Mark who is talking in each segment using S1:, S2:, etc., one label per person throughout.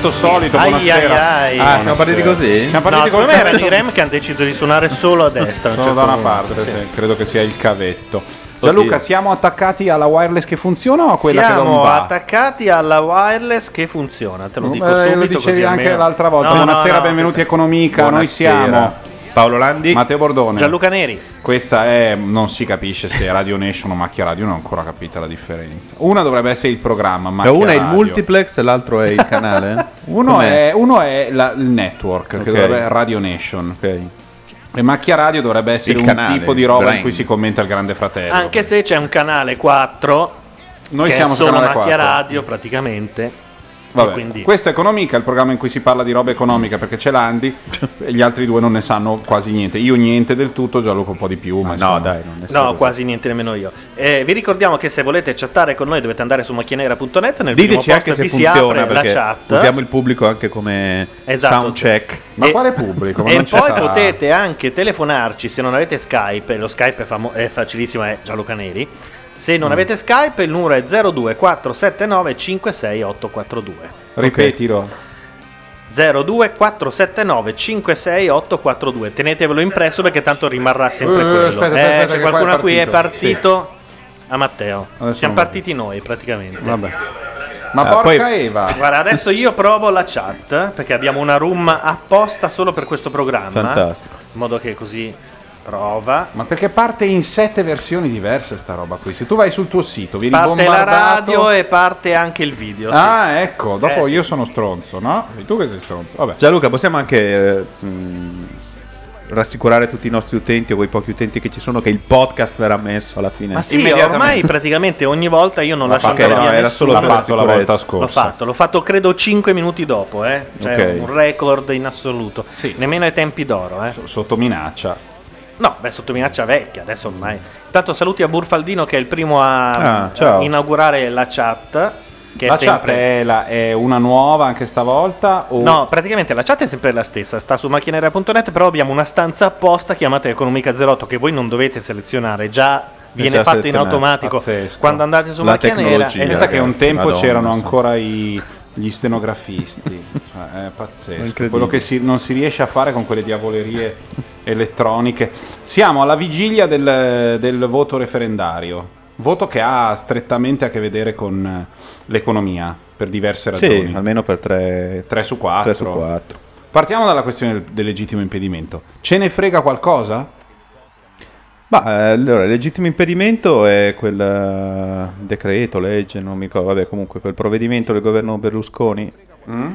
S1: Cavetto solito,
S2: Ai,
S1: buonasera.
S2: ai, ai.
S3: Ah, siamo partiti
S1: Buonasera.
S3: così?
S1: Siamo
S2: No,
S1: partiti
S2: secondo
S1: col
S2: me erano i Rem che hanno deciso di suonare solo a destra.
S1: solo
S2: certo
S1: da una parte,
S2: sì.
S1: sì. credo che sia il cavetto. Gianluca, siamo attaccati alla wireless che funziona o a quella che non
S2: Siamo
S1: va?
S2: attaccati alla wireless che funziona, te lo dico
S1: Eh,
S2: subito.
S1: lo dicevi
S2: così
S1: anche
S2: almeno-
S1: l'altra volta.
S2: No, no,
S1: Buonasera,
S2: no,
S1: benvenuti a Economica. Noi
S3: Buonasera.
S1: siamo
S3: Paolo Landi.
S1: Matteo Bordone.
S2: Gianluca Neri.
S1: Questa è. Non si capisce se è Radio Nation o Macchia Radio, non ho ancora capito la differenza. Una dovrebbe essere il programma. Macchia
S3: Uno è il
S1: Radio.
S3: multiplex e l'altro è il canale?
S1: Uno
S3: Com'è?
S1: è, uno è la- il network, che
S3: Ok.
S1: dovrebbe essere Radio Nation.
S3: Ok.
S1: E Macchia Radio dovrebbe essere
S3: Il
S1: un
S3: canale,
S1: tipo di
S3: il
S1: roba in
S3: brand.
S1: cui si commenta il Grande Fratello.
S2: Anche se c'è un canale 4
S1: Noi
S2: che
S1: siamo
S2: è
S1: sul
S2: solo
S1: canale
S2: macchia
S1: 4.
S2: radio praticamente.
S1: Vabbè,
S2: quindi-
S1: Questo è Economica, il programma in cui si parla di roba economica perché c'è l'Andi e gli altri due non ne sanno quasi niente. Io niente del tutto, Gianluca un po' di più. Ma
S3: No,
S1: insomma.
S3: dai, non è
S2: No, quasi niente nemmeno io. Eh, vi ricordiamo che se volete chattare con noi dovete andare su macchinera.net. Nel
S3: Diteci
S2: primo
S3: anche se funziona
S2: apre la chat.
S3: usiamo il pubblico anche come
S2: Esatto.
S3: sound check.
S1: Ma
S2: E-
S1: quale pubblico? Ma
S2: E poi
S1: sarà.
S2: potete anche telefonarci se non avete Skype. Lo Skype è, famo- è facilissimo, è Gianluca Neri. Se
S1: Mm.
S2: non avete Skype, il numero è 02479 56842.
S1: Ripetilo.
S2: 02479 56842. Tenetevelo impresso perché tanto rimarrà sempre
S1: Eh,
S2: quello.
S1: aspetta,
S2: Eh,
S1: aspetta,
S2: c'è
S1: che qua
S2: qualcuno
S1: è
S2: a cui è
S1: partito.
S2: a Matteo.
S1: Adesso
S2: Siamo
S1: non
S2: partiti noi praticamente.
S1: Vabbè. Ma
S3: Ah,
S1: porca
S3: poi-
S1: Eva.
S2: Guarda, adesso io provo la chat perché abbiamo una room apposta solo per questo programma.
S3: Fantastico.
S2: In modo che così prova.
S1: Ma perché parte in sette versioni diverse sta roba qui? Se tu vai sul tuo sito, vieni
S2: Parte la
S1: bombardato...
S2: radio e parte anche il video. sì.
S1: Ah, ecco, dopo
S2: Eh, sì.
S1: io sono stronzo, no? E tu che sei stronzo? Vabbè.
S3: Gianluca, possiamo anche eh, mh, rassicurare tutti i nostri utenti o quei pochi utenti che ci sono che il podcast verrà messo alla fine.
S2: Ma sì, ormai praticamente ogni volta io non lascio
S1: fatto,
S2: andare
S3: no,
S2: via
S3: era
S2: nessuno.
S3: solo per la
S1: fatto la
S3: sicurezza.
S1: volta
S2: L'ho
S1: scorsa.
S2: fatto, l'ho fatto credo 5 minuti dopo, eh? cioè
S3: Ok.
S2: un record in assoluto.
S1: Sì.
S2: Nemmeno ai tempi d'oro, eh?
S1: S- Sotto minaccia.
S2: No, beh, sotto minaccia vecchia, adesso ormai. Intanto saluti a Burfaldino che è il primo a,
S3: Ah, ciao.
S2: a inaugurare la chat. Che
S1: la
S2: è sempre...
S1: chat è, la- è una nuova anche stavolta? O...
S2: No, praticamente la chat è sempre la stessa, sta su macchinera.net, però abbiamo una stanza apposta chiamata Economica 08 che voi non dovete selezionare, già viene
S3: già
S2: fatta in
S3: selezionata.
S2: automatico.
S1: Pazzesco.
S2: Quando andate su
S3: La
S2: Macchia Nera.
S1: Pensa che un tempo c'erano ancora i- gli stenografisti. Cioè, è pazzesco. Quello che si- non si riesce a fare con quelle diavolerie elettroniche. Siamo alla vigilia del, del voto referendario. Voto che ha strettamente a che vedere con eh, l'economia, per diverse ragioni.
S3: Sì, almeno per 3,
S1: 3 su 4.
S3: su 4.
S1: Partiamo dalla questione del, del legittimo impedimento. Ce ne frega qualcosa?
S3: Ma eh, allora, il legittimo impedimento è quel eh, decreto, legge, non mi ricordo, vabbè, comunque quel provvedimento del governo Berlusconi
S1: Mm?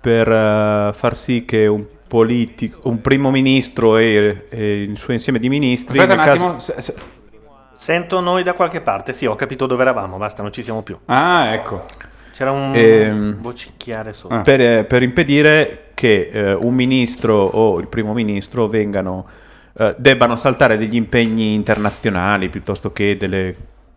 S3: per eh, far sì che un politico, un primo ministro e, e il suo insieme di ministri
S1: Aspetta un
S3: caso-
S1: attimo. se- se-
S2: Sento noi da qualche parte, sì, ho capito dove eravamo, basta, non ci siamo più.
S1: Ah, ecco.
S2: C'era un
S3: Ehm,
S2: vocicchiare sotto.
S1: Ah.
S3: per, per impedire che eh, un ministro o il primo ministro vengano, eh, debbano saltare degli impegni internazionali piuttosto che delle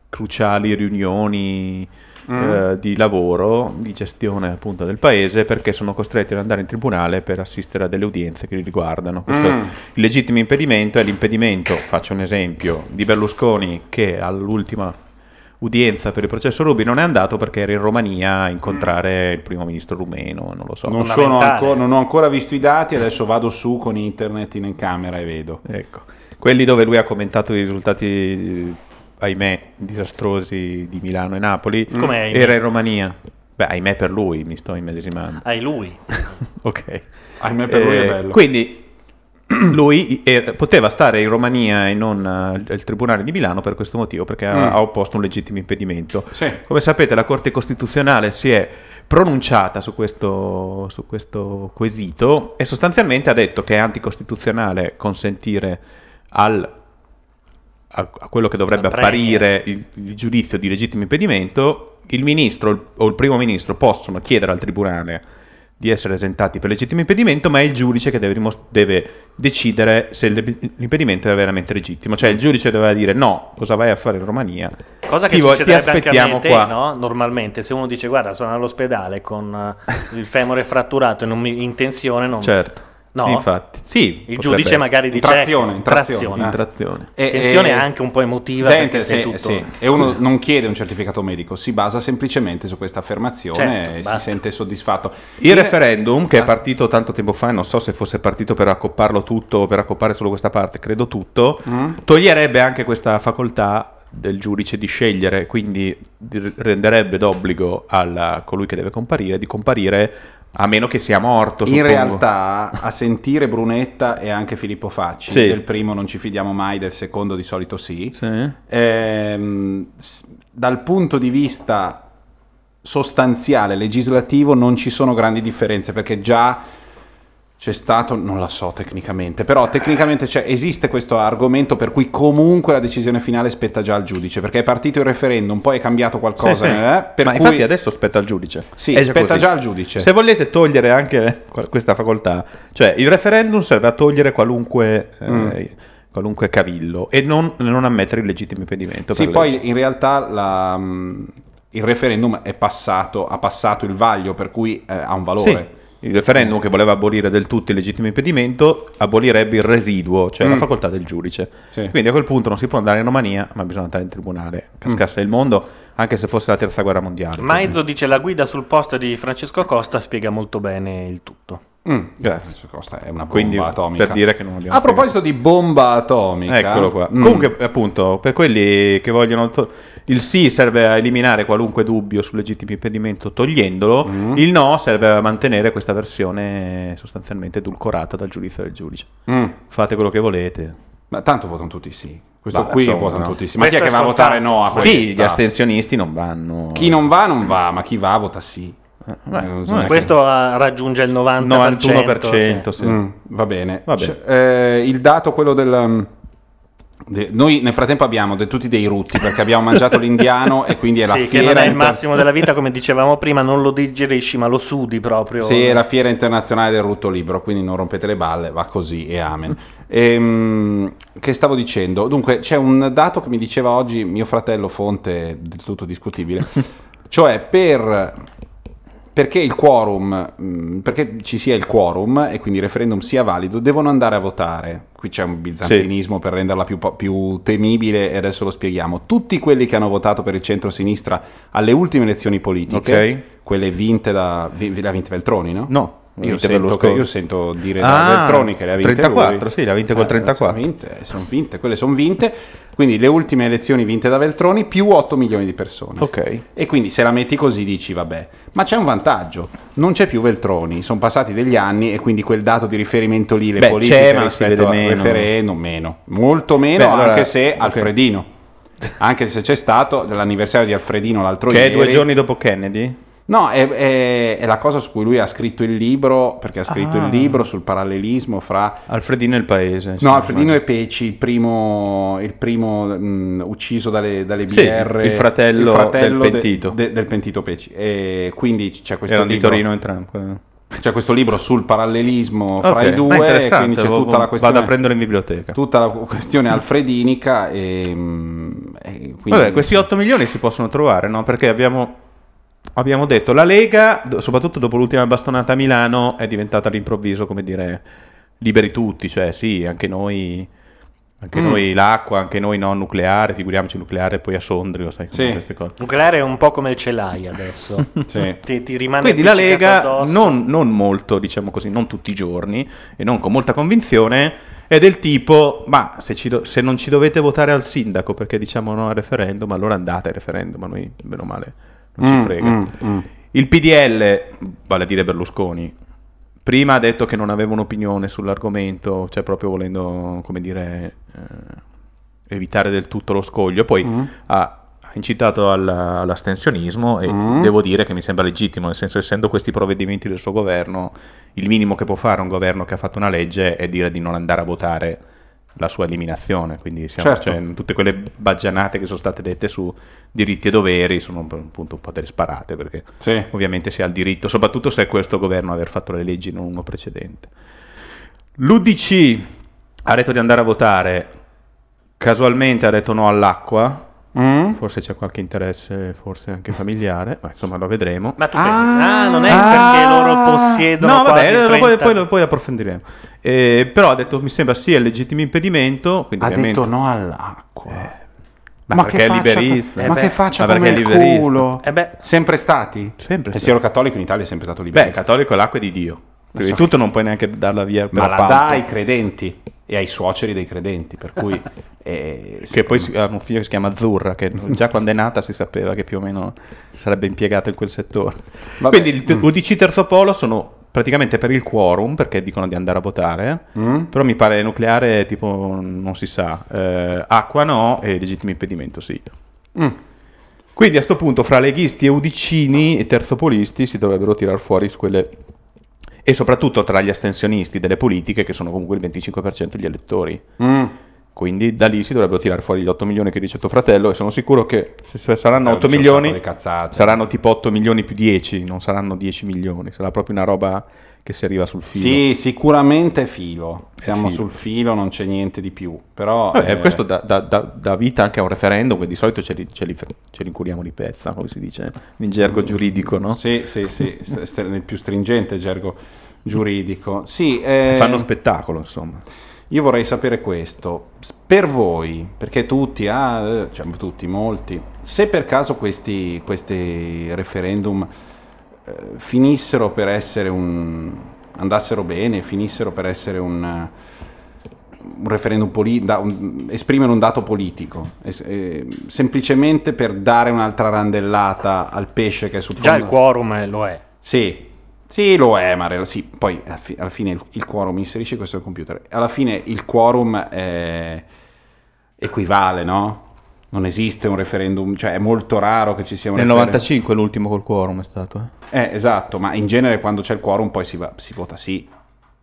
S3: cruciali riunioni eh, di lavoro, di gestione appunto del paese, perché sono costretti ad andare in tribunale per assistere a delle udienze che li riguardano. Questo
S1: Mm.
S3: Il legittimo impedimento è l'impedimento, faccio un esempio, di Berlusconi che all'ultima udienza per il processo Rubi non è andato perché era in Romania a incontrare il primo ministro rumeno, non lo so.
S1: Non, sono ancora, non ho ancora visto i dati, adesso vado su con internet in camera e vedo.
S3: Ecco. Quelli dove lui ha commentato i risultati, ahimè, disastrosi di Milano e Napoli,
S2: ahimè?
S3: era in Romania. Beh, ahimè per lui, mi sto immedesimando.
S2: Hai lui.
S3: ok.
S1: Ahimè per lui è
S3: Eh,
S1: bello.
S3: Quindi lui eh, poteva stare in Romania e non eh, al Tribunale di Milano per questo motivo, perché ha,
S1: Mm.
S3: ha opposto un legittimo impedimento.
S1: Sì.
S3: Come sapete la Corte Costituzionale si è pronunciata su questo, su questo quesito e sostanzialmente ha detto che è anticostituzionale consentire al, a, quello che dovrebbe apparire il, il giudizio di legittimo impedimento, il ministro o il primo ministro possono chiedere al Tribunale di essere esentati per legittimo impedimento, ma è il giudice che deve, dimos- deve decidere se l'im- l'impedimento è veramente legittimo. Cioè il giudice doveva dire no, cosa vai a fare in Romania?
S2: Cosa che
S3: Ti ti
S2: succederebbe anche a me
S3: aspettiamo
S2: te,
S3: qua.
S2: no? Normalmente, se uno dice guarda, sono all'ospedale con eh, il femore fratturato e non mi- in tensione, non...
S3: Certo.
S2: No?
S3: Infatti, sì.
S2: Il giudice
S3: essere.
S2: magari dice
S1: Intrazione,
S2: eh,
S1: intrazione,
S2: trazione.
S1: eh.
S2: Tensione
S1: e-
S2: anche un po' emotiva
S1: Sente,
S2: sei
S1: sì,
S2: tutto-
S1: sì. E uno non chiede un certificato medico, si basa semplicemente su questa affermazione
S2: Certo,
S1: e
S2: basta.
S1: si sente soddisfatto.
S3: Il
S1: In-
S3: referendum che è
S1: Ah.
S3: partito tanto tempo fa, e non so se fosse partito per accopparlo tutto o per accoppare solo questa parte, credo tutto,
S1: Mm?
S3: toglierebbe anche questa facoltà del giudice di scegliere, quindi di- renderebbe d'obbligo a colui che deve comparire di comparire a meno che sia morto.
S1: In
S3: suppongo.
S1: realtà, a sentire Brunetta e anche Filippo Facci,
S3: Sì.
S1: del primo non ci fidiamo mai, del secondo di solito sì,
S3: Sì.
S1: ehm, dal punto di vista sostanziale, legislativo, non ci sono grandi differenze perché già c'è stato, non la so tecnicamente, però tecnicamente esiste questo argomento per cui comunque la decisione finale spetta già al giudice perché è partito il referendum, poi è cambiato qualcosa,
S3: Sì, sì.
S1: eh, per
S3: Ma
S1: cui
S3: infatti adesso spetta al giudice.
S1: Sì,
S3: È
S1: spetta
S3: così.
S1: già al giudice.
S3: Se volete togliere anche que- questa facoltà, cioè il referendum serve a togliere qualunque, eh,
S1: Mm.
S3: qualunque cavillo e non, non ammettere il legittimo impedimento.
S1: Sì, poi
S3: legge.
S1: in realtà la, mh, il referendum è passato, ha passato il vaglio, per cui eh, ha un valore.
S3: Sì, il referendum che voleva abolire del tutto il legittimo impedimento abolirebbe il residuo, cioè la
S1: Mm.
S3: facoltà del giudice.
S1: Sì.
S3: Quindi a quel punto non si può andare in Romania, ma bisogna andare in tribunale. Cascasse il mondo, anche se fosse la terza guerra mondiale.
S2: Maizo dice la guida sul post di Francesco Costa spiega molto bene il tutto.
S1: Mm,
S3: Grazie.
S1: Questa è una bomba
S3: Quindi,
S1: atomica.
S3: per dire che non
S1: A proposito di bomba atomica,
S3: Eccolo qua.
S1: mm,
S3: Comunque, appunto, per quelli che vogliono. to- il sì serve a eliminare qualunque dubbio sul legittimo impedimento togliendolo,
S1: Mm.
S3: il no serve a mantenere questa versione sostanzialmente edulcorata dal giudizio del giudice.
S1: mm,
S3: Fate quello che volete.
S1: ma tanto votano tutti sì. Questo
S3: Bah,
S1: qui
S3: insomma,
S1: votano
S3: no.
S1: tutti sì. Ma chi è
S2: Questo
S1: che va a votare no a questa?
S3: Sì, gli astensionisti non vanno.
S1: Chi non va, non va, ma chi va, vota sì.
S3: Beh,
S1: Eh, so
S2: Questo ah, raggiunge il 90%.
S3: 91%, sì.
S1: Mm, va bene.
S3: Va bene.
S1: Cioè, eh, il dato, quello del... um, de- noi nel frattempo abbiamo de- tutti dei rutti perché abbiamo mangiato l'indiano e quindi è la
S2: Sì, che
S1: fiera
S2: non è il
S1: inter-
S2: massimo della vita, come dicevamo prima, non lo digerisci, ma lo sudi proprio.
S1: Sì, è la fiera internazionale del rutto libero, quindi non rompete le balle, va così e amen. Ehm, che stavo dicendo? Dunque, c'è un dato che mi diceva oggi mio fratello, fonte del tutto discutibile, cioè per, perché il quorum, mh, perché ci sia il quorum e quindi il referendum sia valido, devono andare a votare. Qui c'è un bizantinismo per renderla più, più temibile e adesso lo spieghiamo. Tutti quelli che hanno votato per il centro-sinistra alle ultime elezioni politiche,
S3: Ok.
S1: quelle vinte da... vinte Veltroni, no?
S3: No,
S1: Io sento, che- io sento dire da
S3: Ah,
S1: Veltroni che le ha vinte
S3: 34,
S1: lui.
S3: sì, le ha vinte col 34.
S1: Sono vinte, sono vinte, quelle sono vinte. Quindi le ultime elezioni vinte da Veltroni più 8 milioni di persone.
S3: Ok.
S1: E quindi se la metti così dici vabbè, ma c'è un vantaggio, non c'è più Veltroni, sono passati degli anni e quindi quel dato di riferimento lì, le
S3: Beh,
S1: politiche
S3: c'è,
S1: rispetto al
S3: meno.
S1: referendum, meno, molto meno,
S3: Beh, allora,
S1: anche se
S3: ok.
S1: Alfredino, anche se c'è stato l'anniversario di Alfredino l'altro
S3: Che è
S1: ieri.
S3: due giorni dopo Kennedy?
S1: No, è, è- è la cosa su cui lui ha scritto il libro, perché ha scritto
S3: Ah.
S1: il libro sul parallelismo fra...
S3: Alfredino e il paese.
S1: No, Alfredino e Peci, il primo, il primo mh, ucciso dalle, dalle
S3: Sì,
S1: BR.
S3: il fratello del
S1: de-
S3: pentito.
S1: de- del pentito Peci. E quindi c'è questo,
S3: Erano di
S1: libro,
S3: Torino entrambi.
S1: c'è questo libro sul parallelismo fra
S3: Ok,
S1: i
S3: ma
S1: due, quindi c'è tutta la questione...
S3: Vado a prendere in biblioteca.
S1: Tutta la questione alfredinica e, e quindi...
S3: Vabbè, questi 8 milioni si possono trovare, no? Perché abbiamo, abbiamo detto la Lega, soprattutto dopo l'ultima bastonata a Milano, è diventata all'improvviso, come dire, liberi tutti, cioè sì, anche noi, anche
S1: Mm.
S3: noi l'acqua, anche noi no nucleare, figuriamoci nucleare poi a Sondrio, sai,
S1: Sì.
S3: queste cose.
S2: Nucleare è un po' come il celai adesso.
S1: Sì.
S2: ti, ti rimane
S3: Quindi la Lega, non, non molto, diciamo così, non tutti i giorni e non con molta convinzione, è del tipo, ma se, ci do- se non ci dovete votare al sindaco perché diciamo no al referendum, allora andate al referendum, a noi, bene o male, non ci
S1: Mm,
S3: frega.
S1: mm, mm.
S3: Il PDL, vale a dire Berlusconi, prima ha detto che non aveva un'opinione sull'argomento, cioè proprio volendo, come dire, eh, evitare del tutto lo scoglio, poi
S1: Mm.
S3: ha, incitato al- all'astensionismo e
S1: Mm.
S3: devo dire che mi sembra legittimo, nel senso essendo questi provvedimenti del suo governo, il minimo che può fare un governo che ha fatto una legge è dire di non andare a votare la sua eliminazione, quindi siamo,
S1: Certo.
S3: cioè, tutte quelle baggianate che sono state dette su diritti e doveri sono appunto un po' delle sparate perché
S1: Sì.
S3: ovviamente si ha il diritto, soprattutto se è questo governo aver fatto le leggi, non uno precedente. L'UDC ha detto di andare a votare, casualmente ha detto no all'acqua,
S1: Mm?
S3: Forse c'è qualche interesse, forse anche familiare, ma insomma lo vedremo.
S2: Ma tu ah, non è perché loro possiedono
S3: No, vabbè, lo-
S2: 30
S3: poi, poi lo- poi approfondiremo. Eh, però ha detto, mi sembra sia il legittimo impedimento. Quindi
S1: Ha detto no all'acqua.
S3: ma,
S1: Ma
S3: perché
S1: che
S3: è liberista.
S1: ma che faccia
S3: Ma perché
S1: come
S3: è
S1: il
S3: liberista.
S1: culo.
S2: Eh beh,
S1: Sempre stati?
S3: Sempre
S1: Il
S3: stato.
S1: siero cattolico in Italia è sempre stato
S3: Beh,
S1: liberista.
S3: cattolico è l'acqua di Dio. Prima di tutto non puoi neanche darla via per
S1: ma la
S3: appalto.
S1: dà ai credenti e ai suoceri dei credenti, per cui... eh,
S3: Che poi si- ha un figlio che si chiama Azzurra, che già quando è nata si sapeva che più o meno sarebbe impiegata in quel settore.
S1: Vabbè.
S3: Quindi il UDC terzo polo sono praticamente per il quorum, perché dicono di andare a votare,
S1: Mm?
S3: però mi pare nucleare tipo non si sa, eh, acqua no e legittimo impedimento sì.
S1: Mm.
S3: Quindi a sto punto fra leghisti e udicini e terzopolisti si dovrebbero tirar fuori quelle e soprattutto tra gli astensionisti delle politiche che sono comunque il 25% degli elettori.
S1: Mm.
S3: Quindi da lì si dovrebbero tirare fuori gli 8 milioni che dice tuo fratello e sono sicuro che se saranno
S1: Eh,
S3: 8
S1: dice un
S3: milioni saranno tipo 8 milioni più 10, non saranno 10 milioni, sarà proprio una roba che si arriva sul filo.
S1: Sì, sicuramente filo. Siamo
S3: filo.
S1: sul filo, non c'è niente di più. Però...
S3: Vabbè,
S1: eh,
S3: questo dà, dà- vita anche a un referendum che di solito ce li, ce li, ce li incuriamo di pezza, come si dice in gergo giuridico, no?
S1: Sì, sì, sì, nel più stringente gergo giuridico. Sì, eh,
S3: Fanno spettacolo, insomma.
S1: Io vorrei sapere questo, per voi, perché tutti, ah, eh, cioè tutti, molti, se per caso questi, questi referendum finissero per essere un... andassero bene, finissero per essere un, eh, un referendum politico, esprimere un dato politico, es- eh, semplicemente per dare un'altra randellata al pesce che è sul
S2: già
S1: fondo.
S2: il quorum eh, lo è.
S1: Sì, sì, lo è, ma re- sì, poi alla fi- alla fine il, il quorum inserisce questo nel computer. Alla fine il quorum è- equivale, no? Non esiste un referendum, cioè è molto raro che ci sia un
S3: Nel
S1: referendum.
S3: 95 l'ultimo col quorum è stato. Eh?
S1: Eh, esatto, ma in genere quando c'è il quorum poi si, va- si vota sì.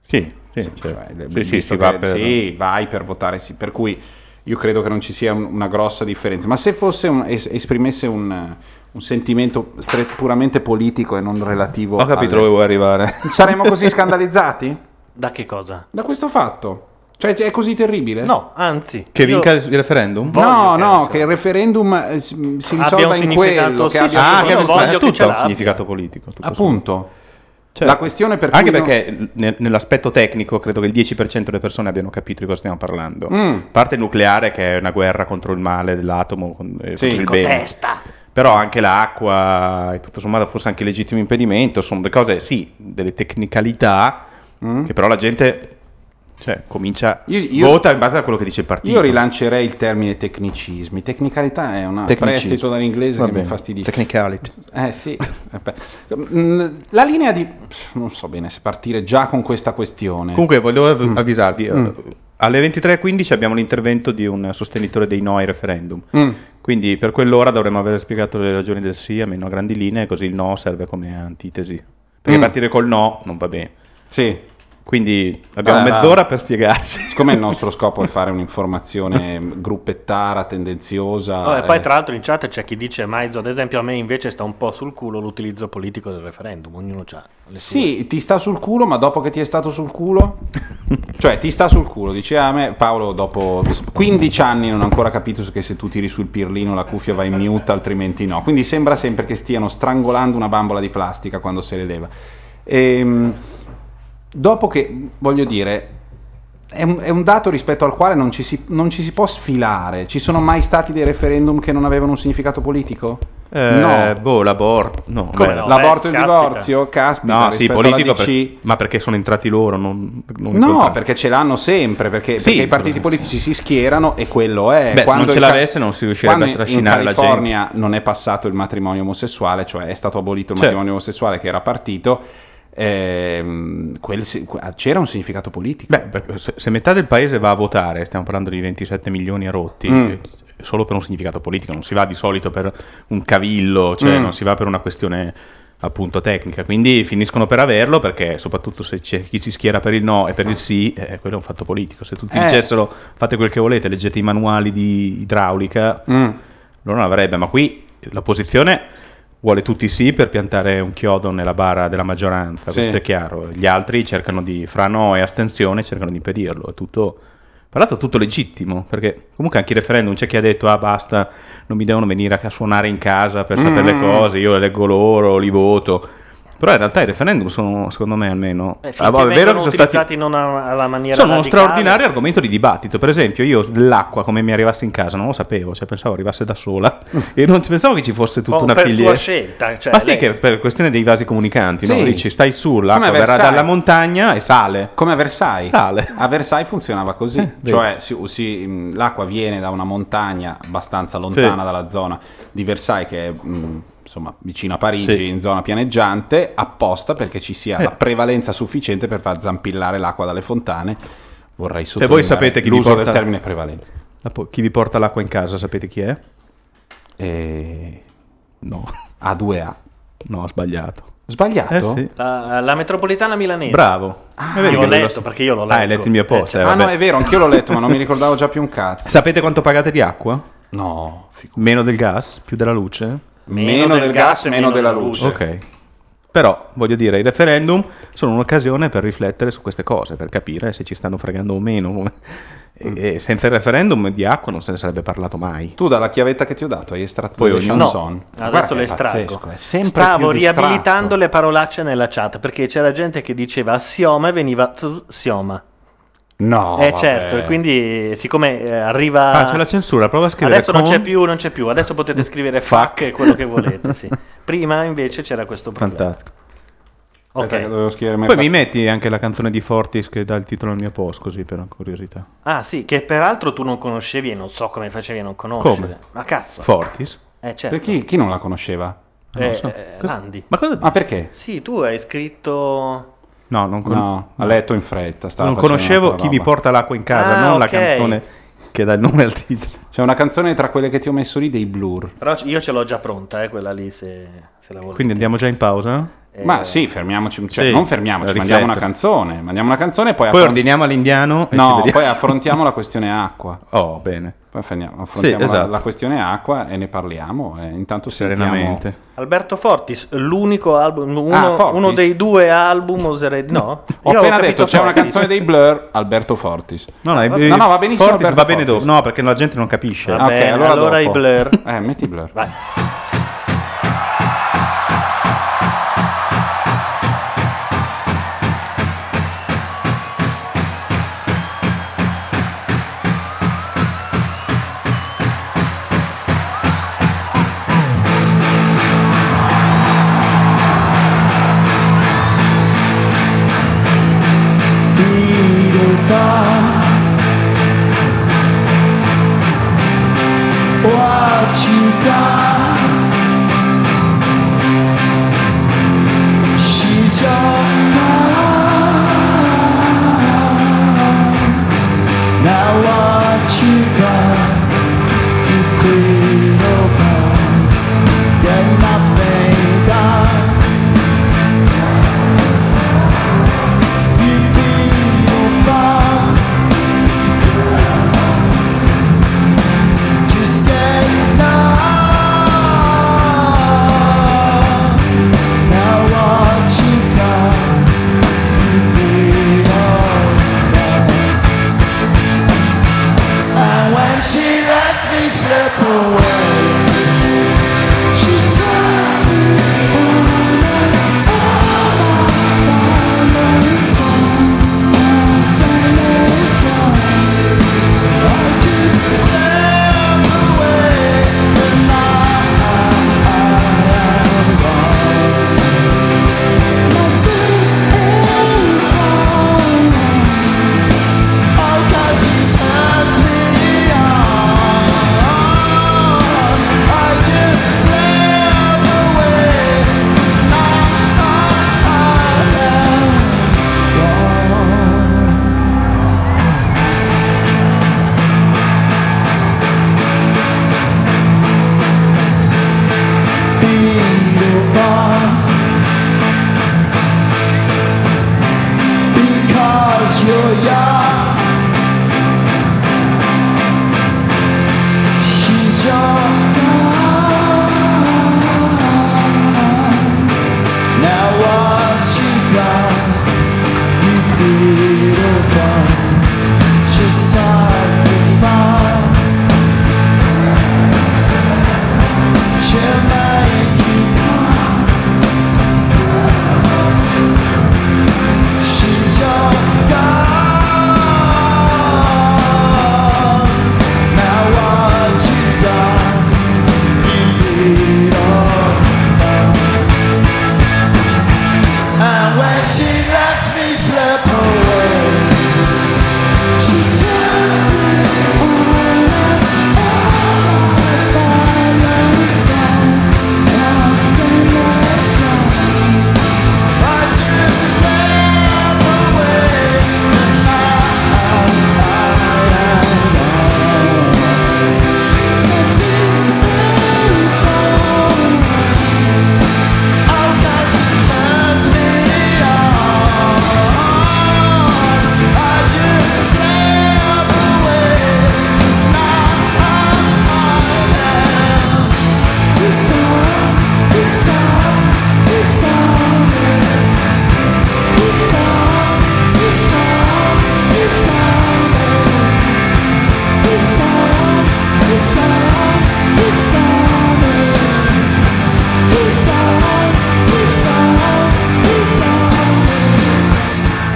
S3: Sì, sì,
S1: Cioè,
S3: certo. sì, sì,
S1: visto
S3: si va
S1: che-
S3: per...
S1: sì, vai per votare sì. Per cui io credo che non ci sia un- una grossa differenza. Ma se fosse un- es- esprimesse un, un sentimento stre- puramente politico e non relativo
S3: Ho capito
S1: alle-
S3: dove vuoi arrivare.
S1: Saremmo così scandalizzati?
S2: Da che cosa?
S1: Da questo fatto? Cioè è così terribile?
S2: No, anzi.
S3: Che
S2: io-
S3: vinca il referendum?
S1: No,
S2: che
S1: no,
S2: abbia-
S1: che il referendum eh, si
S2: Abbia
S1: risolva in quello, che
S2: sì,
S1: abbia
S3: Ah, che
S2: che
S3: tutto un significato politico. tutto
S1: Appunto.
S3: Certo.
S1: La questione per
S3: Anche
S1: non-
S3: perché ne- nell'aspetto tecnico credo che il 10% delle persone abbiano capito di cosa stiamo parlando.
S1: Mm.
S3: A parte il nucleare che è una guerra contro il male dell'atomo, con- eh,
S1: Sì,
S3: contro il bene.
S2: testa.
S3: Però anche l'acqua e tutto sommato forse anche il legittimo impedimento sono delle cose, sì, delle tecnicalità
S1: Mm.
S3: che però la gente cioè, comincia,
S1: Io- io-
S3: vota in base a quello che dice il partito.
S1: Io rilancerei il termine tecnicismi. Tecnicalità è un prestito dall'inglese
S3: Va
S1: che mi
S3: bene.
S1: fastidisce.
S3: Technicality.
S1: Eh sì. Eh. Mm, La linea di... non so bene se partire già con questa questione.
S3: Comunque volevo av-
S1: Mm.
S3: avvisarvi, eh, alle 23.15 abbiamo l'intervento di un sostenitore dei no ai referendum.
S1: Mm.
S3: Quindi per quell'ora dovremmo aver spiegato le ragioni del sì, almeno a grandi linee, così il no serve come antitesi. Perché
S1: Mm.
S3: partire col no non va bene.
S1: Sì.
S3: Quindi abbiamo
S1: Vabbè,
S3: mezz'ora per spiegarsi.
S1: Siccome il nostro scopo è fare un'informazione gruppettara, tendenziosa...
S2: Oh, e poi
S1: eh,
S2: tra l'altro in chat c'è chi dice Maizo, ad esempio a me invece sta un po' sul culo l'utilizzo politico del referendum, ognuno ha le sue.
S1: Sì, ti sta sul culo, ma dopo che ti è stato sul culo? cioè, ti sta sul culo. Dice a me, Paolo, dopo 15 anni non ho ancora capito che se tu tiri sul pirlino la cuffia va in mute, altrimenti no. Quindi sembra sempre che stiano strangolando una bambola di plastica quando se le leva. Ehm, dopo che, voglio dire, è un, è un dato rispetto al quale non ci, si, non ci si può sfilare. Ci sono mai stati dei referendum che non avevano un significato politico?
S3: Eh,
S1: no.
S3: Boh, l'aborto. No,
S2: Come no?
S1: L'aborto e il
S2: caspita.
S1: divorzio? Caspita,
S3: No, sì, politico, per- ma perché sono entrati loro? Non, non
S1: No,
S3: conta.
S1: perché ce l'hanno sempre, perché,
S3: Sì,
S1: perché i partiti politici si schierano e quello è.
S3: Beh, se
S1: Quando
S3: non ce
S1: in
S3: l'avesse non si riuscirebbe a trascinare
S1: in
S3: la
S1: California non è passato il matrimonio omosessuale, cioè è stato abolito il matrimonio omosessuale che era partito, ehm, quel c'era un significato politico.
S3: Beh, se, metà del paese va a votare, stiamo parlando di 27 milioni rotti,
S1: Mm.
S3: eh, solo per un significato politico, non si va di solito per un cavillo, cioè
S1: Mm.
S3: non si va per una questione appunto tecnica, quindi finiscono per averlo perché soprattutto se c'è chi si schiera per il no e per il sì, eh, quello è un fatto politico, se tutti
S1: Eh.
S3: dicessero fate quel che volete, leggete i manuali di idraulica,
S1: Mm.
S3: loro non avrebbe, ma qui l'opposizione vuole tutti sì per piantare un chiodo nella bara della maggioranza,
S1: Sì.
S3: questo è chiaro. Gli altri cercano di, fra no e astensione, cercano di impedirlo. È tutto Tra l'altro tutto legittimo, perché comunque anche i referendum c'è chi ha detto ah basta, non mi devono venire a suonare in casa per sapere le
S1: Mm.
S3: cose, io le leggo loro, li voto. Però in realtà i referendum sono, secondo me almeno...
S2: Eh,
S3: è vero che sono
S2: utilizzati
S3: stati...
S2: non alla maniera
S3: Sono uno
S2: radicale.
S3: straordinario argomento di dibattito. Per esempio, io l'acqua come mi arrivasse in casa non lo sapevo, cioè pensavo arrivasse da sola e non pensavo che ci fosse tutta
S2: Oh,
S3: una
S2: per
S3: filiera.
S2: sua scelta, cioè,
S3: Ma sì,
S2: lei-
S3: che per questione dei vasi comunicanti, no?
S1: Sì.
S3: Dici, stai su, l'acqua verrà
S1: Versailles.
S3: dalla montagna e sale.
S1: Come a Versailles.
S3: Sale.
S1: A Versailles funzionava così,
S3: Eh,
S1: cioè si- si- mh, l'acqua viene da una montagna abbastanza lontana
S3: Sì.
S1: dalla zona di Versailles che è mh, insomma vicino a Parigi,
S3: Sì.
S1: in zona pianeggiante, apposta perché ci sia
S3: Eh.
S1: la prevalenza sufficiente per far zampillare l'acqua dalle fontane. Vorrei
S3: Cioè,
S1: sottolineare
S3: voi sapete chi vi
S1: l'uso
S3: porta-
S1: del termine prevalenza.
S3: Chi vi porta l'acqua in casa, sapete chi è?
S1: E...
S3: No,
S1: A2A.
S3: no, ho sbagliato.
S1: Sbagliato?
S3: Eh sì.
S2: La, la metropolitana milanese.
S3: Bravo.
S1: Ah,
S3: vedi
S2: io
S3: che
S2: ho
S3: ve lo-
S2: letto, perché io lo
S3: Ah, hai
S2: leggo.
S3: letto il mio post.
S2: Eh, cioè,
S3: eh,
S1: Ah no, è vero, anch'io l'ho letto, ma non mi ricordavo già più un cazzo.
S3: Sapete quanto pagate di acqua?
S1: No, figu-
S3: Meno del gas? Più della luce?
S1: Meno, del gas, meno della luce.
S3: Ok. Però, voglio dire, i referendum sono un'occasione per riflettere su queste cose, per capire se ci stanno fregando o meno. E, e senza il referendum di acqua non se ne sarebbe parlato mai.
S1: Tu dalla chiavetta che ti ho dato hai estratto
S3: Poi
S1: delle chanson.
S2: No, adesso le estraggo.
S1: pazzesco, è sempre
S2: Stavo
S1: più distratto.
S2: riabilitando le parolacce nella chat perché c'era gente che diceva assioma e veniva ts- sioma.
S1: No,
S2: eh
S1: vabbè.
S2: certo, e quindi siccome eh, arriva...
S3: Ah, c'è la censura, prova a scrivere
S2: Adesso non
S3: con-
S2: c'è più, non c'è più. Adesso potete scrivere fuck e quello che volete, sì. Prima invece c'era questo problema.
S3: Fantastico.
S1: Aspetta che
S2: Ok.
S1: dovevo scrivere
S3: Poi mi metti anche la canzone di Fortis che dà il titolo al mio post, così per curiosità.
S2: Ah, sì, che peraltro tu non conoscevi e non so come facevi a non conoscere.
S3: Come?
S2: Ma cazzo.
S3: Fortis?
S2: eh, certo.
S1: Per chi, chi non la conosceva?
S2: Eh,
S3: Non so.
S2: eh, Landi.
S3: Ma cosa
S1: Ma perché?
S2: Sì, tu hai scritto...
S3: No, non, con-
S1: No, ha letto in fretta.
S3: non conoscevo chi mi porta l'acqua in casa,
S2: Ah,
S3: non la
S2: ok.
S3: canzone che dà il nome al titolo.
S1: C'è una canzone tra quelle che ti ho messo lì dei Blur.
S2: Però io ce l'ho già pronta, eh, quella lì, se, se la volete.
S3: Quindi andiamo già in pausa?
S2: Eh,
S1: Ma sì, fermiamoci, cioè
S3: Sì,
S1: non fermiamoci, mandiamo una canzone. Mandiamo una canzone e poi,
S3: Poi
S1: affron-
S3: ordiniamo all'indiano e
S1: No, poi affrontiamo la questione acqua.
S3: Oh, bene.
S1: Poi affrontiamo, affrontiamo
S3: Sì,
S1: la-
S3: esatto.
S1: la, questione acqua e ne parliamo. E intanto sentiamo-
S3: Serenamente.
S2: Alberto Fortis, l'unico album, uno,
S1: Ah, Fortis.
S2: uno dei due album, oserei... No?
S1: Ho appena
S2: capito
S1: detto c'è una canzone dei Blur, Alberto Fortis.
S3: No, no,
S1: No, no, va benissimo
S3: Fortis va bene dopo. No, perché la gente non capisce.
S2: Va
S1: Ah,
S2: bene,
S1: ok, allora,
S2: allora
S1: dopo.
S2: i Blur.
S1: Eh, metti i Blur.
S2: Vai.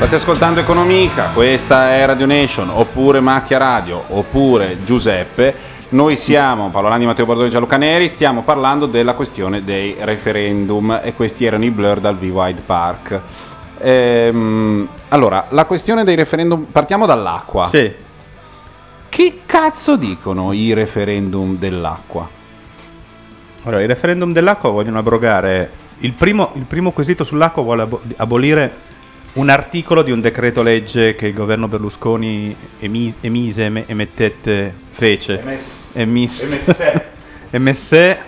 S1: State ascoltando Economica, questa è Radio Nation, oppure Macchia Radio, oppure Giuseppe. Noi siamo Paolo Landi, Matteo Bordoni e Gianluca Neri, stiamo parlando della questione dei referendum e questi erano i blur dal V-Wide Park. Ehm, allora, la questione dei referendum, partiamo dall'acqua.
S3: Sì.
S1: Che cazzo dicono i referendum dell'acqua?
S3: Allora, il referendum dell'acqua vogliono abrogare. Il primo, il primo quesito sull'acqua vuole abo- abolire un articolo di un decreto legge che il governo Berlusconi emi- emise, em- emettette, fece.
S1: Emes-
S3: Emis-
S1: emesse.
S3: emesse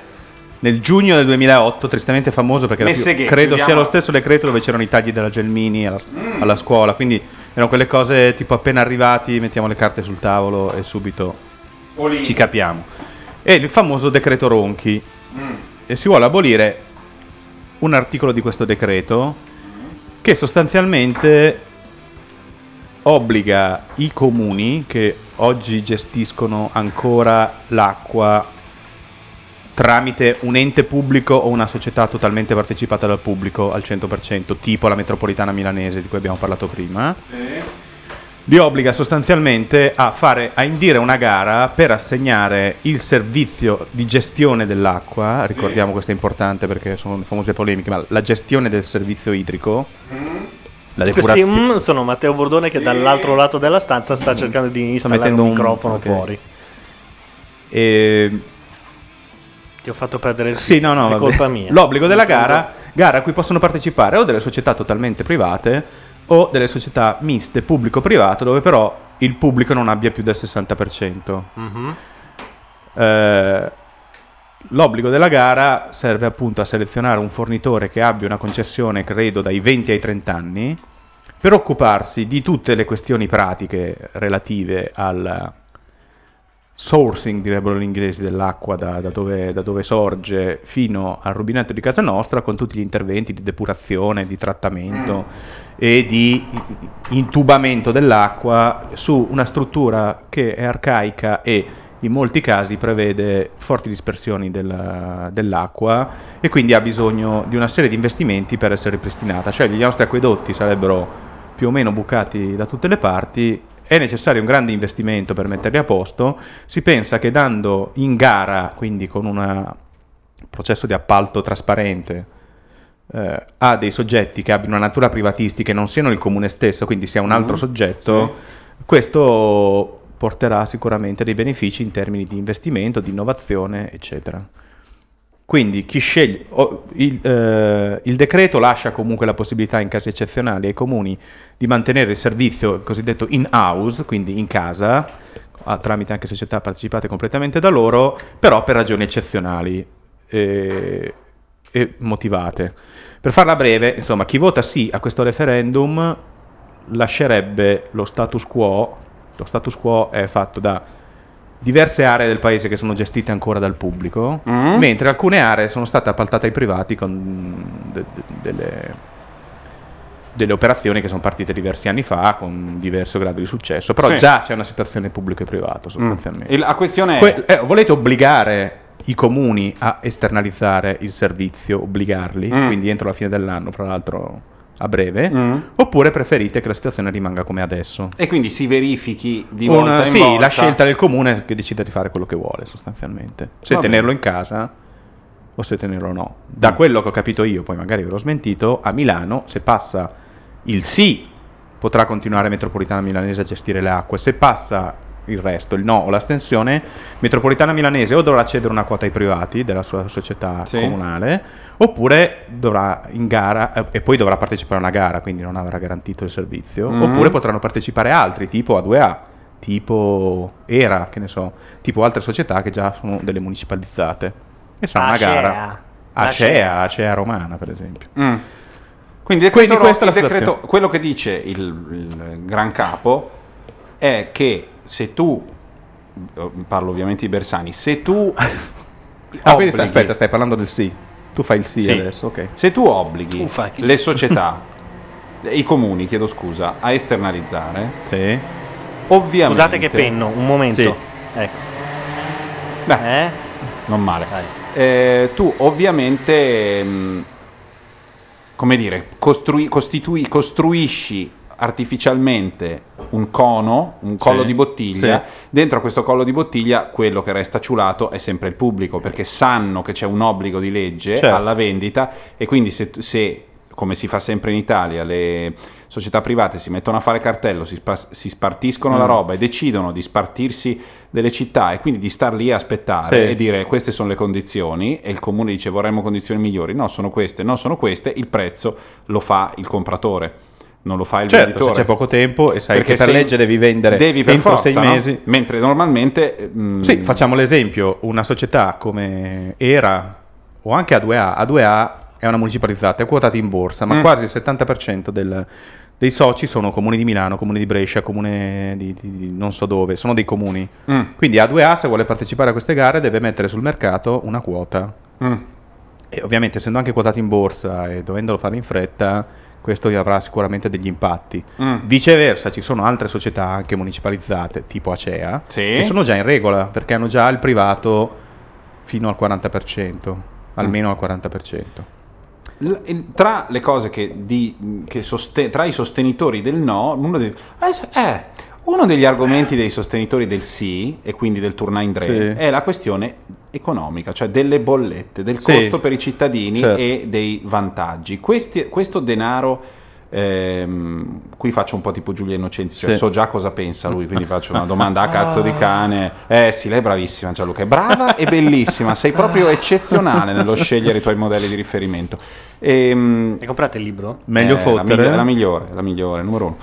S3: nel giugno del 2008, tristemente famoso perché più- credo sia lo stesso decreto dove c'erano i tagli della Gelmini alla,
S1: Mm.
S3: alla scuola. Quindi erano quelle cose tipo appena arrivati mettiamo le carte sul tavolo e subito
S1: Olì.
S3: ci capiamo. E il famoso decreto Ronchi.
S1: Mm.
S3: E si vuole abolire un articolo di questo decreto che sostanzialmente obbliga i comuni che oggi gestiscono ancora l'acqua tramite un ente pubblico o una società totalmente partecipata dal pubblico al 100%, tipo la metropolitana milanese di cui abbiamo parlato prima li obbliga sostanzialmente a, fare, a indire una gara per assegnare il servizio di gestione dell'acqua, ricordiamo questo è importante perché sono le famose polemiche, ma la gestione del servizio idrico, la
S2: Questi
S3: depurazione...
S2: mm sono Matteo Bordone che dall'altro lato della stanza sta cercando di installare un microfono
S3: ok.
S2: fuori.
S3: E...
S2: Ti ho fatto perdere il
S3: Sì, no, no,
S2: è
S3: vabbè.
S2: colpa mia.
S3: L'obbligo della gara, gara a cui possono partecipare o delle società totalmente private o delle società miste pubblico-privato dove però il pubblico non abbia più del 60%.
S2: Mhm.
S3: Eh, l'obbligo della gara serve appunto a selezionare un fornitore che abbia una concessione, credo, dai 20 ai 30 anni, per occuparsi di tutte le questioni pratiche relative al sourcing, direbbero gli inglesi, dell'acqua da, da dove, da dove sorge fino al rubinetto di casa nostra, con tutti gli interventi di depurazione, di trattamento e di intubamento dell'acqua su una struttura che è arcaica e in molti casi prevede forti dispersioni della- dell'acqua e quindi ha bisogno di una serie di investimenti per essere ripristinata. Cioè gli nostri acquedotti sarebbero più o meno bucati da tutte le parti, è necessario un grande investimento per metterli a posto. Si pensa che dando in gara, quindi con un processo di appalto trasparente, eh, a dei soggetti che abbiano una natura privatistica e non siano il comune stesso, quindi sia un altro
S1: Mhm,
S3: soggetto, questo porterà sicuramente dei benefici in termini di investimento, di innovazione, eccetera. Quindi chi sceglie il, eh, il decreto lascia comunque la possibilità in casi eccezionali ai comuni di mantenere il servizio cosiddetto in-house, quindi in casa, ah, tramite anche società partecipate completamente da loro, però per ragioni eccezionali. Eh, e motivate. Per farla breve, insomma, chi vota sì a questo referendum lascerebbe lo status quo. Lo status quo è fatto da diverse aree del paese che sono gestite ancora dal pubblico,
S1: Mm.
S3: mentre alcune aree sono state appaltate ai privati con de- de- delle, delle operazioni che sono partite diversi anni fa con diverso grado di successo. Però
S1: Sì.
S3: già c'è una separazione pubblico e privato sostanzialmente.
S1: Il- la questione è...
S3: Que- eh, volete obbligare i comuni a esternalizzare il servizio, obbligarli,
S1: Mm.
S3: quindi entro la fine dell'anno, fra l'altro a breve,
S1: Mm.
S3: oppure preferite che la situazione rimanga come adesso?
S1: E quindi si verifichi di
S3: Una-
S1: volta
S3: sì,
S1: volta.
S3: la scelta del comune che decide di fare quello che vuole sostanzialmente. Se
S1: Va
S3: tenerlo
S1: bene.
S3: in casa o se tenerlo no. Da quello che ho capito io, poi magari ve l'ho smentito, a Milano se passa il sì potrà continuare Metropolitana Milanese a gestire le acque, se passa il resto, il no o l'astensione, Metropolitana Milanese o dovrà cedere una quota ai privati della sua società
S1: Sì.
S3: comunale, oppure dovrà in gara eh, e poi dovrà partecipare a una gara, quindi non avrà garantito il servizio,
S1: Mhm.
S3: oppure potranno partecipare altri, tipo A2A, tipo ERA, che ne so, tipo altre società che già sono delle municipalizzate. E sarà una gara. Acea, Acea Romana, per esempio.
S1: Mm. Quindi, il
S3: Quindi
S1: decreto-
S3: questa è la
S1: il decreto-
S3: situazione.
S1: quello che dice il, il gran capo è che se tu, eh, parlo ovviamente di Bersani, se tu...
S3: Ah, stai-
S1: obblighi-
S3: aspetta, stai parlando del sì. Tu fai il sì,
S1: Sì.
S3: adesso, ok.
S1: Se tu obblighi
S2: che-
S1: le società, i comuni, chiedo scusa, a esternalizzare,
S3: Sì.
S1: ovviamente...
S2: Scusate che penno, un momento.
S3: Sì.
S2: Ecco.
S1: Beh,
S2: Eh?
S1: non male. Eh, tu ovviamente, mh, come dire, costrui- costitui- costruisci artificialmente un cono, un collo
S3: Sì,
S1: di bottiglia.
S3: sì.
S1: Dentro a questo collo di bottiglia quello che resta ciulato è sempre il pubblico perché sanno che c'è un obbligo di legge
S3: Certo.
S1: alla vendita e quindi se, se, come si fa sempre in Italia, le società private si mettono a fare cartello, si, spa- si spartiscono la
S3: Mm.
S1: roba e decidono di spartirsi delle città e quindi di star lì a aspettare
S3: Sì.
S1: e dire queste sono le condizioni e il comune dice vorremmo condizioni migliori, no sono queste, no sono queste, il prezzo lo fa il compratore. Non lo fa il
S3: Certo,
S1: venditore.
S3: se c'è poco tempo e sai
S1: Perché
S3: che per legge devi vendere
S1: devi per
S3: entro
S1: forza,
S3: sei
S1: no?
S3: mesi.
S1: Mentre normalmente mm,
S3: Sì, facciamo l'esempio, una società come ERA o anche A2A, A2A è una municipalizzata, è quotata in borsa, ma
S1: Mm.
S3: quasi il 70% del- dei soci sono comuni di Milano, comuni di Brescia, comune di, di- di non so dove, sono dei comuni.
S1: Mm.
S3: Quindi A2A se vuole partecipare a queste gare deve mettere sul mercato una quota.
S1: Mm.
S3: E ovviamente essendo anche quotato in borsa e dovendolo fare in fretta, questo avrà sicuramente degli impatti.
S1: Mm.
S3: Viceversa, ci sono altre società anche municipalizzate, tipo Acea,
S1: Sì.
S3: che sono già in regola perché hanno già il privato fino al 40%, almeno al 40%.
S1: L- tra le cose che, di- che soste- tra i sostenitori del no, uno, dei- eh, eh, uno degli argomenti dei sostenitori del sì, e quindi del Tour 9
S3: Sì.
S1: è la questione economica, cioè delle bollette, del
S3: Sì.
S1: costo per i cittadini
S3: Certo.
S1: e dei vantaggi. Questi- questo denaro, ehm, qui faccio un po' tipo Giulia Innocenzi, cioè
S3: Sì.
S1: so già cosa pensa lui, quindi faccio una domanda a cazzo di cane. Eh sì, lei è bravissima Gianluca, è brava e bellissima, sei proprio eccezionale nello scegliere i tuoi modelli di riferimento. Ehm,
S2: Hai comprato il libro?
S3: Meglio
S1: eh,
S3: fottere.
S1: La, migli- la migliore, la migliore, numero uno.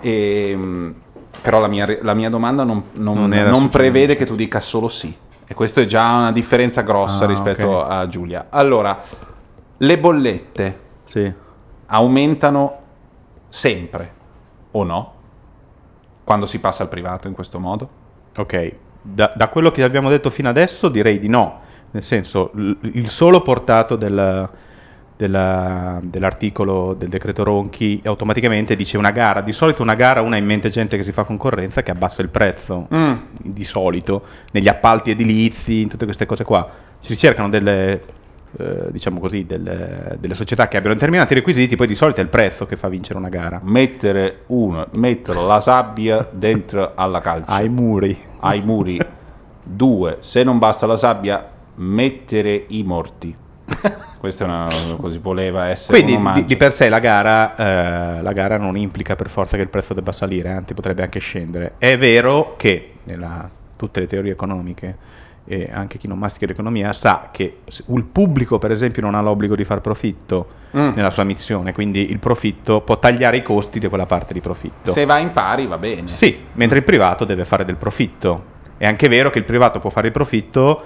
S1: Ehm, però la mia, la mia domanda non, non-
S3: Non
S1: non prevede che tu dica solo sì. E questo è già una differenza grossa
S3: Ah,
S1: rispetto
S3: ok.
S1: a Giulia. Allora, le bollette
S3: Sì.
S1: aumentano sempre o no? Quando si passa al privato in questo modo?
S3: Ok, da, da quello che abbiamo detto fino adesso direi di no, nel senso l- il solo portato del- della- dell'articolo del decreto Ronchi automaticamente dice una gara, di solito una gara una ha in mente gente che si fa concorrenza che abbassa il prezzo,
S1: Mm.
S3: di solito, negli appalti edilizi, in tutte queste cose qua, si ricercano delle, eh, diciamo così, delle, delle società che abbiano determinati requisiti, poi di solito è il prezzo che fa vincere una gara.
S1: Mettere uno, mettere la sabbia dentro alla calce.
S3: Ai muri.
S1: ai muri. Due, se non basta la sabbia, mettere i morti. Questa è una così voleva essere
S3: Quindi di, di per sé la gara, eh, la gara non implica per forza che il prezzo debba salire, anzi potrebbe anche scendere. È vero che nella, tutte le teorie economiche e anche chi non mastica l'economia sa che il pubblico per esempio non ha l'obbligo di far profitto
S1: Mm.
S3: nella sua missione, quindi il profitto può tagliare i costi di quella parte di profitto.
S1: Se va in pari va bene.
S3: Sì, mentre il privato deve fare del profitto. È anche vero che il privato può fare il profitto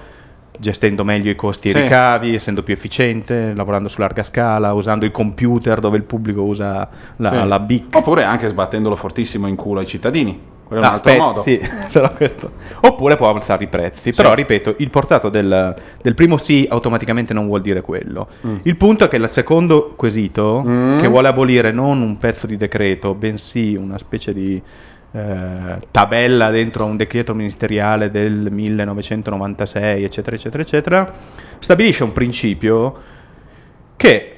S3: gestendo meglio i costi e
S1: Sì.
S3: i ricavi, essendo più efficiente, lavorando su larga scala, usando i computer dove il pubblico usa la,
S1: Sì.
S3: la BIC.
S1: Oppure anche sbattendolo fortissimo in culo ai cittadini. Quello è un
S3: Ah,
S1: altro
S3: aspetta,
S1: modo.
S3: sì, però questo- Oppure può alzare i prezzi. Però, ripeto, il portato del, del primo sì automaticamente non vuol dire quello.
S1: Mm.
S3: Il punto è che il secondo quesito,
S1: Mm.
S3: che vuole abolire non un pezzo di decreto, bensì una specie di eh, tabella dentro un decreto ministeriale del 1996, eccetera, eccetera, eccetera, stabilisce un principio che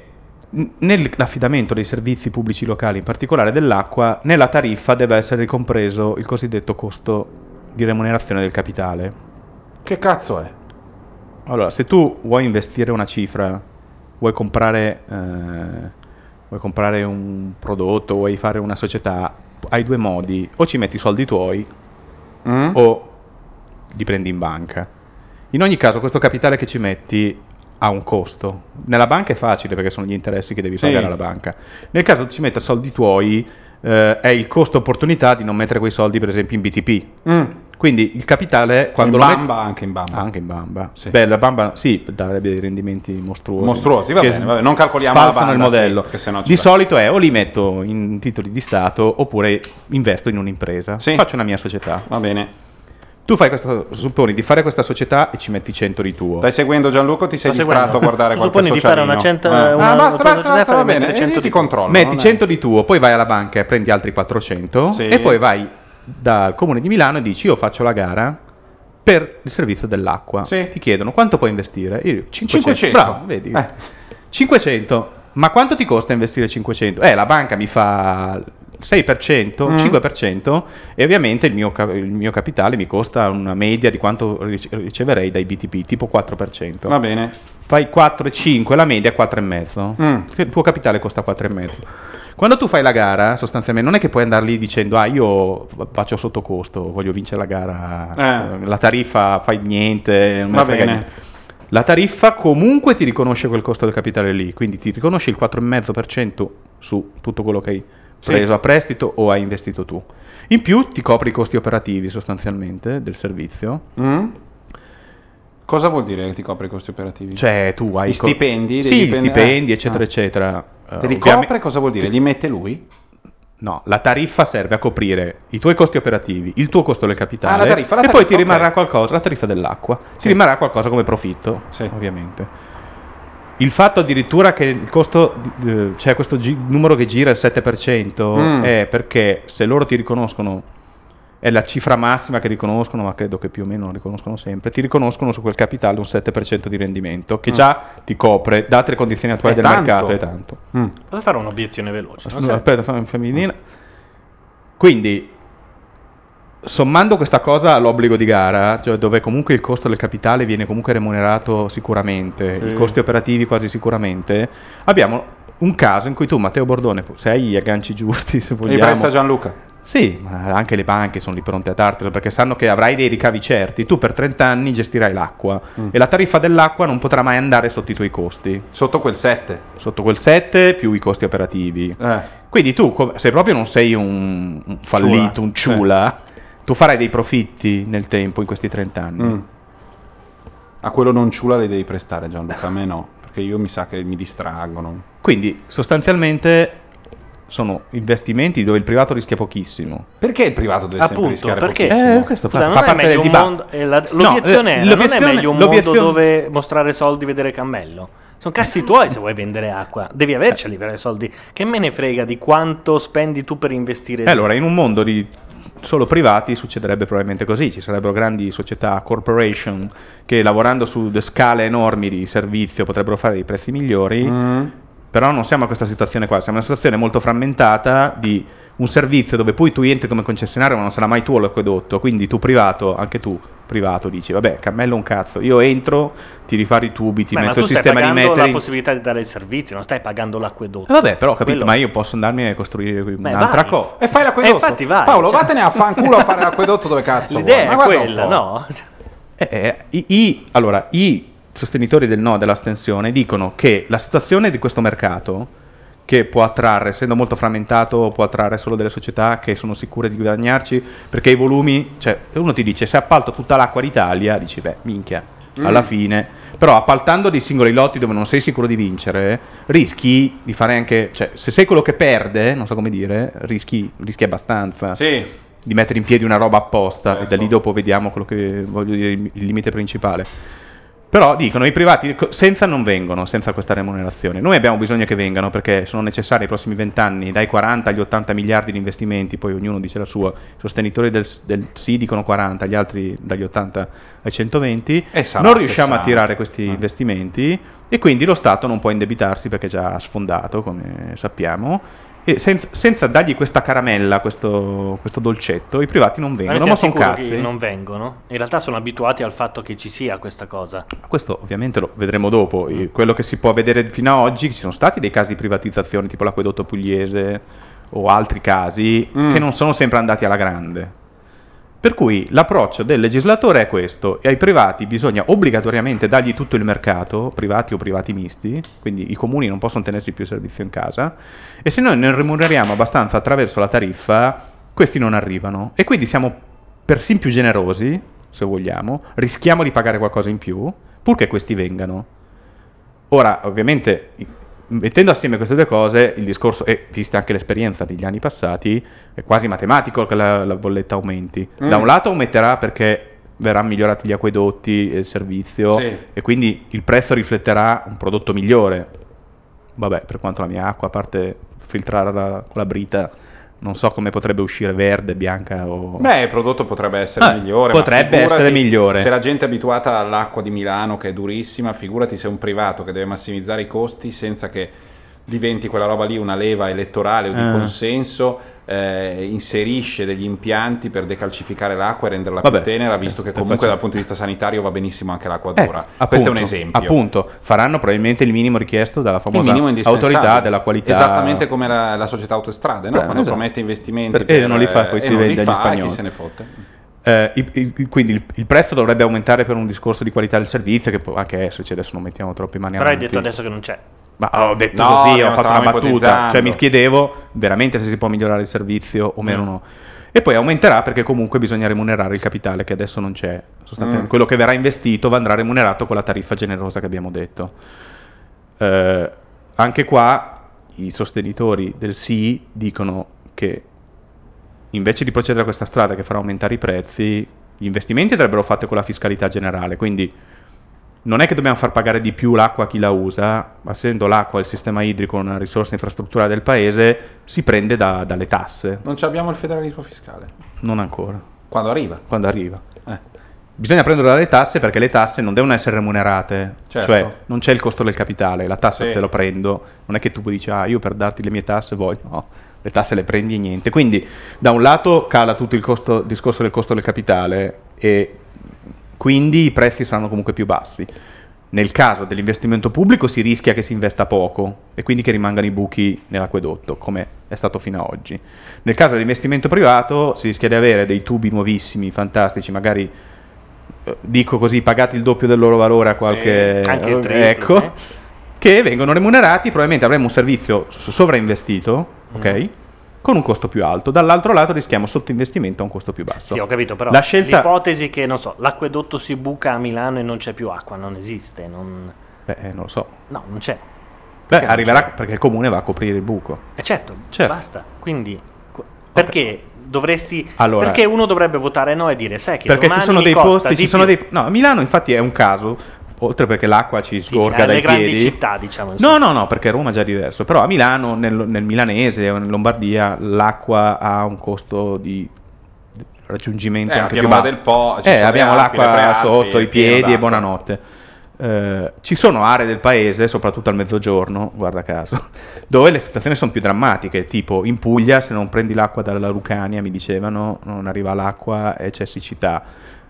S3: nell'affidamento dei servizi pubblici locali, in particolare dell'acqua, nella tariffa deve essere ricompreso il cosiddetto costo di remunerazione del capitale.
S1: Che cazzo è?
S3: Allora, se tu vuoi investire una cifra, vuoi comprare, eh, vuoi comprare un prodotto, vuoi fare una società, hai due modi, o ci metti i soldi tuoi
S1: Mm?
S3: o li prendi in banca. In ogni caso questo capitale che ci metti ha un costo. Nella banca è facile perché sono gli interessi che devi
S1: Sì.
S3: pagare alla banca. Nel caso ci metta soldi tuoi eh, è il costo opportunità di non mettere quei soldi per esempio in BTP.
S1: Mm.
S3: Quindi il capitale quando
S1: in
S3: lo
S1: bamba,
S3: metti-
S1: anche in bamba.
S3: anche in bamba.
S1: Sì.
S3: Beh, la bamba sì, darebbe dei rendimenti mostruosi.
S1: Mostruosi, va bene, va bene, non calcoliamo la
S3: il
S1: banda, sì,
S3: modello.
S1: ci
S3: di
S1: va.
S3: solito è o li metto in titoli di Stato oppure investo in un'impresa.
S1: Sì.
S3: Faccio una mia società.
S1: Va bene.
S3: Tu fai questa, supponi di fare questa società e ci metti 100 di tuo.
S1: Stai seguendo Gianluca o ti sei
S2: Sto
S1: distratto
S2: seguendo.
S1: a guardare qualche
S2: supponi di fare una
S1: socialino?
S2: cento-
S1: Eh.
S2: una-
S1: ah, basta,
S2: una
S1: basta, basta, va bene.
S2: 100
S1: Io
S2: di
S1: ti controllo.
S3: metti
S1: non è-
S3: 100 di tuo, poi vai alla banca e prendi altri 400
S1: Sì.
S3: e poi vai dal comune di Milano e dici io faccio la gara per il servizio dell'acqua.
S1: Sì.
S3: Ti chiedono quanto puoi investire? Io 500.
S1: 500.
S3: Bravo, vedi.
S1: Eh.
S3: 500. Ma quanto ti costa investire 500? Eh, la banca mi fa 6%,
S1: Mm.
S3: 5% e ovviamente il mio, il mio capitale mi costa una media di quanto rice- riceverei dai BTP, tipo 4%.
S1: Va bene.
S3: Fai 4,5, la media è 4,5.
S1: Mm.
S3: Il tuo capitale costa 4,5. Quando tu fai la gara, sostanzialmente, non è che puoi andare lì dicendo ah io faccio sotto costo, voglio vincere la gara,
S1: Eh.
S3: la tariffa fai niente, non
S1: Va bene.
S3: niente. La tariffa comunque ti riconosce quel costo del capitale lì, quindi ti riconosce il 4,5% su tutto quello che hai. Preso a prestito o hai investito tu. In più ti copri i costi operativi sostanzialmente del servizio.
S1: Mm? Cosa vuol dire che ti copre i costi operativi?
S3: Cioè tu hai
S1: stipendi dei
S3: Sì, gli
S1: dipendenti-
S3: stipendi, eccetera,
S1: Ah.
S3: eccetera.
S1: Te li
S3: Eh, ovviamente-
S1: copre cosa vuol dire? Li mette lui?
S3: No, la tariffa serve a coprire i tuoi costi operativi, il tuo costo del capitale
S1: Ah, la tariffa, la
S3: e poi
S1: tariffa,
S3: ti rimarrà qualcosa, la tariffa dell'acqua,
S1: Sì.
S3: ti rimarrà qualcosa come profitto,
S1: Sì.
S3: ovviamente. Il fatto addirittura che il costo, eh, c'è questo gi- numero che gira il 7%
S1: Mm.
S3: è perché se loro ti riconoscono, è la cifra massima che riconoscono, ma credo che più o meno la riconoscono sempre, ti riconoscono su quel capitale un 7% di rendimento, che
S1: Mm.
S3: già ti copre, date le condizioni attuali
S1: È
S3: del
S1: tanto.
S3: mercato, è tanto.
S1: Mm.
S2: Posso fare un'obiezione veloce? serve?
S3: aspetta, fammi femminile. Quindi, sommando questa cosa all'obbligo di gara, cioè dove comunque il costo del capitale viene comunque remunerato sicuramente,
S1: Sì.
S3: i costi operativi quasi sicuramente, abbiamo un caso in cui tu, Matteo Bordone, se hai gli agganci giusti, se
S1: Li
S3: vogliamo...
S1: presta Gianluca.
S3: Sì, ma anche le banche sono lì pronte a dartelo perché sanno che avrai dei ricavi certi. Tu per 30 anni gestirai l'acqua
S1: Mm.
S3: e la tariffa dell'acqua non potrà mai andare sotto i tuoi costi.
S1: Sotto quel 7.
S3: Sotto quel 7 più i costi operativi.
S1: Eh.
S3: Quindi tu, se proprio non sei un, un fallito,
S1: Ciula.
S3: un ciula, tu farai dei profitti nel tempo in questi 30 anni.
S1: Mm. A quello non ciula le devi prestare Gianluca, a me no, perché io mi sa che mi distraggono.
S3: Quindi sostanzialmente sono investimenti dove il privato rischia pochissimo.
S1: Perché il privato deve sempre
S2: Appunto,
S1: rischiare
S2: perché?
S1: pochissimo?
S3: Eh, questo
S2: Scusa,
S3: fa,
S2: non
S3: fa
S2: è
S3: parte
S2: meglio
S3: del
S2: un
S3: dibattito.
S2: mondo- eh, la- l'obiezione
S3: eh,
S2: era, non è
S3: l'obiezione-
S2: meglio un mondo
S3: l'obiezione-
S2: dove mostrare soldi, vedere cammello? Sono cazzi tuoi se vuoi vendere acqua. Devi averceli per i soldi. Che me ne frega di quanto spendi tu per investire?
S3: E allora, in un mondo di solo privati succederebbe probabilmente così, ci sarebbero grandi società, corporation, che lavorando su scale enormi di servizio potrebbero fare dei prezzi migliori,
S1: Mm.
S3: però non siamo a questa situazione qua, siamo in una situazione molto frammentata di un servizio dove poi tu entri come concessionario ma non sarà mai tuo l'acquedotto, quindi tu privato, anche tu privato dici vabbè cammello un cazzo, io entro, ti rifare i tubi, ti
S2: Beh, ma
S3: metto
S2: tu
S3: il
S2: stai
S3: sistema di
S2: pagando la
S3: metering.
S2: possibilità di dare il servizio, non stai pagando l'acquedotto.
S3: Eh, vabbè, però ho capito,
S2: Quello-
S3: ma io posso andarmi a costruire
S2: Beh,
S3: un'altra cosa.
S1: E fai l'acquedotto.
S2: E infatti vai,
S1: Paolo,
S2: cioè.
S1: vattene a fanculo a fare l'acquedotto dove cazzo
S2: L'idea
S1: vuoi. Ma
S2: è quella, no?
S3: Eh, eh, i, i- allora, i sostenitori del no dell'astensione dicono che la situazione di questo mercato, che può attrarre, essendo molto frammentato, può attrarre solo delle società che sono sicure di guadagnarci, perché i volumi, cioè uno ti dice se appalto tutta l'acqua d'Italia, dici beh, minchia, alla fine, però appaltando dei singoli lotti dove non sei sicuro di vincere, rischi di fare anche, cioè se sei quello che perde, non so come dire, rischi, rischi abbastanza
S1: Sì.
S3: di mettere in piedi una roba apposta e da
S1: Certo.
S3: lì dopo vediamo quello che voglio dire il limite principale. Però dicono i privati senza non vengono, senza questa remunerazione. Noi abbiamo bisogno che vengano perché sono necessari i prossimi 20 anni, dai 40 agli 80 miliardi di investimenti, poi ognuno dice la sua. I sostenitori del, del sì dicono 40, gli altri dagli 80 ai 120.
S1: E sarà
S3: non riusciamo
S1: 60.
S3: a tirare questi
S1: Eh.
S3: investimenti e quindi lo Stato non può indebitarsi perché è già sfondato, come sappiamo. E senza, senza dargli questa caramella, questo, questo dolcetto, i privati non
S2: Ma
S3: vengono, ma
S2: siamo
S3: sono
S2: sicuri
S3: cazzi.
S2: che non vengono. In realtà sono abituati al fatto che ci sia questa cosa.
S3: Questo ovviamente lo vedremo dopo.
S1: Mm.
S3: Quello che si può vedere fino ad oggi, ci sono stati dei casi di privatizzazione, tipo l'acquedotto pugliese o altri casi,
S1: Mm.
S3: che non sono sempre andati alla grande. Per cui l'approccio del legislatore è questo, e ai privati bisogna obbligatoriamente dargli tutto il mercato, privati o privati misti, quindi i comuni non possono tenersi più servizio in casa, e se noi ne remuneriamo abbastanza attraverso la tariffa, questi non arrivano. E quindi siamo persino più generosi, se vogliamo, rischiamo di pagare qualcosa in più, purché questi vengano. Ora, ovviamente, mettendo assieme queste due cose, il discorso, e vista anche l'esperienza degli anni passati, è quasi matematico che la, la bolletta aumenti. Da
S1: Mm.
S3: un lato aumenterà perché verranno migliorati gli acquedotti e il servizio,
S1: Sì.
S3: e quindi il prezzo rifletterà un prodotto migliore. Vabbè, per quanto la mia acqua, a parte filtrarla con la brita, non so come potrebbe uscire verde, bianca o...
S1: Beh, il prodotto potrebbe essere
S3: Ah,
S1: migliore.
S3: potrebbe essere migliore.
S1: Se la gente è abituata all'acqua di Milano, che è durissima, figurati se è un privato che deve massimizzare i costi senza che diventi quella roba lì una leva elettorale o di
S3: Eh.
S1: consenso eh, inserisce degli impianti per decalcificare l'acqua e renderla
S3: Vabbè,
S1: più tenera, visto che
S3: eh,
S1: comunque
S3: faccio-
S1: dal punto di vista sanitario va benissimo anche l'acqua
S3: Eh,
S1: dura.
S3: appunto,
S1: Questo è un esempio.
S3: Appunto, faranno probabilmente il minimo richiesto dalla famosa autorità della qualità.
S1: Esattamente come la, la società autostrade, no?
S3: Beh,
S1: quando
S3: esatto.
S1: promette investimenti
S3: Perché non li fa, poi
S1: eh,
S3: si
S1: e non
S3: vende
S1: li
S3: agli
S1: fa,
S3: spagnoli.
S1: chi se ne fotte.
S3: Eh, il- il- quindi il, il prezzo dovrebbe aumentare per un discorso di qualità del servizio, che può anche esserci, adesso non mettiamo troppo in mani
S2: Però hai
S3: avanti.
S2: detto adesso che non c'è.
S3: Ma ho detto
S1: No,
S3: così, ho fatto una battuta. Cioè, mi chiedevo veramente se si può migliorare il servizio o meno.
S1: Mm.
S3: no. E poi aumenterà perché comunque bisogna remunerare il capitale che adesso non c'è. Sostanzialmente
S1: Mm.
S3: quello che verrà investito andrà remunerato con la tariffa generosa che abbiamo detto. Eh, anche qua i sostenitori del sì dicono che invece di procedere a questa strada che farà aumentare i prezzi, gli investimenti andrebbero fatti con la fiscalità generale. Quindi non è che dobbiamo far pagare di più l'acqua a chi la usa, ma essendo l'acqua il sistema idrico una risorsa infrastrutturale del paese, si prende da- dalle tasse.
S1: Non abbiamo il federalismo fiscale.
S3: Non ancora,
S1: Quando arriva.
S3: quando arriva.
S1: Eh.
S3: Bisogna prendere dalle tasse perché le tasse non devono essere remunerate,
S1: Certo.
S3: cioè non c'è il costo del capitale, la tassa
S1: Sì.
S3: te lo prendo, non è che tu dire ah io per darti le mie tasse voglio, no, le tasse le prendi e niente. Quindi da un lato cala tutto il costo- discorso del costo del capitale e quindi i prezzi saranno comunque più bassi. Nel caso dell'investimento pubblico si rischia che si investa poco e quindi che rimangano i buchi nell'acquedotto, come è stato fino ad oggi. Nel caso dell'investimento privato si rischia di avere dei tubi nuovissimi, fantastici, magari eh, dico così, pagati il doppio del loro valore a qualche...
S2: Sì, anche il triplo,
S3: ecco,
S2: eh.
S3: che vengono remunerati, probabilmente avremo un servizio sovrainvestito,
S2: Mm.
S3: ok? Con un costo più alto. Dall'altro lato rischiamo sottoinvestimento a un costo più basso.
S2: Sì, ho capito, però
S3: La scelta...
S2: l'ipotesi che, non so, l'acquedotto si buca a Milano e non c'è più acqua, non esiste, non...
S3: Beh, eh, non lo so.
S2: No, non c'è.
S3: Beh,
S1: Perché
S3: arriverà
S1: c'è?
S3: perché il comune va a coprire il buco.
S2: E certo,
S3: Certo.
S2: basta. Quindi, qu- perché dovresti...
S3: Allora-
S2: perché uno dovrebbe votare no e dire, sai che
S3: Perché ci sono dei posti, ci sono
S2: più".
S3: dei... No, a Milano infatti è un caso, oltre perché l'acqua ci
S2: Sì,
S3: sgorga
S2: alle
S3: dai
S2: grandi
S3: piedi.
S2: città, diciamo.
S3: No, no, no, perché Roma è già diverso. Però a Milano, nel, nel milanese o in Lombardia, l'acqua ha un costo di raggiungimento
S1: Eh,
S3: anche più basso.
S1: del Po ci
S3: eh, abbiamo
S1: Alpi,
S3: l'acqua
S1: Prealpi,
S3: sotto i piedi e buonanotte. Eh, ci sono aree del paese, soprattutto al mezzogiorno, guarda caso, dove le situazioni sono più drammatiche, tipo in Puglia se non prendi l'acqua dalla Lucania, mi dicevano, non arriva l'acqua e c'è siccità.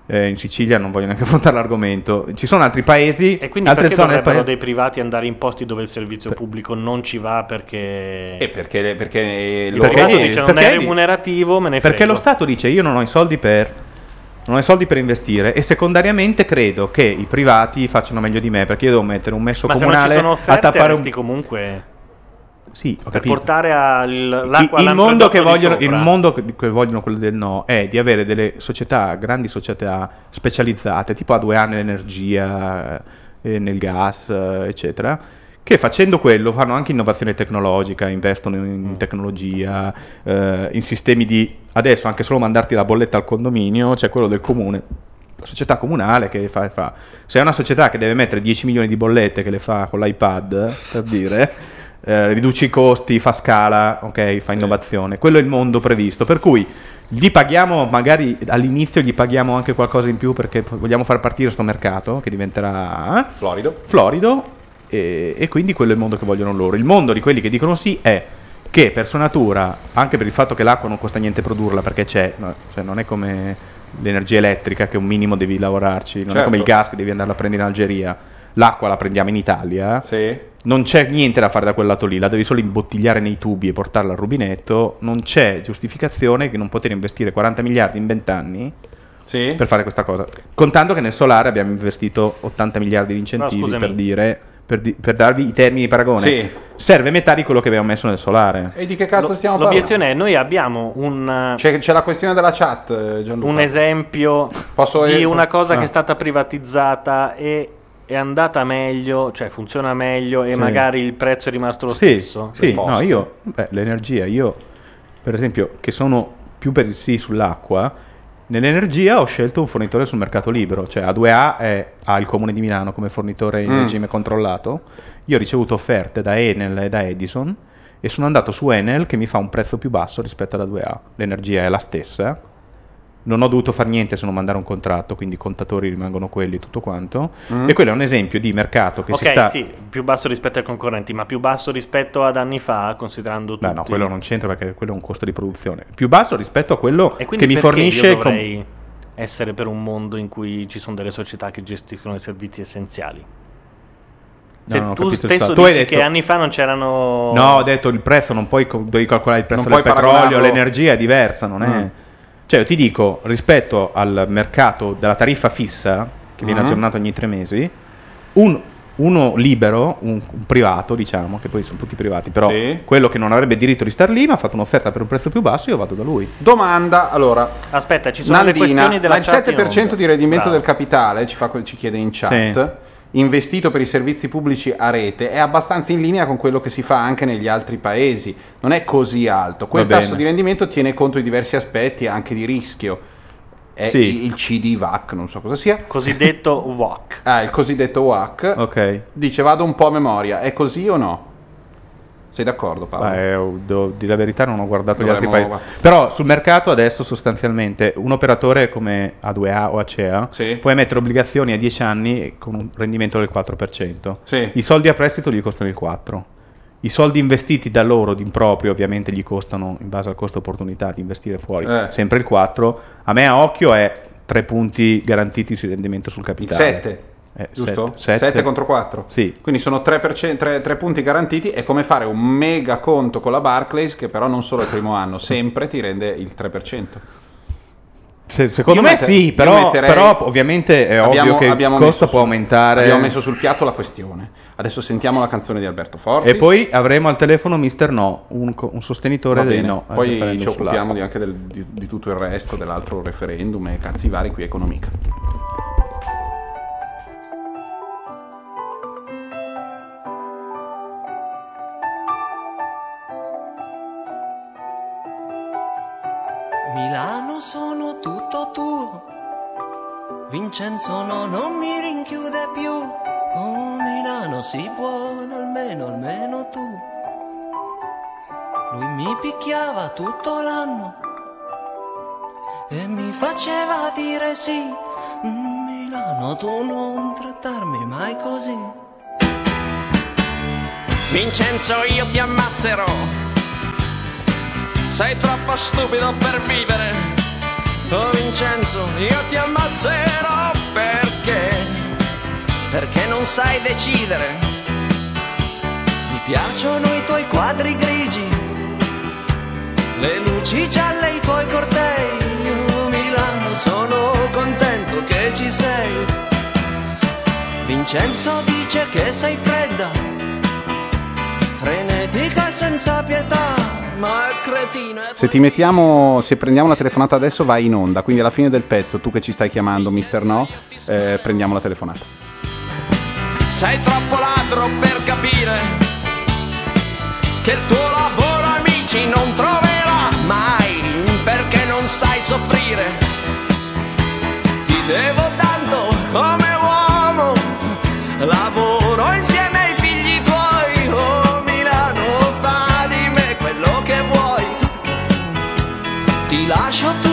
S3: Eh, in Sicilia non voglio neanche affrontare l'argomento. Ci sono altri paesi,
S2: E quindi
S3: altre
S2: perché
S3: zone
S2: dovrebbero
S3: paese.
S2: dei privati andare in posti dove il servizio pubblico non ci va perché...
S1: E perché, perché
S2: il
S1: loro-
S3: perché
S2: privato
S3: lì-
S2: dice non
S3: perché
S2: è remunerativo, me ne frego.
S3: Perché lo Stato dice io non ho i soldi per non ho i soldi per investire e secondariamente credo che i privati facciano meglio di me perché io devo mettere un messo
S2: Ma se non ci
S3: comunale
S2: sono
S3: a
S2: offerte,
S3: tappare un
S2: comunque...
S3: Sì,
S2: Per
S3: capito.
S2: portare al-
S3: Il-
S2: l'acqua
S3: il,
S2: all'antrodotto
S3: mondo che vogliono, il mondo che vogliono quello del no è di avere delle società, grandi società specializzate, tipo A2A nell'energia, eh, nel gas, eh, eccetera, che facendo quello fanno anche innovazione tecnologica, investono in,
S2: Mm.
S3: in tecnologia, eh, in sistemi di... Adesso anche solo mandarti la bolletta al condominio, c'è quello del comune, la società comunale che fa, fa. Se è una società che deve mettere 10 milioni di bollette che le fa con l'iPad, per dire, eh, riduce i costi, fa scala, ok, fa innovazione. Quello è il mondo previsto. Per cui gli paghiamo, magari all'inizio gli paghiamo anche qualcosa in più perché vogliamo far partire questo mercato che diventerà eh,
S1: Florido.
S3: florido e, e quindi quello è il mondo che vogliono loro. Il mondo di quelli che dicono sì è che per sua natura, anche per il fatto che l'acqua non costa niente produrla perché c'è, no, cioè non è come l'energia elettrica che un minimo devi lavorarci, non è
S1: Certo.
S3: come il gas che devi andare a prendere in Algeria, l'acqua la prendiamo in Italia,
S1: Sì.
S3: Non c'è niente da fare da quel lato lì, la devi solo imbottigliare nei tubi e portarla al rubinetto, non c'è giustificazione che non poter investire 40 miliardi in 20 anni
S1: Sì.
S3: per fare questa cosa. Contando che nel solare abbiamo investito 80 miliardi di incentivi
S2: scusami.
S3: per dire per, di- per darvi i termini di paragone.
S1: Sì.
S3: Serve metà di quello che abbiamo messo nel solare.
S1: E di che cazzo
S2: Lo-
S1: stiamo parlando?
S2: L'obiezione è noi abbiamo un,
S1: C'è, c'è la questione della chat, eh, Gianluca.
S2: un esempio
S1: Posso-
S2: di una cosa
S1: Ah.
S2: che è stata privatizzata e è andata meglio, cioè funziona meglio e
S3: Sì.
S2: magari il prezzo è rimasto lo
S3: Sì,
S2: stesso.
S3: sì,
S1: del
S3: no, io, beh, l'energia, io per esempio, che sono più per il sì sull'acqua, nell'energia ho scelto un fornitore sul mercato libero, cioè A2A è, ha il comune di Milano come fornitore in
S1: Mm.
S3: regime controllato, io ho ricevuto offerte da Enel e da Edison e sono andato su Enel che mi fa un prezzo più basso rispetto ad A2A, l'energia è la stessa, non ho dovuto fare niente se non mandare un contratto, quindi i contatori rimangono quelli, tutto quanto.
S2: Mm.
S3: E quello è un esempio di mercato che si
S2: ok,
S3: sta...
S2: sì, più basso rispetto ai concorrenti, ma più basso rispetto ad anni fa, considerando tutti.
S3: Beh, no, quello non c'entra perché quello è un costo di produzione. Più basso rispetto a quello che mi fornisce...
S2: io
S3: com-
S2: dovrei essere per un mondo in cui ci sono delle società che gestiscono i servizi essenziali? Se
S3: No,
S2: tu stesso.
S3: Tu hai
S2: dici
S3: detto-
S2: che anni fa non c'erano...
S3: No, ho detto il prezzo, non puoi devi calcolare il prezzo
S1: Non
S3: del petrolio,
S1: paragonarlo-
S3: l'energia è diversa, non è... Cioè, io ti dico, rispetto al mercato della tariffa fissa, che viene
S1: Mm.
S3: aggiornato ogni tre mesi, un- uno libero, un, un privato, diciamo, che poi sono tutti privati, però
S1: Sì.
S3: quello che non avrebbe diritto di star lì mi ha fatto un'offerta per un prezzo più basso, io vado da lui.
S1: Domanda, allora,
S2: Aspetta, ci sono le
S1: Nandina,
S2: questioni della
S1: ma il
S2: chat in
S1: 7%
S2: onda.
S1: di rendimento
S2: Bravo.
S1: del capitale, ci, fa, ci chiede in chat, investito per i servizi pubblici a rete, è abbastanza in linea con quello che si fa anche negli altri paesi. Non è così alto. Quel tasso di rendimento tiene conto di diversi aspetti anche di rischio. È
S3: Sì.
S1: il CDVAC, non so cosa sia.
S2: Cosiddetto WAC.
S1: Ah, il cosiddetto WAC.
S3: Ok.
S1: Dice vado un po' a memoria, è così o no? Sei d'accordo Paolo?
S3: Beh, eh, devo dire la verità, non ho guardato gli altri paesi. Però sul mercato adesso sostanzialmente un operatore come A2A o Acea
S1: Sì.
S3: può emettere obbligazioni a 10 anni con un rendimento del 4%.
S1: Sì.
S3: I soldi a prestito gli costano il 4%. I soldi investiti da loro in proprio ovviamente gli costano in base al costo opportunità di investire fuori
S1: Eh.
S3: sempre il 4. A me a occhio è 3 punti garantiti sul rendimento sul
S1: Il
S3: capitale.
S1: 7,
S3: Eh,
S1: giusto?
S3: sette.
S1: 7 contro 4.
S3: Sì.
S1: Quindi sono 3, punti garantiti. È come fare un mega conto con la Barclays che però non solo il primo anno, sempre ti rende il 3%.
S3: Se- secondo
S1: Io
S3: me
S1: mette-
S3: sì, però,
S1: metterei-
S3: però ovviamente è
S1: Abbiamo-
S3: ovvio che il costo può
S1: sul-
S3: aumentare.
S1: Abbiamo messo sul piatto la questione. Adesso sentiamo la canzone di Alberto Forti.
S3: E poi avremo al telefono Mister No, un, un sostenitore
S1: Va
S3: dei
S1: bene.
S3: no.
S1: Poi ci occupiamo di- anche del- di, di tutto il resto, dell'altro referendum e cazzi vari qui Economica.
S4: Milano sono tutto tuo. Vincenzo no, non mi rinchiude più. Oh Milano si buono, almeno, almeno tu. Lui mi picchiava tutto l'anno e mi faceva dire sì. Mm, Milano, tu non trattarmi mai così.
S5: Vincenzo, io ti ammazzerò. Sei troppo stupido per vivere. Oh Vincenzo, io ti ammazzerò perché? Perché non sai decidere.
S4: Mi piacciono i tuoi quadri grigi, le luci gialle, i tuoi cortei. Io Milano sono contento che ci sei. Vincenzo dice che sei fredda, frenetica e senza pietà,
S1: Se ti mettiamo, se prendiamo la telefonata adesso vai in onda, quindi alla fine del pezzo, tu che ci stai chiamando Mister No, eh, prendiamo la telefonata.
S5: Sei troppo ladro per capire che il tuo lavoro amici non troverà mai perché non sai soffrire. Ti devo tanto come uomo, lavoro
S4: ti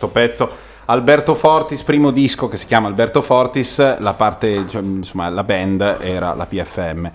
S1: che bello sto pezzo. Alberto Fortis, primo disco che si chiama Alberto Fortis, la parte, cioè, insomma, la band era la PFM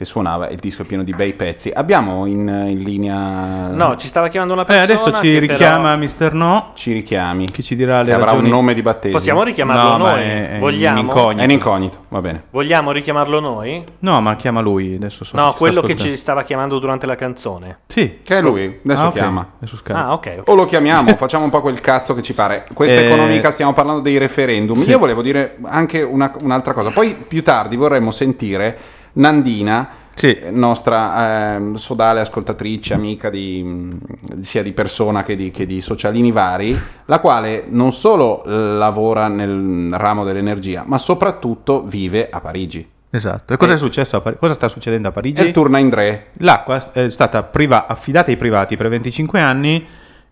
S1: che suonava il disco è pieno di bei pezzi. Abbiamo in, in linea...
S2: No, ci stava chiamando una
S3: Eh,
S2: persona.
S3: adesso ci
S2: che però-
S3: richiama Mister No.
S1: Ci richiami.
S3: Che ci dirà le
S1: Che avrà un nome di battesimo.
S2: Possiamo richiamarlo
S3: No, ma
S2: noi?
S3: è- è in
S2: Vogliamo?
S3: incognito.
S1: È in incognito, va bene.
S2: Vogliamo richiamarlo noi?
S3: No, ma chiama lui adesso. so
S2: No, quello che ci stava chiamando durante la canzone.
S3: Sì.
S1: Che è lui, adesso
S3: Ah, ok.
S1: chiama.
S2: Ah, ok. ok.
S1: O lo chiamiamo, facciamo un po' quel cazzo che ci pare. Questa
S3: Eh,
S1: economica stiamo parlando dei referendum.
S3: sì.
S1: Io volevo dire anche una- un'altra cosa. Poi più tardi vorremmo sentire Nandina,
S3: Sì.
S1: eh, nostra ehm, sodale ascoltatrice, amica di, sia di persona che di, che di socialini vari, la quale non solo eh, lavora nel ramo dell'energia, ma soprattutto vive a Parigi.
S3: Esatto. E cosa
S1: Eh.
S3: è successo a Pari- Cosa sta succedendo a Parigi?
S1: E il turna in Dre.
S3: L'acqua è stata priva- affidata ai privati per 25 anni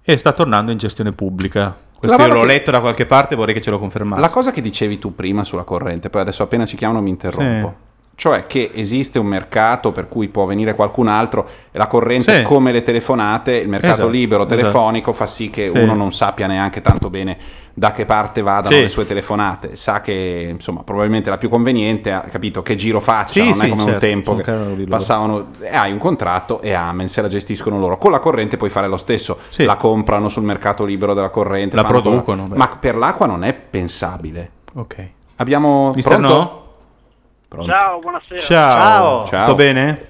S3: e sta tornando in gestione pubblica. Questo io l'ho
S1: che-
S3: letto da qualche parte, vorrei che ce lo confermassi.
S1: La cosa che dicevi tu prima sulla corrente, poi adesso appena ci chiamano mi interrompo. Cioè che esiste un mercato per cui può venire qualcun altro e la corrente
S3: Sì.
S1: come le telefonate, il mercato
S3: Esatto,
S1: libero
S3: esatto.
S1: telefonico fa sì che
S3: Sì.
S1: uno non sappia neanche tanto bene da che parte vadano
S3: Sì.
S1: le sue telefonate, sa che insomma probabilmente la più conveniente, ha capito che giro faccia, non è come un
S3: certo,
S1: tempo
S3: sono
S1: che passavano, e hai un contratto e amen, se la gestiscono loro. Con la corrente puoi fare lo stesso,
S3: Sì.
S1: la comprano sul mercato libero della corrente,
S3: La producono, beh.
S1: ma per l'acqua non è pensabile.
S3: Ok.
S1: Abbiamo
S3: Mister
S1: pronto?
S3: No?
S1: Pronto.
S6: Ciao, buonasera.
S3: Ciao.
S2: Ciao.
S1: Ciao.
S3: Tutto bene?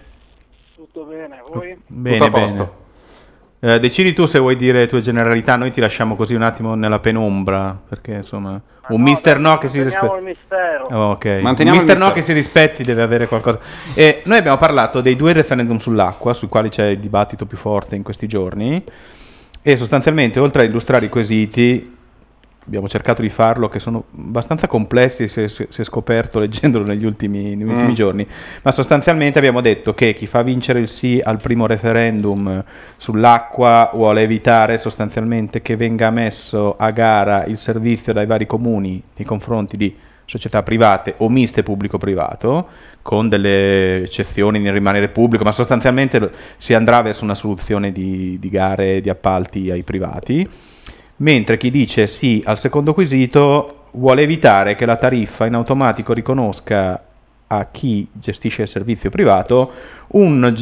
S6: Tutto bene, voi?
S3: Bene,
S1: Tutto a posto.
S3: bene. Eh, decidi tu se vuoi dire le tue generalità, noi ti lasciamo così un attimo nella penombra, perché insomma, un Mister No che si
S6: Manteniamo
S3: rispetti.
S6: il mistero.
S3: Oh, ok. Un
S1: Manteniamo il
S3: Mister No che si rispetti deve avere qualcosa. E noi abbiamo parlato dei due referendum sull'acqua, sui quali c'è il dibattito più forte in questi giorni. E sostanzialmente, oltre a illustrare i quesiti, abbiamo cercato di farlo, che sono abbastanza complessi, si è, scoperto leggendolo negli ultimi, negli ultimi
S1: Mm.
S3: giorni. Ma sostanzialmente abbiamo detto che chi fa vincere il sì al primo referendum sull'acqua vuole evitare sostanzialmente che venga messo a gara il servizio dai vari comuni nei confronti di società private o miste pubblico-privato, con delle eccezioni nel rimanere pubblico, ma sostanzialmente si andrà verso una soluzione di, di gare di appalti ai privati. Mentre chi dice sì al secondo quesito vuole evitare che la tariffa in automatico riconosca a chi gestisce il servizio privato un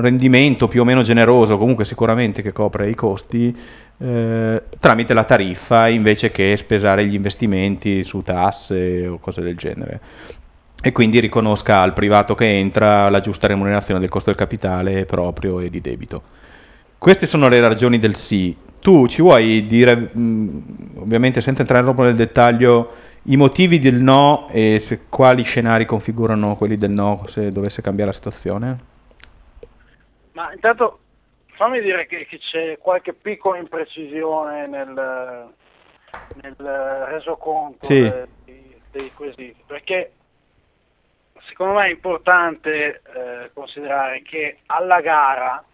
S3: rendimento più o meno generoso, comunque sicuramente che copre i costi, eh, tramite la tariffa invece che spesare gli investimenti su tasse o cose del genere. E quindi riconosca al privato che entra la giusta remunerazione del costo del capitale proprio e di debito. Queste sono le ragioni del sì. Tu ci vuoi dire, mh, ovviamente senza entrare troppo nel dettaglio, i motivi del no e se- quali scenari configurano quelli del no se dovesse cambiare la situazione?
S6: Ma intanto fammi dire che, che c'è qualche piccola imprecisione nel, nel resoconto
S3: Sì.
S6: de- dei, dei quesiti, perché secondo me è importante eh, considerare che alla gara,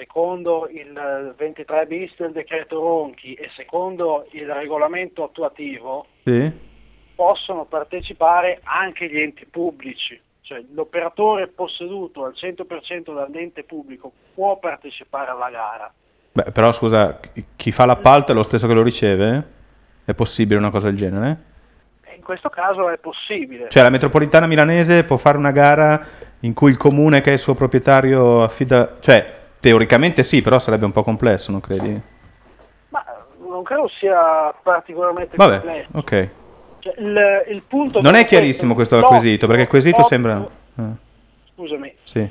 S6: secondo il 23 bis del decreto Ronchi e secondo il regolamento attuativo,
S3: Sì?
S6: possono partecipare anche gli enti pubblici, cioè l'operatore posseduto al 100% dall'ente pubblico può partecipare alla gara.
S3: Beh, però scusa, chi- fa l'appalto è lo stesso che lo riceve? È possibile una cosa del genere?
S6: E in questo caso è possibile.
S3: Cioè la metropolitana milanese può fare una gara in cui il comune che è il suo proprietario affida... Cioè, teoricamente sì, però sarebbe un po' complesso, non credi?
S6: Ma non credo sia particolarmente
S3: Vabbè,
S6: complesso.
S3: ok.
S6: Cioè, il, il punto
S3: Non è chiarissimo questo quesito, perché il quesito sembra... eh,
S6: Scusami,
S3: sì.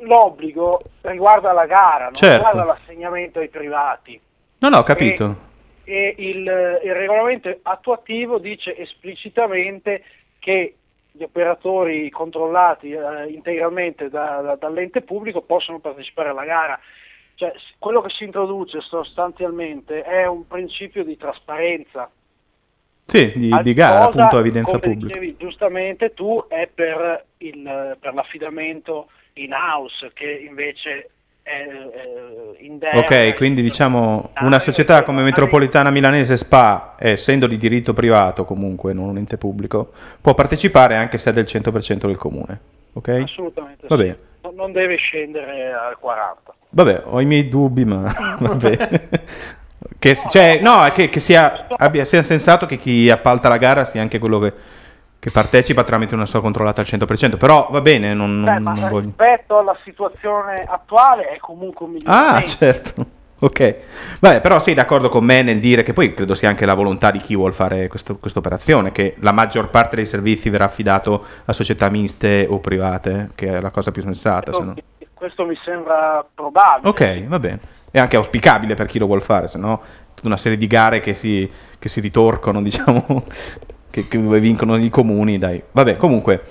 S6: l'obbligo riguarda la gara, non
S3: Certo.
S6: riguarda l'assegnamento ai privati.
S3: No, no, ho capito.
S6: e il, il regolamento attuativo dice esplicitamente che gli operatori controllati eh, integralmente da- da- dall'ente pubblico possono partecipare alla gara. Cioè, quello che si introduce sostanzialmente è un principio di trasparenza.
S3: Sì, di, di gara,
S6: cosa,
S3: appunto, evidenza
S6: come
S3: pubblica.
S6: dicevi giustamente tu, è per, il- per l'affidamento in house, che invece è eh.
S3: Ok, quindi diciamo una società come Metropolitana Milanese SPA, essendo di diritto privato comunque, non un ente pubblico, può partecipare anche se è del 100% del comune. Ok?
S6: Assolutamente
S3: Va
S6: sì.
S3: bene.
S6: Non- deve scendere al 40.
S3: Vabbè, ho i miei dubbi, ma va bene. Che, cioè, no, è che, che sia, abbia, sia sensato che chi appalta la gara sia anche quello che, che partecipa tramite una sua controllata al 100%. Però va bene, non,
S6: Beh,
S3: non-
S6: ma
S3: non voglio.
S6: rispetto alla situazione attuale è comunque un
S3: Ah,
S6: miglioramento.
S3: certo. Ok. Vabbè, però sei d'accordo con me nel dire che poi credo sia anche la volontà di chi vuole fare questa operazione, che la maggior parte dei servizi verrà affidato a società miste o private, che è la cosa più sensata. se no-
S6: Questo mi sembra probabile.
S3: Ok, va bene. È anche auspicabile per chi lo vuole fare, se no tutta una serie di gare che si, che si ritorcono, diciamo, che, che vincono i comuni, dai. Vabbè, comunque,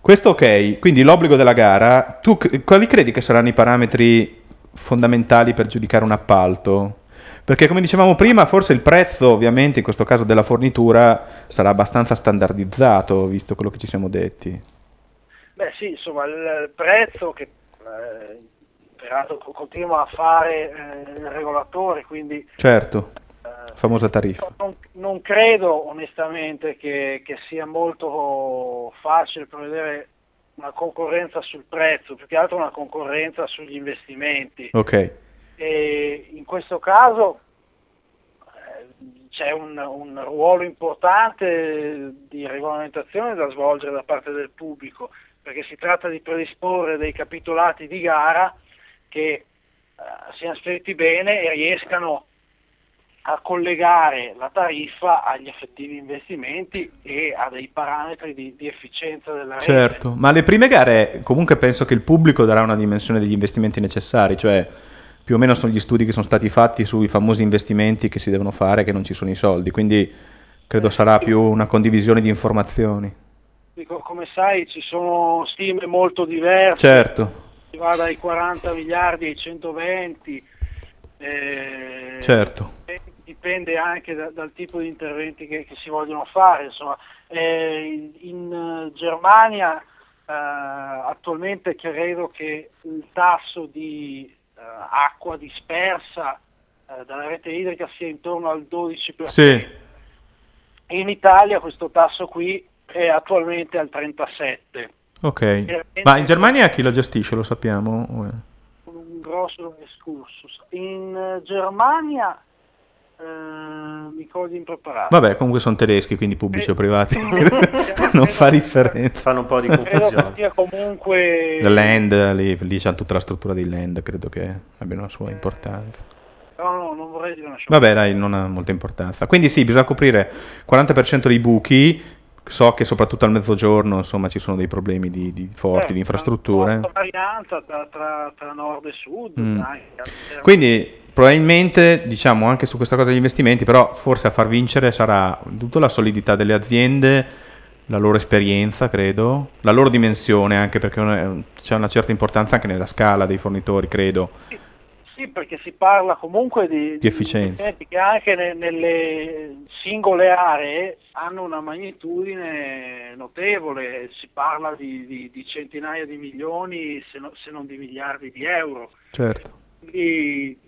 S3: questo ok, quindi l'obbligo della gara, tu quali credi che saranno i parametri fondamentali per giudicare un appalto? Perché come dicevamo prima, forse il prezzo, ovviamente, in questo caso della fornitura, sarà abbastanza standardizzato, visto quello che ci siamo detti.
S6: Beh sì, insomma, il prezzo che eh, peraltro co- continua a fare eh, il regolatore, quindi
S3: Certo, famosa tariffa.
S6: non, non credo onestamente che, che sia molto facile prevedere una concorrenza sul prezzo, più che altro una concorrenza sugli investimenti.
S3: Ok.
S6: E in questo caso eh, c'è un, un ruolo importante di regolamentazione da svolgere da parte del pubblico, perché si tratta di predisporre dei capitolati di gara che eh, siano scritti bene e riescano a collegare la tariffa agli effettivi investimenti e a dei parametri di, di efficienza della rete.
S3: Certo, ma alle prime gare comunque penso che il pubblico darà una dimensione degli investimenti necessari, cioè più o meno sono gli studi che sono stati fatti sui famosi investimenti che si devono fare che non ci sono i soldi, quindi credo sarà più una condivisione di informazioni.
S6: Dico, come sai ci sono stime molto diverse,
S3: Certo,
S6: si va dai 40 miliardi ai 120, eh,
S3: certo.
S6: e dipende anche da- dal tipo di interventi che, che si vogliono fare. Insomma. Eh, in, eh, Germania eh, attualmente credo che il tasso di eh, acqua dispersa eh, dalla rete idrica sia intorno al 12%.
S3: Sì,
S6: In Italia questo tasso qui è attualmente al 37%.
S3: ok. Ma in Germania chi lo gestisce, lo sappiamo?
S6: Un grosso excursus. In eh, Germania mi cogli impreparato.
S3: Vabbè, comunque sono tedeschi, quindi pubblici o privati. non fa differenza.
S2: Fanno un po' di
S6: Credo che sia comunque
S3: Land, lì, lì c'è tutta la struttura di land, credo che abbia una sua importanza.
S6: no, no, non vorrei dire una.
S3: Vabbè, dai, non ha molta importanza. Quindi sì, bisogna coprire 40% dei buchi. So che soprattutto al mezzogiorno, insomma, ci sono dei problemi di, di forti,
S6: Eh,
S3: di infrastrutture.
S6: Una varianza tra, tra- tra nord e sud.
S3: Mm.
S6: dai, alternamente.
S3: Quindi probabilmente, diciamo, anche su questa cosa degli investimenti, però forse a far vincere sarà tutta la solidità delle aziende, la loro esperienza, credo, la loro dimensione, anche perché una- c'è una certa importanza anche nella scala dei fornitori, credo.
S6: Sì, perché si parla comunque di,
S3: Di efficienza.
S6: investimenti che anche ne- nelle singole aree hanno una magnitudine notevole, si parla di, di- di centinaia di milioni se, no- se non di miliardi di euro.
S3: Certo.
S6: Quindi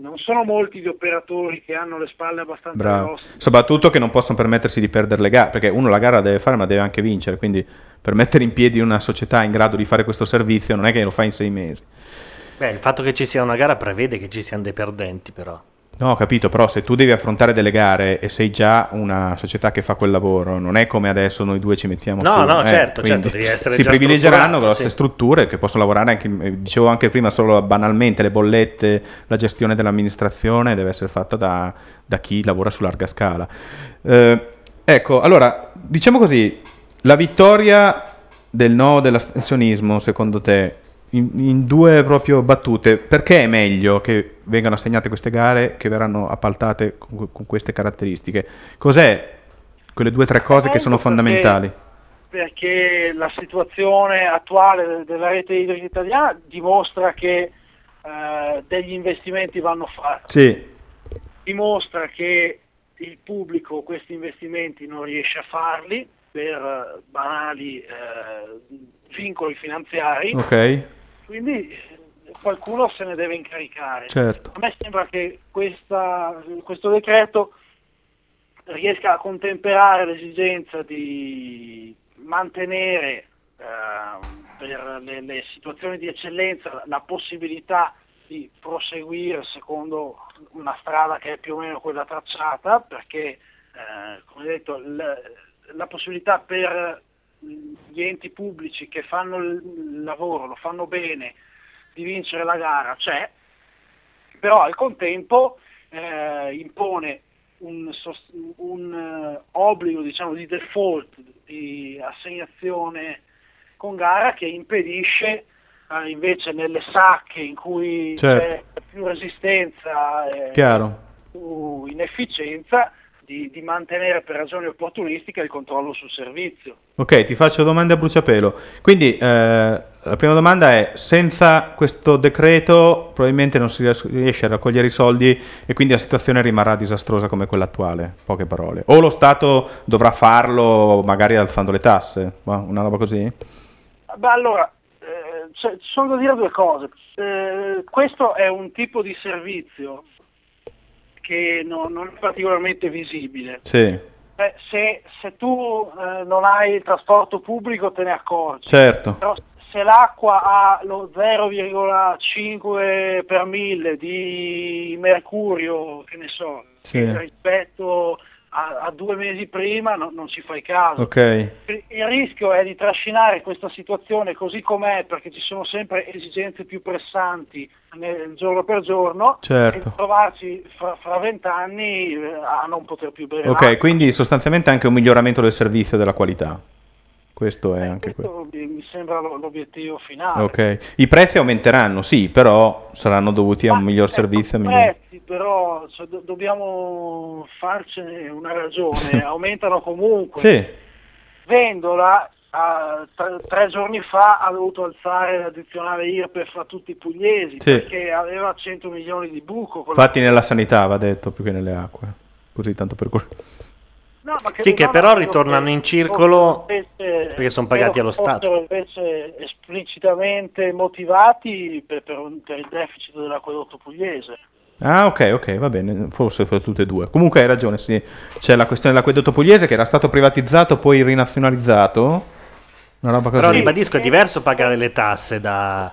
S6: non sono molti gli operatori che hanno le spalle abbastanza
S3: Bravo.
S6: grosse.
S3: Soprattutto che non possono permettersi di perdere le gare, perché uno la gara la deve fare ma deve anche vincere, quindi per mettere in piedi una società in grado di fare questo servizio non è che lo fa in sei mesi.
S2: Beh, il fatto che ci sia una gara prevede che ci siano dei perdenti, però.
S3: No, ho capito, però se tu devi affrontare delle gare e sei già una società che fa quel lavoro, non è come adesso noi due ci mettiamo
S2: No,
S3: su.
S2: no,
S3: eh,
S2: certo, certo, devi essere
S3: Si
S2: strutturato,
S3: grosse
S2: sì.
S3: strutture che possono lavorare anche, eh, dicevo anche prima, solo banalmente le bollette, la gestione dell'amministrazione deve essere fatta da, da chi lavora su larga scala. Eh, ecco, allora, diciamo così, la vittoria del no dell'astensionismo, secondo te, in, in due proprio battute, perché è meglio che vengano assegnate queste gare che verranno appaltate con, con queste caratteristiche? Cos'è quelle due o tre cose che sono
S6: perché-
S3: fondamentali?
S6: Perché la situazione attuale de- della rete idrica italiana dimostra che eh, degli investimenti vanno fatti.
S3: Sì,
S6: dimostra che il pubblico questi investimenti non riesce a farli per eh, banali eh, vincoli finanziari,
S3: ok,
S6: quindi eh, qualcuno se ne deve incaricare.
S3: certo.
S6: A me sembra che questa- questo decreto riesca a contemperare l'esigenza di mantenere ehm, per le, le situazioni di eccellenza la possibilità di proseguire secondo una strada che è più o meno quella tracciata, perché, eh, come detto, l- la possibilità per gli enti pubblici che fanno il lavoro, lo fanno bene, di vincere la gara c'è, però al contempo eh, impone un, un, eh, obbligo diciamo, di default, di assegnazione con gara che impedisce eh, invece nelle sacche in cui
S3: Certo.
S6: c'è più resistenza e
S3: Chiaro.
S6: più inefficienza di, di mantenere per ragioni opportunistiche il controllo sul servizio.
S3: Ok, ti faccio domande a bruciapelo. Quindi eh, la prima domanda è: senza questo decreto probabilmente non si ries- riesce a raccogliere i soldi e quindi la situazione rimarrà disastrosa come quella attuale. Poche parole. O lo Stato dovrà farlo magari alzando le tasse, una roba così?
S6: Beh, allora, eh, cioè, ci sono da dire due cose. Eh, questo è un tipo di servizio che no- non è particolarmente visibile.
S3: Sì,
S6: Eh, se, se tu eh, non hai il trasporto pubblico te ne accorgi.
S3: certo.
S6: Però se l'acqua ha lo 0,5 per mille di mercurio, che ne so,
S3: Sì.
S6: rispetto a, a due mesi prima, no- non ci fai caso.
S3: Ok.
S6: Il rischio è di trascinare questa situazione così com'è perché ci sono sempre esigenze più pressanti nel giorno per giorno
S3: Certo.
S6: e trovarci fra fra vent'anni eh, a non poter più bere
S3: Ok,
S6: l'acqua.
S3: quindi sostanzialmente anche un miglioramento del servizio e della qualità. Questo è anche quello.
S6: Questo mi mi sembra lo- l'obiettivo finale.
S3: Ok. I prezzi aumenteranno, sì, però saranno dovuti a un miglior servizio. e
S6: I
S3: miglior-
S6: prezzi però cioè, do- dobbiamo farcene una ragione, aumentano comunque.
S3: Sì,
S6: Vendola a- tre, tre giorni fa ha dovuto alzare l'addizionale IRPEF a tutti i pugliesi
S3: Sì.
S6: perché aveva 100 milioni di buco.
S3: infatti nella sanità va detto più che nelle acque. Così tanto per cui.
S6: No, ma
S2: Sì, che però ritornano
S6: che
S2: in circolo
S6: invece-
S2: perché sono pagati allo
S6: che
S2: Stato.
S6: invece esplicitamente motivati per, per un- per il deficit dell'acquedotto pugliese.
S3: Ah, ok, ok, va bene, forse per tutte e due. Comunque hai ragione, sì. C'è la questione dell'acquedotto pugliese che era stato privatizzato, poi rinazionalizzato. Una roba così.
S2: Però ribadisco, è diverso pagare le tasse da...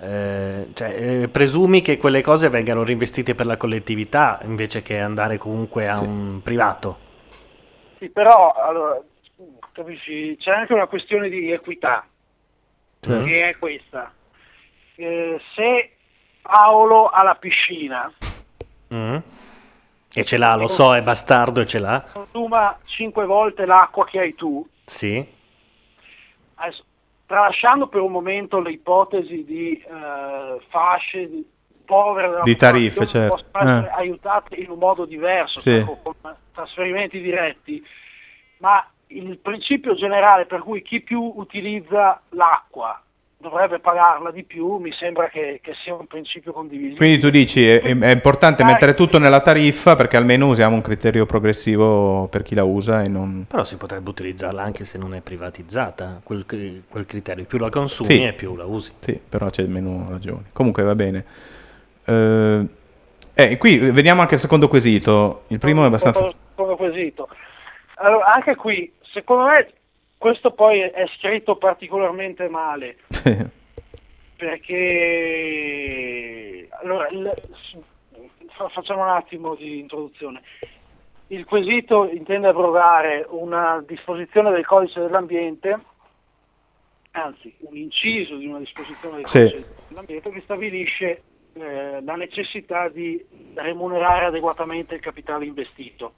S2: eh, cioè, eh, presumi che quelle cose vengano reinvestite per la collettività invece che andare comunque a un privato.
S6: Sì, però allora, capisci, c'è anche una questione di equità,
S3: Certo.
S6: che è questa. Eh, se Paolo ha la piscina,
S2: Mm. E ce l'ha, lo so, è bastardo e ce l'ha.
S6: consuma 5 volte l'acqua che hai tu,
S2: Sì.
S6: adesso, tralasciando per un momento le ipotesi di eh, fasce di- povere della
S3: Di tariffe, certo.
S6: possono essere
S3: Eh.
S6: aiutate in un modo diverso,
S3: Sì.
S6: cioè con, trasferimenti diretti, ma il principio generale per cui chi più utilizza l'acqua dovrebbe pagarla di più mi sembra che, che sia un principio condivisibile.
S3: Quindi tu dici è, è- importante
S6: Dai.
S3: mettere tutto nella tariffa perché almeno usiamo un criterio progressivo per chi la usa e non...
S2: Però si potrebbe utilizzarla anche se non è privatizzata, quel, quel criterio. Più la consumi
S3: Sì.
S2: e più la usi.
S3: Sì, però c'è meno ragioni. Comunque va bene. Eh, eh, qui vediamo anche il secondo quesito. Il primo è abbastanza...
S6: Come quesito. Allora, anche qui, secondo me, questo poi è scritto particolarmente male, perché... Allora, il- fa- facciamo un attimo di introduzione. Il quesito intende abrogare una disposizione del codice dell'ambiente, anzi un inciso di una disposizione del
S3: Sì.
S6: codice dell'ambiente che stabilisce eh, la necessità di remunerare adeguatamente il capitale investito.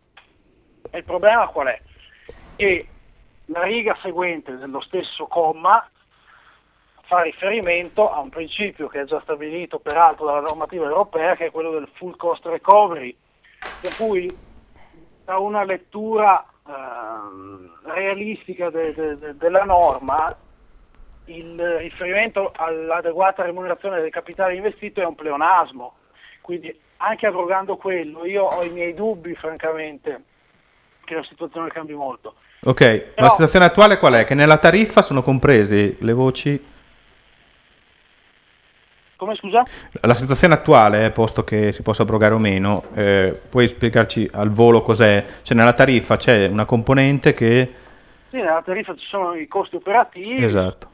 S6: E il problema qual è? Che la riga seguente dello stesso comma fa riferimento a un principio che è già stabilito peraltro dalla normativa europea, che è quello del full cost recovery, per cui da una lettura ehm, realistica de- de- de- della norma il riferimento all'adeguata remunerazione del capitale investito è un pleonasmo, quindi anche abrogando quello io ho i miei dubbi francamente che la situazione cambi molto.
S3: Ok, la
S6: Però-
S3: situazione attuale qual è? Che nella tariffa sono comprese le voci...
S6: Come scusa?
S3: La situazione attuale, eh, posto che si possa abrogare o meno, eh, puoi spiegarci al volo cos'è? Cioè nella tariffa c'è una componente che...
S6: Sì, nella tariffa ci sono i costi operativi,
S3: Esatto.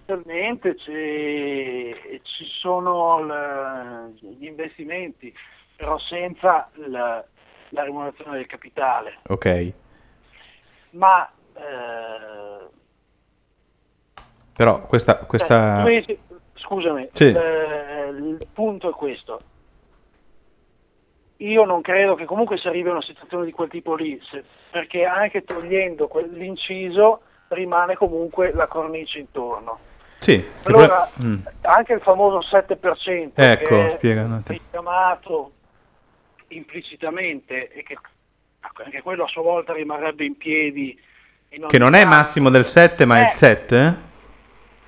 S6: e ci sono l- gli investimenti, però senza la, la remunerazione del capitale.
S3: Ok.
S6: Ma eh,
S3: Però questa...
S6: cioè,
S3: questa...
S6: dici- scusami,
S3: Sì.
S6: eh, il punto è questo. Io non credo che comunque si arrivi a una situazione di quel tipo lì, se- perché anche togliendo quel- l'inciso rimane comunque la cornice intorno.
S3: Sì.
S6: Allora,
S3: problema- Mm.
S6: anche il famoso 7%
S3: Ecco,
S6: che è
S3: attimo.
S6: richiamato implicitamente e che anche quello a sua volta rimarrebbe in piedi. in
S3: Che non è
S6: caso.
S3: massimo del 7, ma è il
S6: Eh.
S3: 7?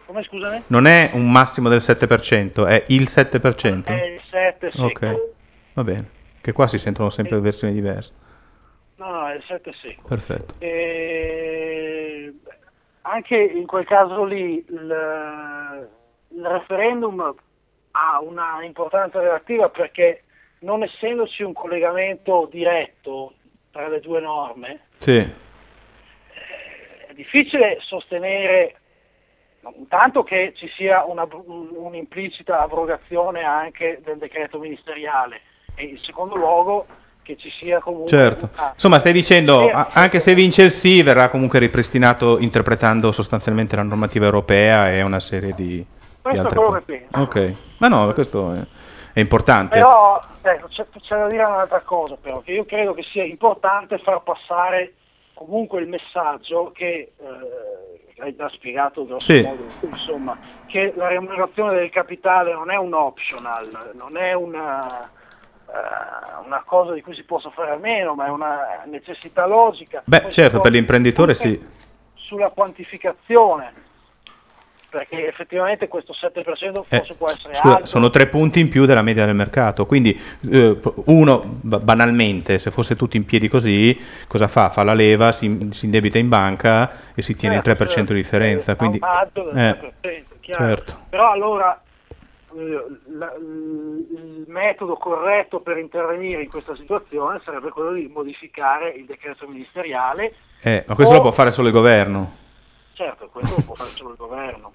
S6: Come scusami?
S3: Non è un massimo del 7%, è il 7%?
S6: È il 7 secco.
S3: Ok, va bene. Che qua si sentono sempre versioni diverse.
S6: No, no, è il 7 secco.
S3: Perfetto.
S6: E anche in quel caso lì il, il referendum ha una importanza relativa perché non essendoci un collegamento diretto tra le due norme,
S3: Sì,
S6: è difficile sostenere intanto che ci sia una- un- un'implicita abrogazione anche del decreto ministeriale. E in secondo luogo che ci sia comunque
S3: certo. Insomma, stai dicendo, a- anche se vince il sì, verrà comunque ripristinato interpretando sostanzialmente la normativa europea e una serie di, di
S6: Questo è
S3: altre
S6: quello
S3: cose.
S6: che penso.
S3: Ok, ma no, questo è, è importante.
S6: Però ecco, c'è, c'è da dire un'altra cosa, però, che io credo che sia importante far passare comunque il messaggio che eh, hai già spiegato grosso
S3: Sì.
S6: modo, insomma, che la remunerazione del capitale non è un optional, non è una, eh, una cosa di cui si possa fare a meno, ma è una necessità logica.
S3: Beh,
S6: Poi
S3: certo, per l'imprenditore sì.
S6: Sulla quantificazione, perché effettivamente questo 7%
S3: Eh,
S6: forse può essere
S3: scusa,
S6: alto.
S3: sono tre punti in più della media del mercato. Quindi, eh, uno ba- banalmente, se fosse tutto in piedi così, cosa fa? Fa la leva, si, si indebita in banca e si tiene
S6: Certo,
S3: il 3% di
S6: certo,
S3: differenza.
S6: è
S3: Quindi,
S6: un maggio del
S3: eh,
S6: 3%, chiaro.
S3: certo.
S6: Però allora eh, la- il metodo corretto per intervenire in questa situazione sarebbe quello di modificare il decreto ministeriale.
S3: Eh, ma questo
S6: o-
S3: lo può fare solo il governo.
S6: Certo, questo lo può fare solo il governo.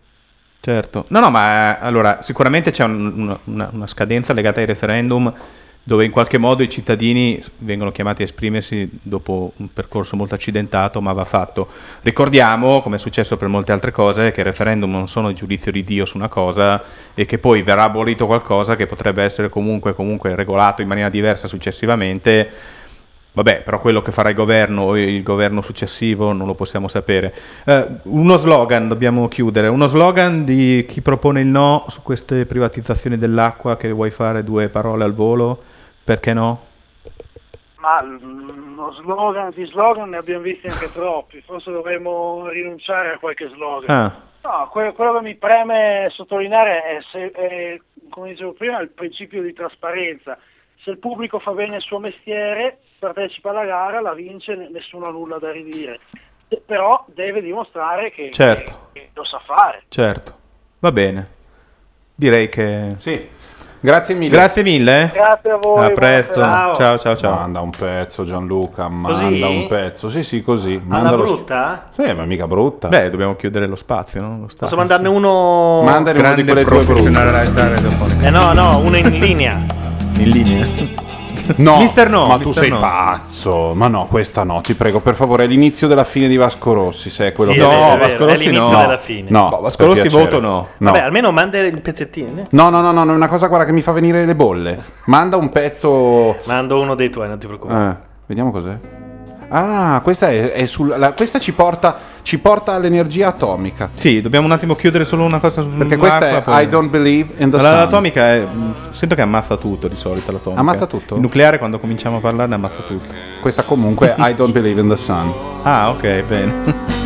S3: Certo. No, no, ma eh, allora sicuramente c'è un- una- una scadenza legata ai referendum dove in qualche modo i cittadini vengono chiamati a esprimersi dopo un percorso molto accidentato, ma va fatto. Ricordiamo, come è successo per molte altre cose, che i referendum non sono il giudizio di Dio su una cosa e che poi verrà abolito qualcosa che potrebbe essere comunque, comunque regolato in maniera diversa successivamente. Vabbè, però quello che farà il governo o il governo successivo non lo possiamo sapere. Eh, uno slogan, dobbiamo chiudere, uno slogan di chi propone il no su queste privatizzazioni dell'acqua che vuoi fare due parole al volo, perché no?
S6: Ma mm, uno slogan, di slogan ne abbiamo visti anche troppi, forse dovremmo rinunciare a qualche slogan.
S3: Ah,
S6: No, que- quello che mi preme sottolineare è, se, è, come dicevo prima, il principio di trasparenza. Se il pubblico fa bene il suo mestiere, partecipa alla gara, la vince, ne- nessuno ha nulla da ridire. Però deve dimostrare che,
S3: Certo.
S6: che- che lo sa fare.
S3: certo. Va bene. Direi che...
S1: Sì. Grazie mille.
S3: Grazie mille.
S6: Grazie a voi.
S3: A presto.
S6: serata.
S3: Ciao, ciao, ciao.
S1: Manda un pezzo Gianluca, manda
S2: Così?
S1: un pezzo. Sì, sì, così.
S2: Alla
S1: Mandalo-
S2: brutta?
S1: Sì, ma mica brutta.
S3: Beh, dobbiamo chiudere lo spazio, no? Lo
S2: Posso
S3: spazio.
S2: mandarne uno...
S1: Mandane uno di
S3: Grande
S1: quelle tue
S3: professionale
S1: brutte.
S2: Eh no, no, uno in linea.
S3: In linea.
S1: No,
S3: Mister No,
S1: ma tu
S3: Mister
S1: sei
S3: No.
S1: pazzo. Ma no, questa no, ti prego, per favore, è l'inizio della fine di Vasco Rossi, se è quello
S2: Sì,
S1: che
S2: è vero,
S3: No,
S2: è vero,
S3: Vasco
S2: è
S3: Rossi
S2: l'inizio
S3: no.
S2: della fine.
S1: No,
S3: No, Vasco Rossi
S1: piacere.
S3: voto no.
S1: No.
S2: Vabbè, almeno manda il pezzettino.
S1: No, no, no, no, è una cosa guarda che mi fa venire le bolle. Manda un pezzo
S2: Mando uno dei tuoi, non ti preoccupare.
S1: Eh, vediamo cos'è. Ah, questa è, è sul, la- questa ci porta, ci porta all'energia atomica.
S3: Sì, dobbiamo un attimo chiudere solo una cosa sull'acqua.
S1: Perché questa è
S3: poi-
S1: I don't believe in the
S3: La-
S1: sun.
S3: L'atomica è, sento che ammazza tutto di solito l'atomica.
S1: Ammazza tutto?
S3: Il nucleare quando cominciamo a parlarne ammazza tutto.
S1: Questa comunque I don't believe in the sun.
S3: Ah, ok, bene.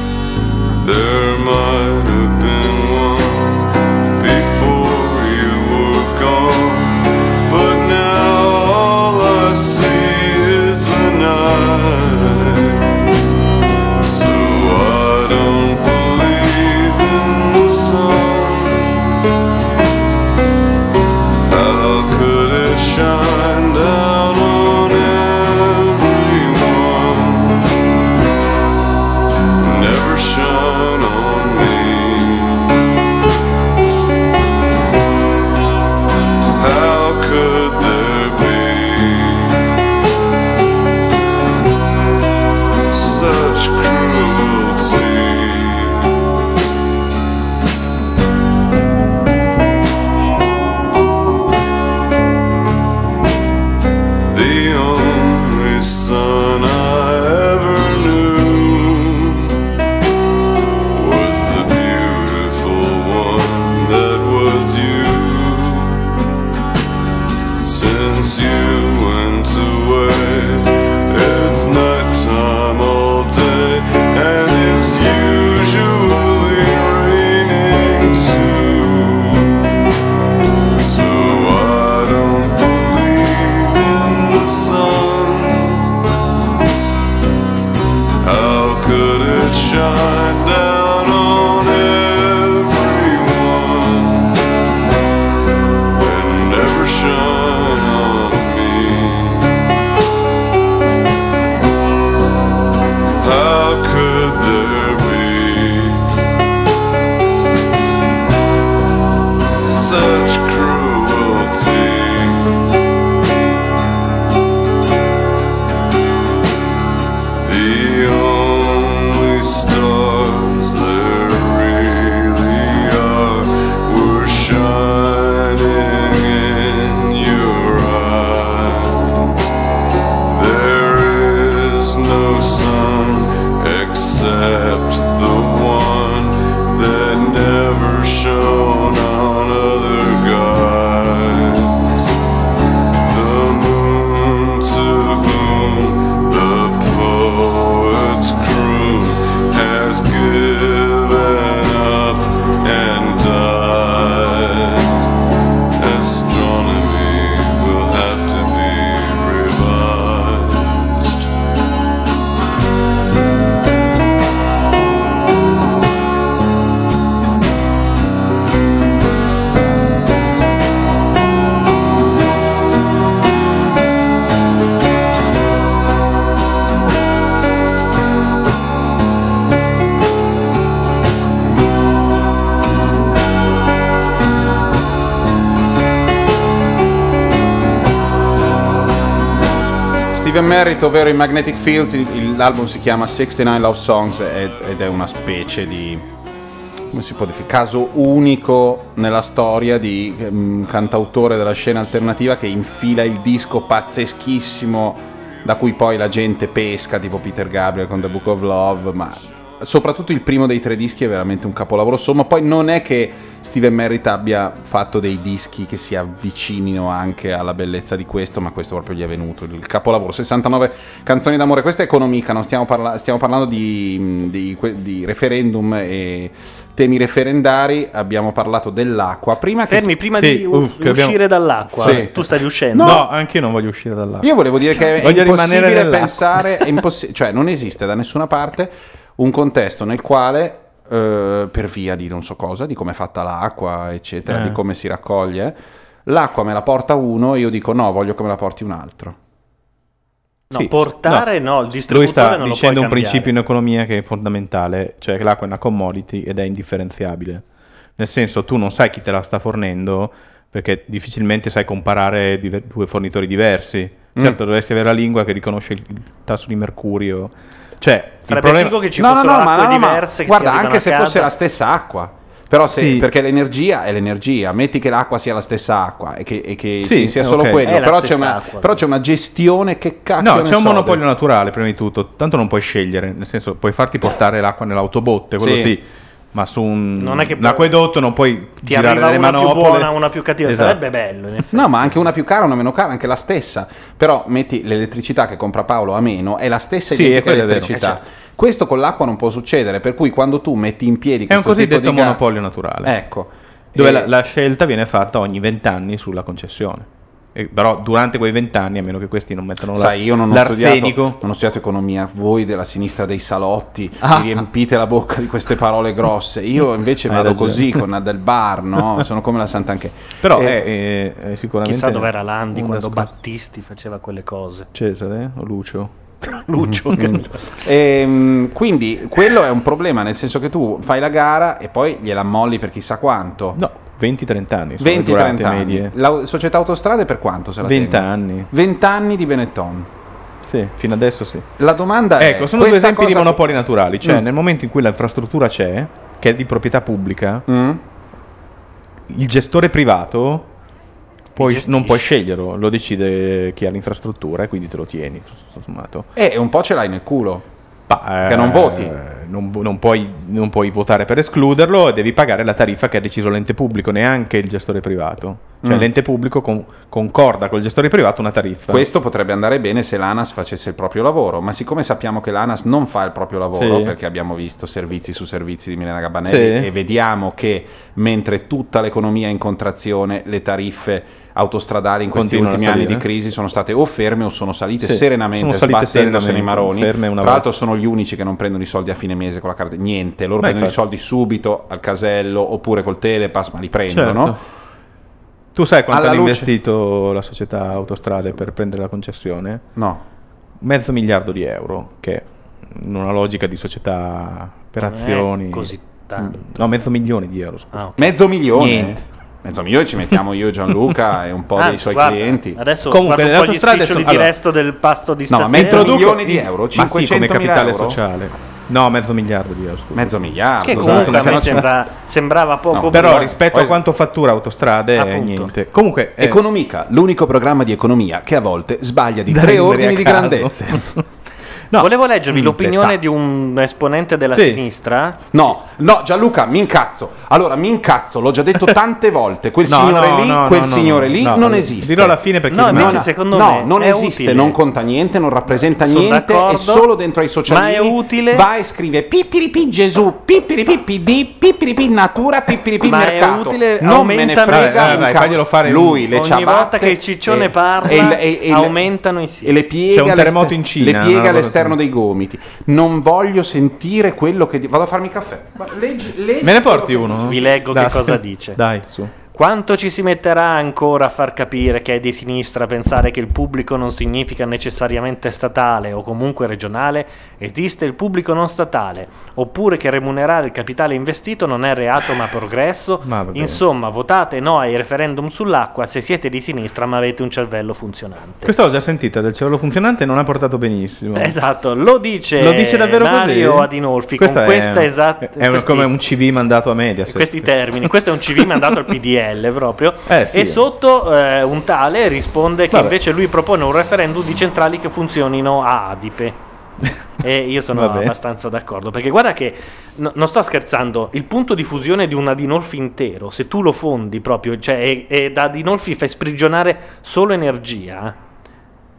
S1: Steven Merritt, ovvero i Magnetic Fields, l'album si chiama 69 Love Songs ed è una specie di come si può definire? Caso unico nella storia di un cantautore della scena alternativa che infila il disco pazzeschissimo da cui poi la gente pesca, tipo Peter Gabriel con The Book of Love, ma soprattutto il primo dei tre dischi è veramente un capolavoro. Insomma, poi non è che Steven Merritt abbia fatto dei dischi che si avvicinino anche alla bellezza di questo, ma questo proprio gli è venuto. Il capolavoro, 69 canzoni d'amore. Questa è economica, non stiamo, parla- stiamo parlando di, di di referendum e temi referendari. Abbiamo parlato dell'acqua. Prima che
S2: Fermi, prima
S3: Sì,
S2: di
S3: uff,
S2: u-
S3: che abbiamo-
S2: uscire dall'acqua,
S1: Sì.
S2: tu stai riuscendo?
S3: No, anche io non voglio uscire dall'acqua.
S1: Io volevo dire che è
S3: Voglio rimanere
S1: impossibile pensare, è impossi- cioè non esiste da nessuna parte un contesto nel quale, eh, per via di non so cosa, di come è fatta l'acqua, eccetera,
S3: Eh.
S1: di come si raccoglie, l'acqua me la porta uno e io dico no, voglio che me la porti un altro.
S2: No,
S3: Sì,
S2: portare no, il
S3: Lui
S2: distributore
S3: sta
S2: non lo
S3: dicendo
S2: puoi
S3: un
S2: cambiare.
S3: principio in economia che è fondamentale, cioè che l'acqua è una commodity ed è indifferenziabile. Nel senso, tu non sai chi te la sta fornendo perché difficilmente sai comparare due fornitori diversi.
S1: Mm.
S3: Certo, dovresti avere la lingua che riconosce il il tasso di mercurio. Cioè, il
S2: Sarebbe
S3: problema...
S2: figo che ci
S1: no, no,
S2: fossero
S1: no, ma,
S2: acque
S1: no,
S2: diverse che ti
S1: guarda, anche se
S2: casa.
S1: fosse la stessa acqua. Però se,
S3: Sì.
S1: perché l'energia è l'energia, metti che l'acqua sia la stessa acqua e che, e che
S3: Sì,
S1: sia solo
S3: ok.
S1: quello, però c'è, una,
S2: acqua.
S1: però c'è una gestione che cacchio
S3: No, c'è un
S1: so
S3: monopolio
S1: del-
S3: naturale, prima di tutto. Tanto non puoi scegliere, nel senso, puoi farti portare l'acqua nell'autobotte, quello
S1: Sì.
S3: sì. Ma su un,
S2: Non è che
S3: un acquedotto non puoi
S2: Ti
S3: girare delle
S2: una
S3: manopole.
S2: più buona, una più cattiva,
S3: Esatto.
S2: sarebbe bello.
S1: No, ma anche una più cara, una meno cara, anche la stessa. Però metti l'elettricità che compra Paolo a meno, è la stessa
S3: Sì,
S1: identica elettricità.
S2: Eh, certo.
S1: Questo con l'acqua non può succedere, per cui quando tu metti in piedi
S3: È un cosiddetto
S1: di ga-
S3: monopolio naturale.
S1: Ecco.
S3: Dove
S1: E-
S3: la, la scelta viene fatta ogni vent'anni sulla concessione. E- però durante quei vent'anni, a meno che questi non mettano la-
S1: io non ho,
S3: l'arsenico,
S1: studiato, non ho studiato economia, voi della sinistra dei salotti
S3: Ah.
S1: vi riempite la bocca di queste parole grosse, io invece vado
S3: ragione.
S1: così con del bar, no? Sono come la Sant'Anche.
S3: Però
S1: Eh,
S3: è, è- è sicuramente.
S2: Chissà dov'era Landi quando
S3: discorso.
S2: Battisti faceva quelle cose.
S3: Cesare o Lucio?
S2: Lucio, che-
S1: Ehm, quindi quello è un problema, nel senso che tu fai la gara e poi gliela molli per chissà quanto.
S3: No, 20-30 anni. sono le
S1: 20-30
S3: durate
S1: anni. La società autostrade per quanto se la
S3: 20
S1: tengono?
S3: anni.
S1: 20 anni di Benetton.
S3: Sì, fino adesso sì.
S1: La domanda è
S3: Ecco, sono due esempi di
S1: cosa-
S3: monopoli naturali. Cioè,
S1: Mm.
S3: nel momento in cui l'infrastruttura c'è, che è di proprietà pubblica,
S1: Mm?
S3: il gestore privato puoi- non puoi sceglierlo, lo decide chi ha l'infrastruttura e quindi te lo tieni, tutto sommato.
S1: E un po' ce l'hai nel culo.
S3: Ma,
S1: Che non voti.
S3: Non, non puoi, non puoi votare per escluderlo e devi pagare la tariffa che ha deciso l'ente pubblico, neanche il gestore privato. Cioè
S1: Mm.
S3: l'ente pubblico con- concorda col gestore privato una tariffa.
S1: Questo potrebbe andare bene se l'ANAS facesse il proprio lavoro, ma siccome sappiamo che l'ANAS non fa il proprio lavoro,
S3: Sì.
S1: perché abbiamo visto servizi su servizi di Milena Gabanelli
S3: Sì.
S1: e vediamo che mentre tutta l'economia è in contrazione, le tariffe autostradali in questi
S3: Continuano
S1: ultimi anni di crisi sono state o ferme o sono salite
S3: Sì,
S1: serenamente,
S3: sono salite
S1: sbattendosene i
S3: serenamente,
S1: maroni.
S3: ferme una
S1: Tra l'altro sono gli unici che non prendono i soldi a fine mese con la carta, niente, loro
S3: Ma
S1: prendono
S3: infatti.
S1: i soldi subito al casello oppure col telepass, ma li prendono.
S3: Certo. Tu sai quanto
S1: Alla
S3: ha
S1: luce-
S3: investito la società autostrade per prendere la concessione?
S1: No.
S3: Mezzo miliardo di euro, che in una logica di società per
S2: Non è
S3: azioni...
S2: così tanto.
S3: No, mezzo milione di euro, scusa.
S2: Ah, ok.
S1: Mezzo milione?
S3: Niente.
S1: Mezzo milione ci mettiamo io e Gianluca e un po' dei
S2: Anzi,
S1: suoi
S2: guarda,
S1: clienti.
S2: Adesso
S3: Comunque, le
S2: un po' gli
S3: autostrade sono-
S2: di
S3: allora-
S2: resto del pasto di
S1: No, ma
S2: stasera.
S1: mezzo
S3: Introduco-
S1: milione di euro,
S3: Ma sì, come
S1: 500.000
S3: capitale
S1: euro?
S3: sociale. No, mezzo miliardo di euro, scusa.
S1: Mezzo miliardo.
S2: Che
S1: esatto,
S2: comunque a
S1: se no
S2: me
S1: ci-
S2: sembra- sembrava poco
S1: No,
S3: Però rispetto
S1: Poi-
S3: a quanto fattura autostrade,
S2: Appunto.
S3: niente. Comunque, eh,
S1: Economica, l'unico programma di economia che a volte sbaglia di
S3: Da
S1: tre ordini di
S3: caso.
S1: grandezze.
S3: no,
S2: Volevo leggervi
S3: mm,
S2: l'opinione
S1: pezza.
S2: di un esponente della
S3: Sì.
S2: sinistra.
S1: No, no, Gianluca, mi incazzo. Allora, mi incazzo, l'ho già detto tante volte. Quel
S3: No,
S1: signore
S3: no,
S1: lì,
S3: no,
S1: quel
S3: no,
S1: signore
S3: no,
S1: lì
S3: no.
S1: non esiste.
S3: Dirò alla fine perché
S2: No, invece secondo
S1: no,
S2: me
S1: non
S2: è
S1: esiste,
S2: utile.
S1: non conta niente, non rappresenta
S2: Sono
S1: niente, è solo dentro ai social
S2: ma è utile.
S1: Va e scrive pipiripi Gesù, pipiripi PD, pipiripi natura, pipiripi
S2: Ma è
S1: mercato.
S2: utile,
S1: non me ne frega
S3: faglielo fare
S1: Lui le
S2: Ogni
S1: ciabatte
S2: volta che il ciccione parla, aumentano i sì.
S1: e le piega
S3: C'è un terremoto in Cina,
S1: le piega
S3: cosa
S1: all'esterno dei gomiti. Non voglio sentire quello che di- vado a farmi caffè. Ma leggi- leggi
S3: Me ne porti
S1: che
S3: uno?
S2: Vi leggo che
S3: Dai,
S2: cosa
S3: sì.
S2: dice.
S3: Dai, su.
S2: Quanto ci si metterà ancora a far capire che è di sinistra pensare che il pubblico non significa necessariamente statale o comunque regionale? Esiste il pubblico non statale, oppure che remunerare il capitale investito non è reato ma progresso? Insomma, votate no ai referendum sull'acqua se siete di sinistra ma avete un cervello funzionante.
S3: Questa l'ho già sentita, del cervello funzionante non ha portato benissimo.
S2: Esatto, lo dice,
S3: Lo dice davvero
S2: Mario
S3: così?
S2: Adinolfi
S3: Questa
S2: con
S3: è-
S2: questa esatta
S3: È un- come un CV mandato a Mediaset.
S2: questi termini. Questo è un CV mandato al PDL proprio.
S3: Eh, sì.
S2: E sotto eh, un tale risponde che
S3: Vabbè.
S2: invece lui propone un referendum di centrali che funzionino a Adipe. e io sono
S3: Vabbè.
S2: abbastanza d'accordo perché guarda che no- non sto scherzando il punto di fusione di un Adinolfi intero se tu lo fondi proprio cioè, e, e da Adinolfi fai sprigionare solo energia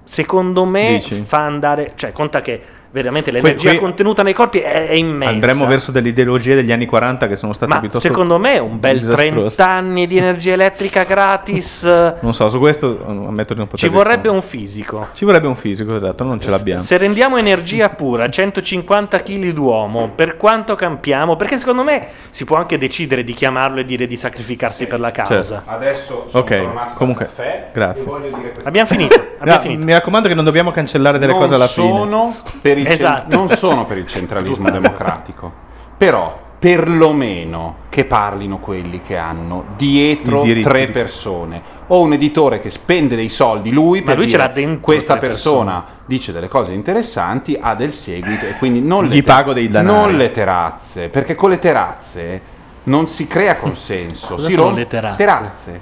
S2: secondo me
S3: Dici?
S2: fa andare cioè conta che veramente l'energia
S3: qui-
S2: contenuta nei corpi è, è immensa
S3: Andremmo verso delle ideologie degli anni 40 che sono state
S2: ma
S3: piuttosto
S2: secondo me un bel
S3: disastrose.
S2: 30 anni di energia elettrica gratis
S3: Non so, su questo eh, ammetto di non poter
S2: ci vorrebbe un fisico.
S3: Ci vorrebbe un fisico, esatto, non ce l'abbiamo.
S2: Se rendiamo energia pura 150 kg d'uomo, per quanto campiamo? Perché secondo me si può anche decidere di chiamarlo e dire di sacrificarsi per la causa.
S3: Certo.
S1: Adesso sono
S3: Ok, comunque,
S1: caffè
S3: grazie.
S1: e voglio dire questa
S2: Abbiamo finito. Abbiamo
S3: No,
S2: finito.
S3: Mi raccomando che non dobbiamo cancellare delle
S1: non
S3: cose alla
S1: sono
S3: fine.
S1: Per il cen-
S2: Esatto.
S1: non sono per il centralismo democratico, però perlomeno che parlino quelli che hanno dietro tre persone o un editore che spende dei soldi lui
S2: Ma
S1: per
S2: lui ce
S1: dire
S2: l'ha dentro
S1: questa persona dice delle cose interessanti ha del seguito e quindi non le,
S3: Gli pago dei danari.
S1: non le terazze perché con le terazze non si crea consenso
S2: Cosa
S1: si rompe
S2: le terazze?
S1: terazze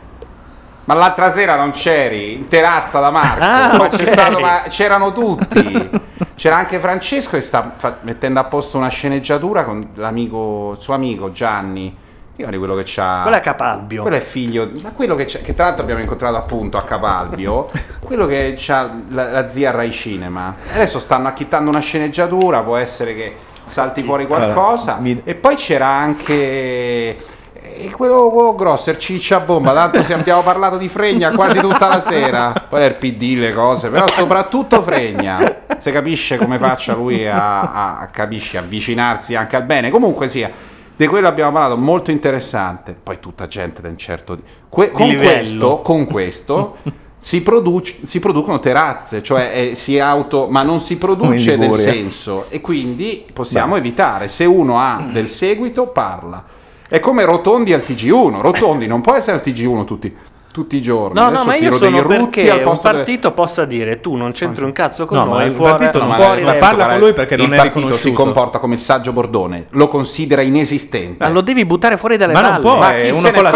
S1: ma l'altra sera non c'eri in terrazza da Marco,
S2: Ah,
S1: ma,
S2: ok.
S1: c'è stato- ma c'erano tutti. C'era anche Francesco che sta fa- mettendo a posto una sceneggiatura con l'amico, il suo amico Gianni. Io di quello che c'ha.
S2: Quello è Capalbio.
S1: Quello è figlio, ma quello che, c'ha- che tra l'altro abbiamo incontrato appunto a Capalbio, quello che ha la, la zia Rai Cinema. Adesso stanno acchittando una sceneggiatura, può essere che salti fuori qualcosa.
S3: Allora, mi-
S1: E poi c'era anche eh, quello, grosso, il ciccia bomba. Tanto se abbiamo parlato di Fregna quasi tutta la sera. Poi è il PD le cose, però soprattutto Fregna. Se capisce come faccia lui a, a- a- capisci, avvicinarsi anche al bene. Comunque sia, di quello abbiamo parlato, molto interessante. Poi tutta gente da un certo di... que- con,
S2: livello.
S1: questo, con questo si, produc- si producono terrazze, cioè eh, si auto, ma non si produce del
S3: Liguria.
S1: senso e quindi possiamo evitare. Se uno ha del seguito, parla. È come Rotondi al TG1. Rotondi non può essere al TG1 tutti, tutti i giorni.
S2: No, no,
S1: Adesso
S2: ma io sono perché
S1: al
S2: un
S1: posto delle-
S2: partito possa dire tu non c'entri un cazzo con
S3: No, ma
S2: noi,
S3: il
S2: fuori,
S3: partito non-
S2: fuori
S3: ma
S2: dai-
S3: parla con lui perché non
S1: il
S3: è
S1: partito si comporta come il saggio Bordone, lo considera inesistente.
S2: Ma lo devi buttare fuori dalle
S3: Ma non
S2: palle.
S3: può,
S1: Ma
S3: è uno con la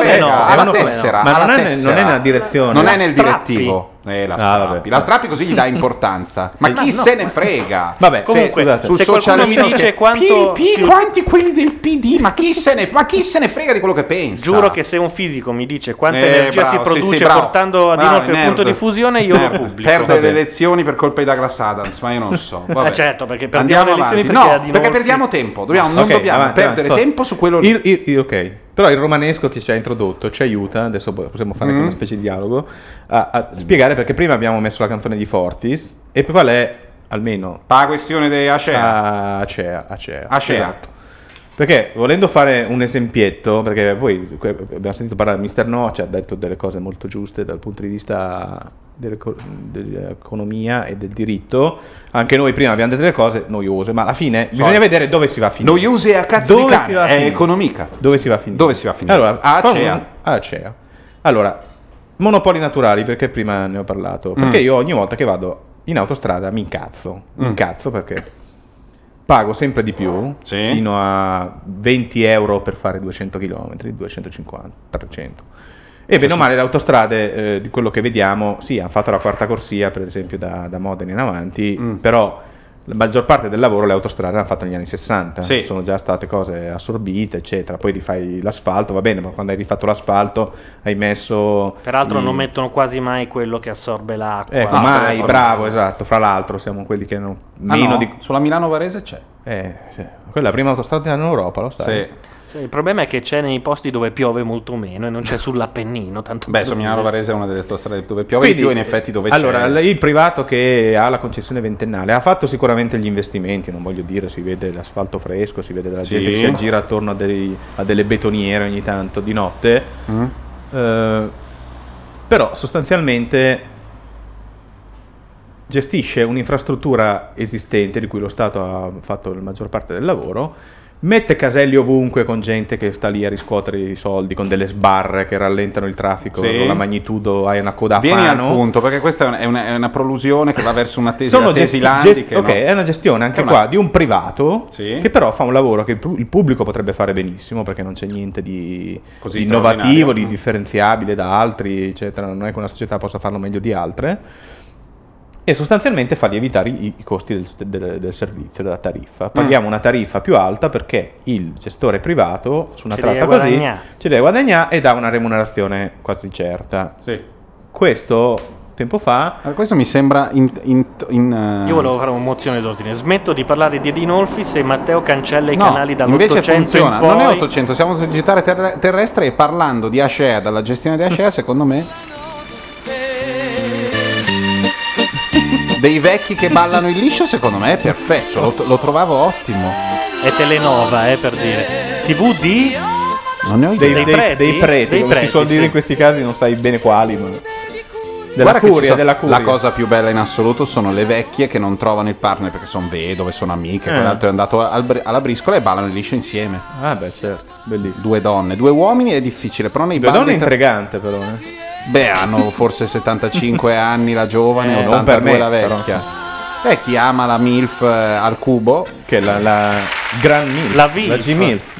S1: tessera,
S3: ma non è- non è nella direzione.
S1: Non è nel
S2: strappi.
S1: direttivo. Eh, la
S3: Ah,
S1: strappi.
S3: vabbè.
S1: la strappi così gli dà importanza. Ma chi
S2: no.
S1: se ne frega?
S3: Vabbè,
S1: Se-
S3: comunque, scusate.
S1: sul
S2: se qualcuno
S1: socialino
S2: mi dice quanto
S1: pi,
S2: più-
S1: quanti quelli del PD? Ma chi, se ne, ma chi se ne frega di quello che pensa?
S2: Giuro che se un fisico mi dice quanta
S1: Eh,
S2: energia
S1: bravo,
S2: si
S1: sì,
S2: produce
S1: sì, bravo.
S2: portando ad
S1: Bravo,
S2: Inolfi al punto di fusione, io
S1: Nerd.
S2: lo pubblico.
S1: Perde
S3: Vabbè.
S1: le elezioni per colpa di Douglas Adams, ma io non so. Vabbè.
S2: Eh, certo, perché perdiamo
S1: Andiamo
S2: le elezioni perché
S1: no, perché perdiamo tempo. Dobbiamo, non
S3: Ok,
S1: dobbiamo
S3: avanti,
S1: perdere
S3: avanti.
S1: tempo su quello lì.
S3: Il- il- il- ok, però il romanesco che ci ha introdotto ci aiuta, adesso po- possiamo fare anche
S1: Mm.
S3: una specie di dialogo, a, a spiegare perché prima abbiamo messo la canzone di Fortis e poi qual è, almeno,
S1: La questione di Acea.
S3: Acea. Acea.
S1: Acea.
S3: Esatto. Perché volendo fare un esempietto, perché poi abbiamo sentito parlare Mister No, ci ha detto delle cose molto giuste dal punto di vista dell'eco- dell'economia e del diritto, anche noi prima abbiamo detto delle cose noiose, ma alla fine bisogna
S1: Solito.
S3: vedere dove si va a finire.
S1: Noiose a cazzo
S3: Dove
S1: di cane, è
S3: finire?
S1: economica.
S3: Dove si va a finire?
S1: Dove si va a finire?
S3: Allora,
S1: Acea.
S3: Acea. Allora, monopoli naturali, perché prima ne ho parlato. Perché
S1: Mm.
S3: io ogni volta che vado in autostrada mi incazzo. Mi
S1: Mm.
S3: incazzo perché pago sempre di più,
S1: Sì.
S3: fino a 20 euro per fare 200 km, 250, 300. E bene o male le autostrade, eh, di quello che vediamo, sì, hanno fatto la quarta corsia, per esempio da, da Modena in avanti,
S1: Mm.
S3: però la maggior parte del lavoro le autostrade l'hanno fatto negli anni 60,
S1: Sì.
S3: sono già state cose assorbite, eccetera. Poi rifai l'asfalto, va bene, ma quando hai rifatto l'asfalto hai messo...
S2: Peraltro
S3: i-
S2: non mettono quasi mai quello che assorbe l'acqua.
S3: Ecco,
S1: Ah,
S3: mai, bravo, esatto. Fra l'altro siamo quelli che hanno
S1: Ah,
S3: meno
S1: no?
S3: di...
S1: Sulla Milano Varese c'è.
S3: Eh, sì. Quella è la prima autostrada in Europa, lo sai?
S1: Sì.
S2: Sì, il problema è che c'è nei posti dove piove molto meno e non c'è sull'Appennino. Tanto
S1: Beh,
S2: dire.
S1: Varese è una delle autostrade dove piove
S3: Quindi,
S1: di più, in effetti dove
S3: allora,
S1: c'è.
S3: l- il privato che ha la concessione ventennale ha fatto sicuramente gli investimenti, non voglio dire, si vede l'asfalto fresco, si vede della
S1: Sì.
S3: gente che si aggira attorno a, dei- a delle betoniere ogni tanto di notte,
S1: Mm?
S3: Eh, però sostanzialmente gestisce un'infrastruttura esistente di cui lo Stato ha fatto la maggior parte del lavoro, mette caselli ovunque con gente che sta lì a riscuotere i soldi, con delle sbarre che rallentano il traffico,
S1: Sì.
S3: con la magnitudo, hai una coda a
S1: Vieni al punto, perché questa è una, è una- è una prolusione che va verso una tesi,
S3: Sono gesti- gest- ok,
S1: no.
S3: è una gestione anche
S1: una-
S3: qua di un privato
S1: Sì.
S3: che però fa un lavoro che il pu- il pubblico potrebbe fare benissimo perché non c'è niente di,
S1: Così
S3: di innovativo,
S1: straordinario.
S3: di differenziabile da altri, eccetera. Non è che una società possa farlo meglio di altre. E sostanzialmente fa lievitare i, i costi del, del- del servizio, della tariffa. Paghiamo una tariffa più alta perché il gestore privato su una
S2: Ce
S3: tratta così ci deve guadagnare e dà una remunerazione quasi certa.
S1: Sì.
S3: Questo tempo fa
S1: Allora, questo mi sembra in... in- in, eh,
S2: Io volevo fare una mozione d'ordine. Smetto di parlare di Edinolfi se Matteo cancella i
S1: No,
S2: canali
S1: invece
S2: dall'800
S1: funziona.
S2: in poi.
S1: Non è 800, siamo sul digitale terre- terrestre e parlando di Ashea, dalla gestione di Ashea, secondo me dei vecchi che ballano il liscio, secondo me è perfetto, lo, lo trovavo ottimo.
S2: È Telenova, eh, per dire. TV di
S1: Non ne ho
S3: dei,
S1: idea.
S3: dei-
S2: preti?
S3: dei preti,
S2: Dei
S3: come
S2: preti,
S3: si suol dire
S2: sì.
S3: in questi casi, non sai bene quali, ma della
S1: Guarda
S3: curia,
S1: sono-
S3: della curia.
S1: La cosa più bella in assoluto sono le vecchie che non trovano il partner perché sono vedove, sono amiche.
S3: Eh.
S1: Quell'altro è andato al alla briscola e ballano il liscio insieme.
S3: Ah, beh, certo, bellissimo.
S1: Due donne, due uomini è difficile, però nei
S3: Due
S1: balli
S3: donne
S1: ter-
S3: intrigante, però. Eh.
S1: Beh, hanno forse 75 anni la giovane,
S3: Eh,
S1: 82
S3: non per me,
S1: la
S3: però,
S1: vecchia. Eh, chi ama la MILF eh, al cubo?
S3: Che è la, la Gran Milf.
S2: La.
S3: La G-Milf.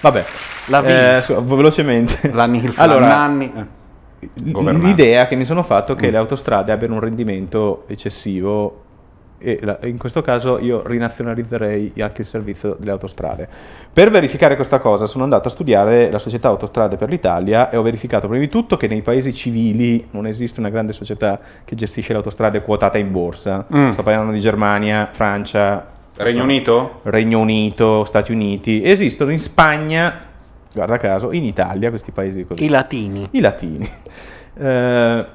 S3: Vabbè.
S2: La
S3: Eh, su- velocemente.
S1: La MILF,
S3: Allora,
S1: la Nanni.
S3: L'idea che mi sono fatto è
S1: Mm.
S3: che le autostrade abbiano un rendimento eccessivo e la- in questo caso io rinazionalizzerei anche il servizio delle autostrade. Per verificare questa cosa sono andato a studiare la società Autostrade per l'Italia e ho verificato prima di tutto che nei paesi civili non esiste una grande società che gestisce le autostrade quotate in borsa.
S1: Mm.
S3: Sto parlando di Germania, Francia,
S1: Regno Unito?
S3: Regno Unito, Stati Uniti. Esistono in Spagna, guarda caso, in Italia questi paesi così
S2: I latini.
S3: i latini. Eh,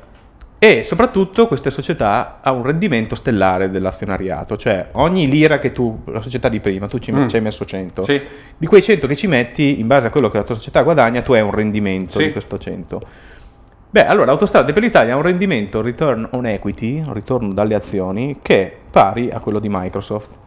S3: e soprattutto queste società ha un rendimento stellare dell'azionariato, cioè ogni lira che tu, la società di prima, tu ci,
S1: Mm.
S3: ci hai messo 100,
S1: Sì.
S3: di quei 100 che ci metti, in base a quello che la tua società guadagna, tu hai un rendimento
S1: Sì.
S3: di questo 100. Beh, allora Autostrade per l'Italia ha un rendimento, return on equity, un ritorno dalle azioni, che è pari a quello di Microsoft.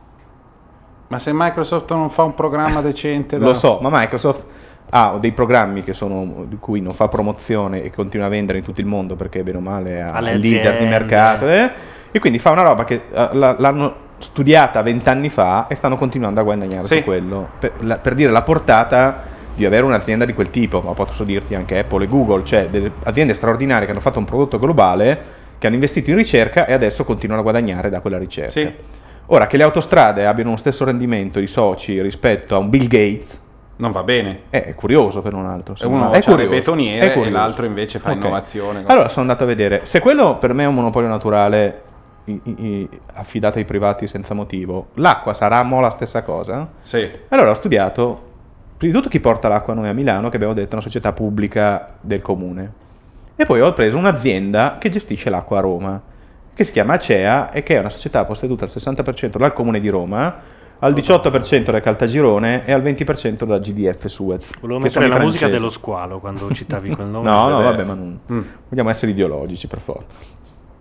S1: Ma se Microsoft non fa un programma decente... da-
S3: Lo so, ma Microsoft ha dei programmi che sono, di cui non fa promozione e continua a vendere in tutto il mondo perché bene o male ha
S2: Alle
S3: il leader di mercato eh, e quindi fa una roba che eh, l'hanno studiata vent'anni fa e stanno continuando a guadagnare
S1: Sì.
S3: su quello per, la- per dire la portata di avere un'azienda di quel tipo ma posso dirti anche Apple e Google cioè delle aziende straordinarie che hanno fatto un prodotto globale che hanno investito in ricerca e adesso continuano a guadagnare da quella ricerca
S1: Sì.
S3: ora che le autostrade abbiano lo stesso rendimento di soci rispetto a un Bill Gates
S1: Non va bene.
S3: è, è curioso per un altro.
S1: E
S3: secondo
S1: uno
S3: è
S1: le
S3: curioso,
S1: betoniere
S3: è
S1: e
S3: curioso.
S1: l'altro invece fa
S3: Ok.
S1: innovazione.
S3: Allora sono andato a vedere. Se quello per me è un monopolio naturale i- i- affidato ai privati senza motivo, l'acqua sarà mo la stessa cosa?
S1: Sì.
S3: Allora ho studiato, prima di tutto chi porta l'acqua noi a Milano, che abbiamo detto è una società pubblica del comune. E poi ho preso un'azienda che gestisce l'acqua a Roma, che si chiama Acea e che è una società posseduta al 60% dal comune di Roma, al 18% da Caltagirone e al 20% da GDF Suez.
S2: Volevo mettere la musica dello squalo quando citavi quel nome.
S3: No, no,
S1: Vabbè.
S3: vabbè, ma non
S1: Mm.
S3: vogliamo essere ideologici per forza.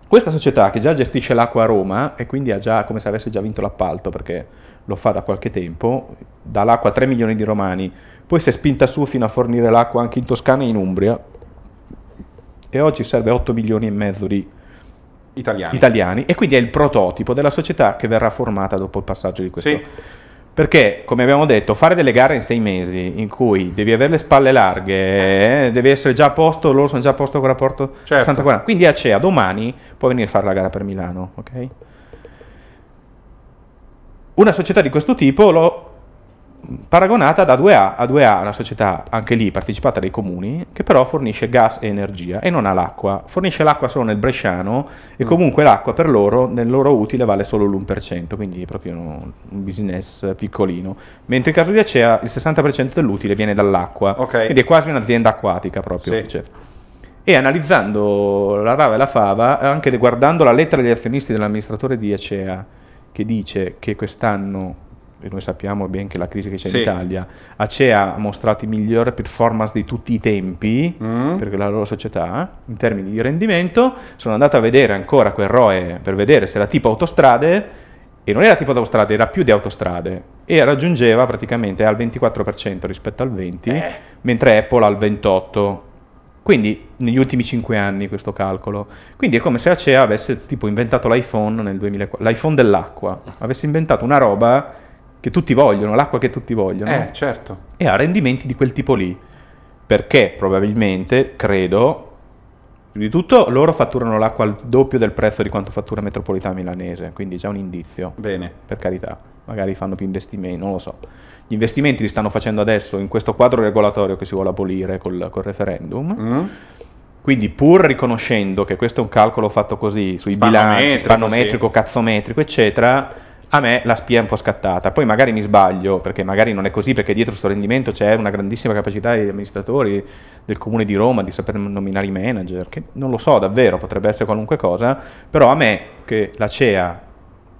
S3: Questa società che già gestisce l'acqua a Roma e quindi ha già, come se avesse già vinto l'appalto perché lo fa da qualche tempo, dà l'acqua a 3 milioni di romani, poi si è spinta su fino a fornire l'acqua anche in Toscana e in Umbria e oggi serve 8 milioni e mezzo di
S1: Italiani.
S3: italiani e quindi è il prototipo della società che verrà formata dopo il passaggio di questo.
S1: Sì.
S3: Perché, come abbiamo detto, fare delle gare in sei mesi in cui devi avere le spalle larghe, eh, devi essere già a posto, loro sono già a posto con il rapporto
S1: Certo.
S3: 60-40. Quindi Acea domani può venire a fare la gara per Milano, ok? Una società di questo tipo l'ho paragonata da 2A a 2A, una società anche lì partecipata dai comuni, che però fornisce gas e energia e non ha l'acqua. Fornisce l'acqua solo nel Bresciano e comunque l'acqua per loro, nel loro utile, vale solo l'1%, quindi è proprio un business piccolino. Mentre in caso di Acea il 60% dell'utile viene dall'acqua,
S1: Ok.
S3: quindi è quasi un'azienda acquatica proprio.
S1: Sì.
S3: eccetera. E analizzando la rava e la fava, anche guardando la lettera degli azionisti dell'amministratore di Acea, che dice che quest'anno e noi sappiamo ben che la crisi che c'è
S1: Sì.
S3: in Italia, Acea ha mostrato i migliori performance di tutti i tempi
S1: Mm.
S3: per la loro società in termini di rendimento. Sono andato a vedere ancora quel ROE per vedere se era tipo autostrade e non era tipo autostrade, era più di autostrade e raggiungeva praticamente al 24% rispetto al 20%, mentre Apple al 28%. Quindi negli ultimi 5 anni questo calcolo. Quindi è come se Acea avesse tipo inventato l'iPhone nel 2004, l'iPhone dell'acqua, avesse inventato una roba che tutti vogliono, l'acqua che tutti vogliono
S1: Eh, certo.
S3: e ha rendimenti di quel tipo lì. Perché probabilmente, credo, più di tutto loro fatturano l'acqua al doppio del prezzo di quanto fattura Metropolitana Milanese, quindi già un indizio.
S1: Bene.
S3: Per carità, magari fanno più investimenti, non lo so. Gli investimenti li stanno facendo adesso in questo quadro regolatorio che si vuole abolire col, col referendum.
S1: Mm.
S3: Quindi pur riconoscendo che questo è un calcolo fatto così, sui bilanci, spannometrico,
S1: sì.
S3: cazzometrico, eccetera, a me la spia è un po' scattata. Poi magari mi sbaglio, perché magari non è così, perché dietro questo rendimento c'è una grandissima capacità degli amministratori del comune di Roma di saper nominare i manager, che non lo so davvero, potrebbe essere qualunque cosa, però a me che la CEA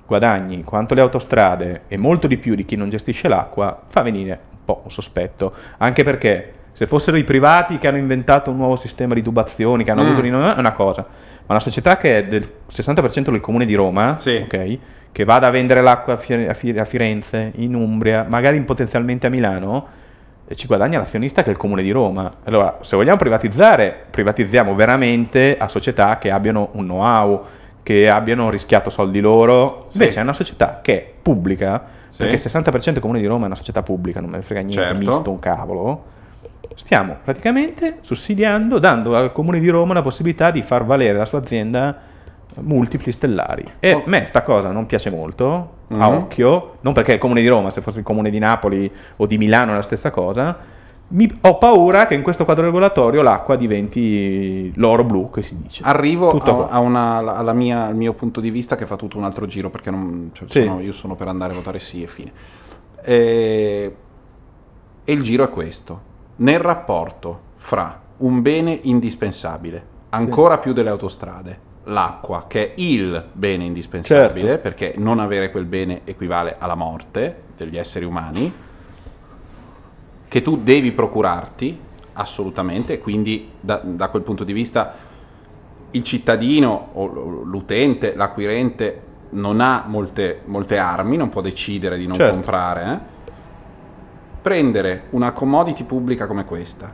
S3: guadagni quanto le autostrade e molto di più di chi non gestisce l'acqua, fa venire un po' un sospetto, anche perché se fossero i privati che hanno inventato un nuovo sistema di tubazioni, che hanno
S1: Mm.
S3: avuto un- è una cosa, ma una società che è del 60% del comune di Roma, ok, che vada a vendere l'acqua a, Fi- a Fi- a Firenze, in Umbria, magari potenzialmente a Milano, e ci guadagna l'azionista che è il comune di Roma. Allora, se vogliamo privatizzare, privatizziamo veramente a società che abbiano un know-how, che abbiano rischiato soldi loro.
S1: Sì.
S3: Invece è una società che è pubblica,
S1: Sì.
S3: perché il 60% del comune di Roma è una società pubblica, non me ne frega niente,
S1: Certo.
S3: misto un cavolo. Stiamo praticamente sussidiando, dando al comune di Roma la possibilità di far valere la sua azienda multipli stellari. E a me sta cosa non piace molto, a
S1: Mhm.
S3: occhio, non perché è il comune di Roma, se fosse il comune di Napoli o di Milano è la stessa cosa. Mi- ho paura che in questo quadro regolatorio l'acqua diventi l'oro blu che si dice.
S1: Arrivo a, a una- alla mia- al mio punto di vista che fa tutto un altro giro perché non- cioè,
S3: Sì.
S1: sono- io sono per andare a votare sì e fine. E, e il giro è questo. Nel rapporto fra un bene indispensabile, ancora più delle autostrade, l'acqua, che è il bene indispensabile,
S3: Certo.
S1: perché non avere quel bene equivale alla morte degli esseri umani, che tu devi procurarti assolutamente, quindi da, da quel punto di vista il cittadino o l'utente, l'acquirente non ha molte, molte armi, non può decidere di non
S3: Certo.
S1: comprare. eh. Prendere una commodity pubblica come questa,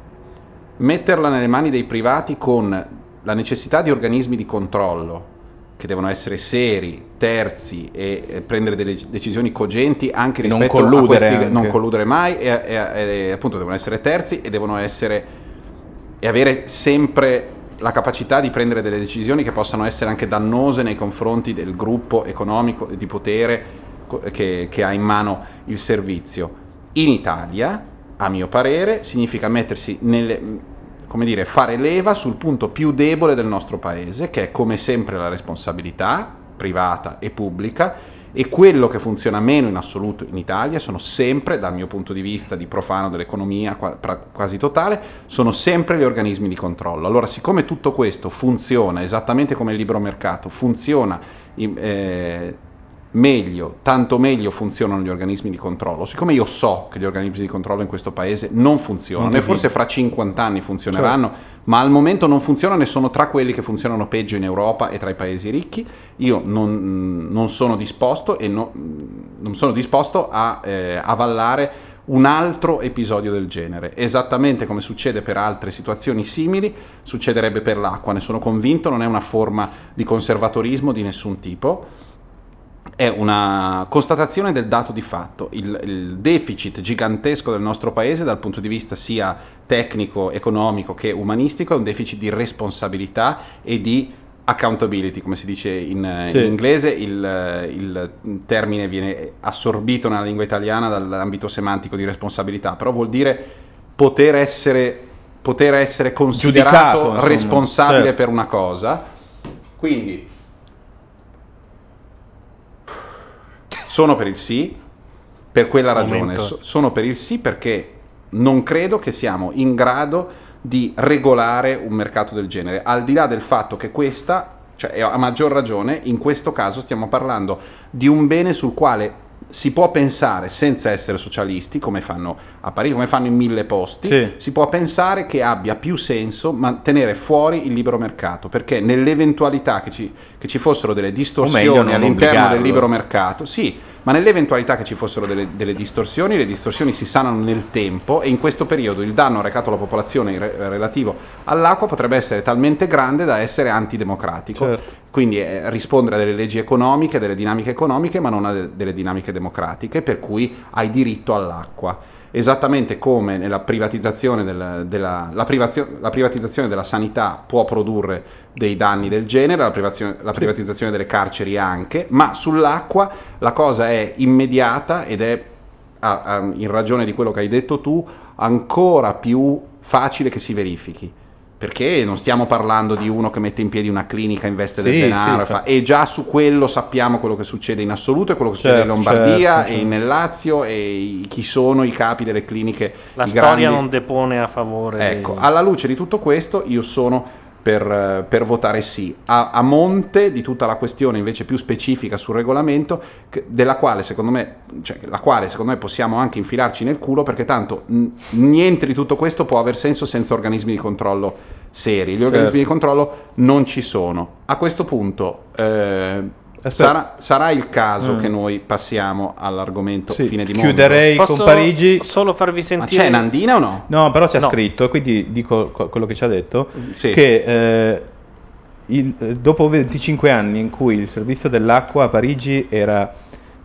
S1: metterla nelle mani dei privati con la necessità di organismi di controllo che devono essere seri, terzi e, e prendere delle decisioni cogenti anche
S3: E non
S1: rispetto a questi,
S3: anche.
S1: non colludere mai e, e- e appunto devono essere terzi e devono essere e avere sempre la capacità di prendere delle decisioni che possano essere anche dannose nei confronti del gruppo economico e di potere che, che ha in mano il servizio. In Italia, a mio parere, significa mettersi nelle, come dire, fare leva sul punto più debole del nostro paese, che è come sempre la responsabilità privata e pubblica, e quello che funziona meno in assoluto in Italia sono sempre, dal mio punto di vista di profano dell'economia quasi totale, sono sempre gli organismi di controllo. Allora, siccome tutto questo funziona esattamente come il libero mercato, funziona eh, meglio, tanto meglio funzionano gli organismi di controllo, siccome io so che gli organismi di controllo in questo paese non funzionano,
S3: Non
S1: e forse fra 50 anni funzioneranno, ma al momento non funzionano e sono tra quelli che funzionano peggio in Europa e tra i paesi ricchi, io non, non sono disposto e no- non sono disposto a eh, avallare un altro episodio del genere. Esattamente come succede per altre situazioni simili, succederebbe per l'acqua, ne sono convinto, non è una forma di conservatorismo di nessun tipo è una constatazione del dato di fatto. Il, il deficit gigantesco del nostro paese dal punto di vista sia tecnico, economico che umanistico è un deficit di responsabilità e di accountability, come si dice in,
S3: Sì.
S1: in inglese. Il, il termine viene assorbito nella lingua italiana dall'ambito semantico di responsabilità, però vuol dire poter essere, poter essere considerato
S3: Giudicato,
S1: responsabile
S3: Certo.
S1: per una cosa. Quindi sono per il sì per quella ragione. So- sono per il sì perché non credo che siamo in grado di regolare un mercato del genere, al di là del fatto che questa, cioè a maggior ragione, in questo caso stiamo parlando di un bene sul quale si può pensare senza essere socialisti, come fanno a Parigi, come fanno in mille posti,
S3: Sì.
S1: si può pensare che abbia più senso mantenere fuori il libero mercato, perché nell'eventualità che ci, che ci fossero delle
S3: meglio,
S1: distorsioni all'interno del
S3: obbligarlo.
S1: libero mercato, sì, ma nell'eventualità che ci fossero delle, delle distorsioni, le distorsioni si sanano nel tempo e in questo periodo il danno recato alla popolazione re- relativo all'acqua potrebbe essere talmente grande da essere antidemocratico.
S3: Certo.
S1: Quindi eh, rispondere a delle leggi economiche, delle dinamiche economiche, ma non a de- delle dinamiche democratiche, per cui hai diritto all'acqua. Esattamente come nella privatizzazione, del- della, la, privazio- la privatizzazione della sanità può produrre dei danni del genere, la, la privatizzazione delle carceri anche, ma sull'acqua la cosa è immediata ed è, in ragione di quello che hai detto tu, ancora più facile che si verifichi. Perché non stiamo parlando di uno che mette in piedi una clinica, investe del
S3: Sì,
S1: denaro
S3: sì,
S1: e, fa- e già su quello sappiamo quello che succede in assoluto e quello che succede
S3: Certo,
S1: in Lombardia
S3: certo,
S1: e
S3: certo.
S1: nel Lazio e chi sono i capi delle cliniche.
S2: La storia
S1: grandi-
S2: non depone a favore.
S1: Ecco,
S2: dei-
S1: alla luce di tutto questo io sono per, eh, per votare sì. A, a monte di tutta la questione invece più specifica sul regolamento, che- della quale secondo me, cioè, la quale secondo me possiamo anche infilarci nel culo, perché tanto n- niente di tutto questo può aver senso senza organismi di controllo seri. Gli organismi
S3: Certo.
S1: di controllo non ci sono. A questo punto... eh,
S3: Aspetta.
S1: Sarà, sarà il caso
S3: Mm.
S1: che noi passiamo all'argomento
S3: Sì,
S1: fine di mondo.
S3: chiuderei
S2: Posso
S3: con Parigi.
S2: solo farvi
S1: Ma
S2: sentire
S1: c'è Nandina o no?
S3: No, però c'è
S2: No.
S3: scritto, quindi dico co- quello che ci ha detto,
S1: Sì.
S3: che eh, il- eh, dopo 25 anni in cui il servizio dell'acqua a Parigi era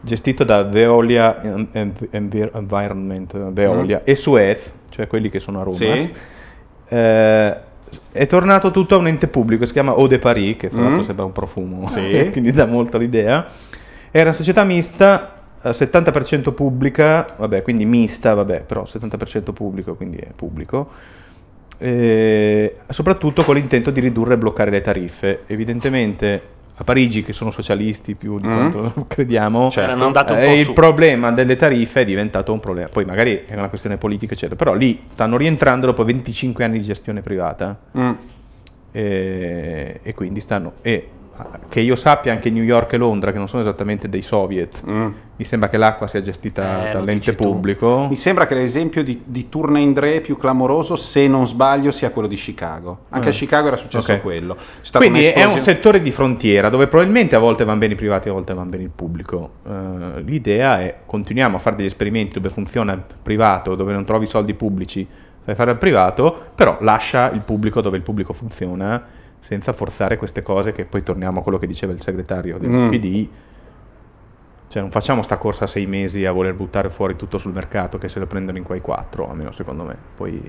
S3: gestito da Veolia En- En- Envir- Environment, eh, Veolia e Suez, cioè quelli che sono a Roma,
S1: Mm. Sì.
S3: eh, è tornato tutto a un ente pubblico, si chiama Eau de Paris, che fra
S1: Mm.
S3: l'altro sembra un profumo,
S1: Sì.
S3: quindi dà molto l'idea. Era una società mista, eh, 70% pubblica, vabbè, quindi mista, vabbè, però 70% pubblico, quindi è pubblico. E soprattutto con l'intento di ridurre e bloccare le tariffe. Evidentemente a Parigi, che sono socialisti più di
S1: Mm.
S3: quanto crediamo,
S1: Certo.
S3: Eh, il
S2: su.
S3: problema delle tariffe è diventato un problema. Poi magari è una questione politica, eccetera. Però lì stanno rientrando dopo 25 anni di gestione privata
S1: Mm.
S3: e, e quindi stanno. E che io sappia anche New York e Londra, che non sono esattamente dei soviet,
S1: Mm.
S3: mi sembra che l'acqua sia gestita
S2: Eh,
S3: dall'ente
S2: dici tu.
S3: pubblico.
S1: Mi sembra che l'esempio di, di Turna Indre più clamoroso, se non sbaglio, sia quello di Chicago. Anche a
S3: Eh.
S1: Chicago era successo
S3: Ok.
S1: quello. C'è
S3: Quindi è un settore di frontiera dove probabilmente a volte vanno bene i privati, a volte vanno bene il pubblico. Eh, l'idea è continuiamo a fare degli esperimenti dove funziona il privato, dove non trovi soldi pubblici, fai fare al privato, però lascia il pubblico dove il pubblico funziona senza forzare queste cose che poi torniamo a quello che diceva il segretario del
S1: Mm.
S3: PD. Cioè non facciamo sta corsa a sei mesi a voler buttare fuori tutto sul mercato che se lo prendono in quei quattro, almeno secondo me. Poi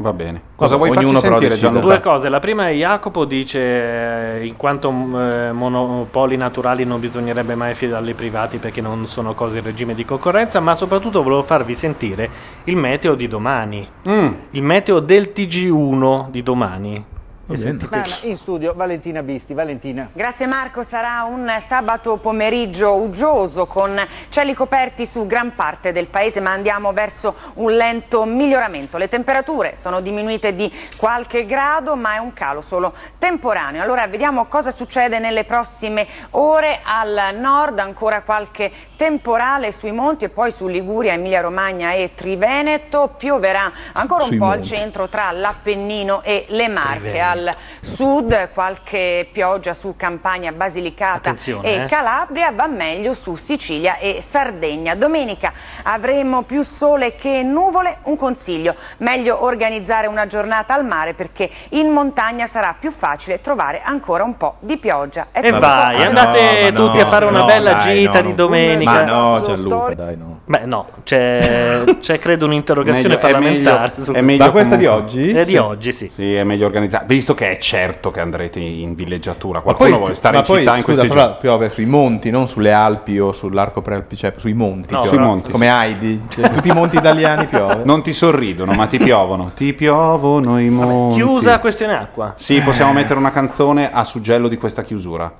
S1: Va bene. Cosa
S3: Vabbè,
S1: vuoi farci
S3: ognuno però
S1: sentire. Gianluca?
S2: Due cose, la prima è Jacopo dice eh, in quanto eh, monopoli naturali non bisognerebbe mai fidarli ai privati perché non sono cose in regime di concorrenza, ma soprattutto volevo farvi sentire il meteo di domani,
S1: Mm.
S2: il meteo del TG1 di domani.
S7: In studio Valentina Bisti. Valentina.
S8: Grazie Marco, sarà un sabato pomeriggio uggioso con cieli coperti su gran parte del paese, ma andiamo verso un lento miglioramento. Le temperature sono diminuite di qualche grado, ma è un calo solo temporaneo. Allora vediamo cosa succede nelle prossime ore al nord, ancora qualche temporale sui monti e poi su Liguria, Emilia Romagna e Triveneto. Pioverà ancora un
S3: Sui
S8: po' al
S3: monti.
S8: centro tra l'Appennino e le Marche.
S2: Triveneto.
S8: Al sud qualche pioggia su Campania, Basilicata
S2: Attenzione,
S8: e
S2: eh.
S8: Calabria, va meglio su Sicilia e Sardegna. Domenica avremo più sole che nuvole, un consiglio, meglio organizzare una giornata al mare perché in montagna sarà più facile trovare ancora un po' di pioggia. È
S2: E vai, andate
S3: no,
S2: tutti
S3: no,
S2: a fare una
S3: no,
S2: bella
S3: dai,
S2: gita
S3: no,
S2: di domenica.
S3: Ma no, Gianluca, dai no.
S2: Beh no, c'è, c'è credo un'interrogazione
S1: Meglio- è
S2: parlamentare.
S1: meglio-
S2: su
S1: è meglio
S3: Ma questa di oggi?
S2: È di
S3: Sì.
S2: oggi, sì.
S1: Sì, è meglio organizzato. Visto che è certo che andrete in villeggiatura. Qualcuno
S3: poi,
S1: vuole stare in
S3: poi,
S1: città in
S3: scusa,
S1: questi
S3: però
S1: giorni.
S3: piove sui monti, non sulle Alpi o sull'arco prealpi, cioè sui monti.
S2: No, sui
S1: monti,
S3: Come
S1: sì.
S3: Heidi, cioè, tutti i monti italiani piove.
S1: Non ti sorridono, ma ti piovono. Ti piovono i monti.
S2: Chiusa questione acqua.
S1: Sì, possiamo mettere una canzone a suggello di questa chiusura.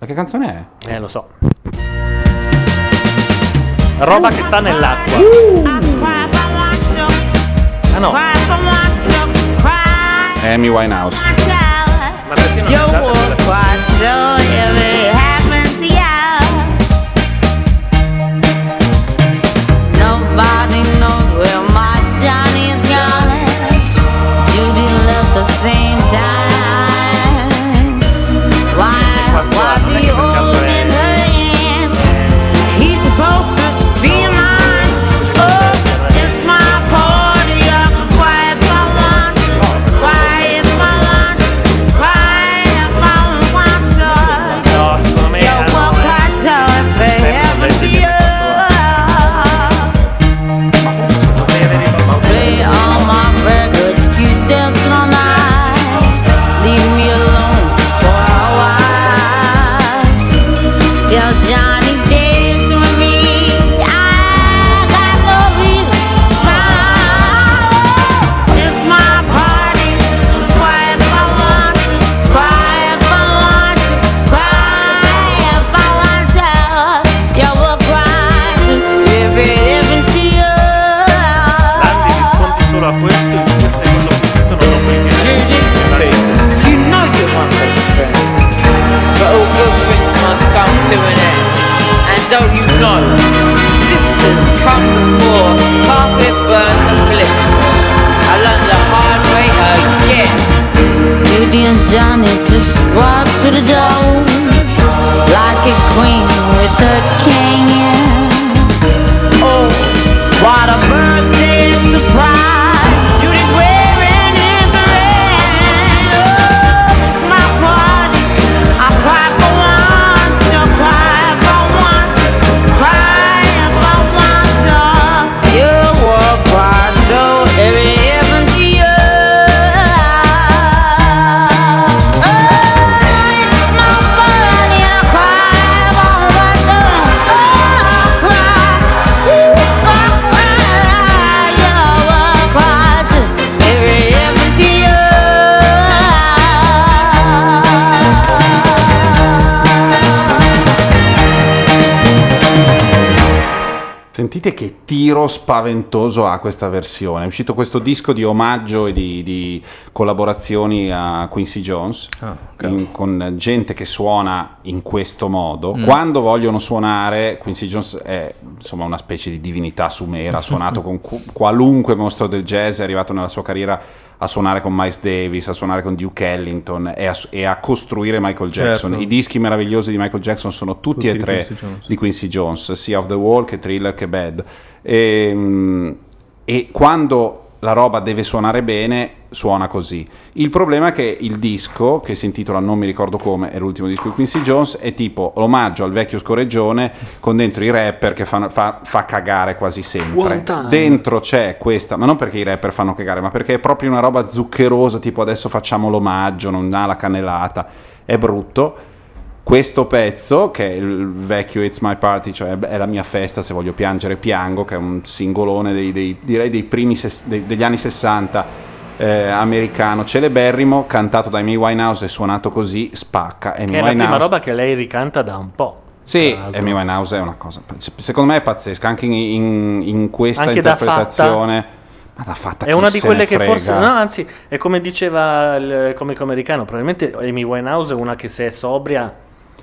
S1: Ma che canzone è?
S2: Eh, lo so. Roba che sta nell'acqua. Ah no,
S1: Amy Winehouse.
S2: ma perché non è
S1: tiro spaventoso ha questa versione. È uscito questo disco di omaggio e di, di collaborazioni a Quincy Jones in- con gente che suona in questo modo.
S3: Mm.
S1: Quando vogliono suonare, Quincy Jones è insomma una specie di divinità sumera, ha suonato con cu- qualunque mostro del jazz, è arrivato nella sua carriera a suonare con Miles Davis, a suonare con Duke Ellington e a, e a costruire Michael Jackson.
S3: Certo.
S1: I dischi meravigliosi di Michael Jackson sono tutti,
S3: Tutti
S1: e tre
S3: Quincy
S1: di Quincy Jones, sia Of the Wall che Thriller che Bad. E, e quando la roba deve suonare bene, suona così. Il problema è che il disco, che si intitola Non mi ricordo come, è l'ultimo disco di Quincy Jones, è tipo omaggio al vecchio scorreggione con dentro i rapper che fanno, fa, fa cagare quasi sempre. Dentro c'è questa, ma non perché i rapper fanno cagare, ma perché è proprio una roba zuccherosa, tipo adesso facciamo l'omaggio, non ha la cannellata, è brutto. Questo pezzo, che è il vecchio It's My Party, cioè è la mia festa, se voglio piangere piango, che è un singolone dei, dei- direi dei primi ses- dei- degli anni 60 eh, americano, celeberrimo, cantato da Amy Winehouse e suonato così, spacca. Amy
S2: Che è la prima
S1: Winehouse-
S2: roba che lei ricanta da un po'.
S1: sì. Amy Winehouse è una cosa, secondo me è pazzesca, anche in, in- in questa
S2: Anche
S1: interpretazione. Da fatta
S2: È una di quelle che
S1: frega?
S2: forse. No, anzi, è come diceva il comico americano. Probabilmente Amy Winehouse è una che se è sobria.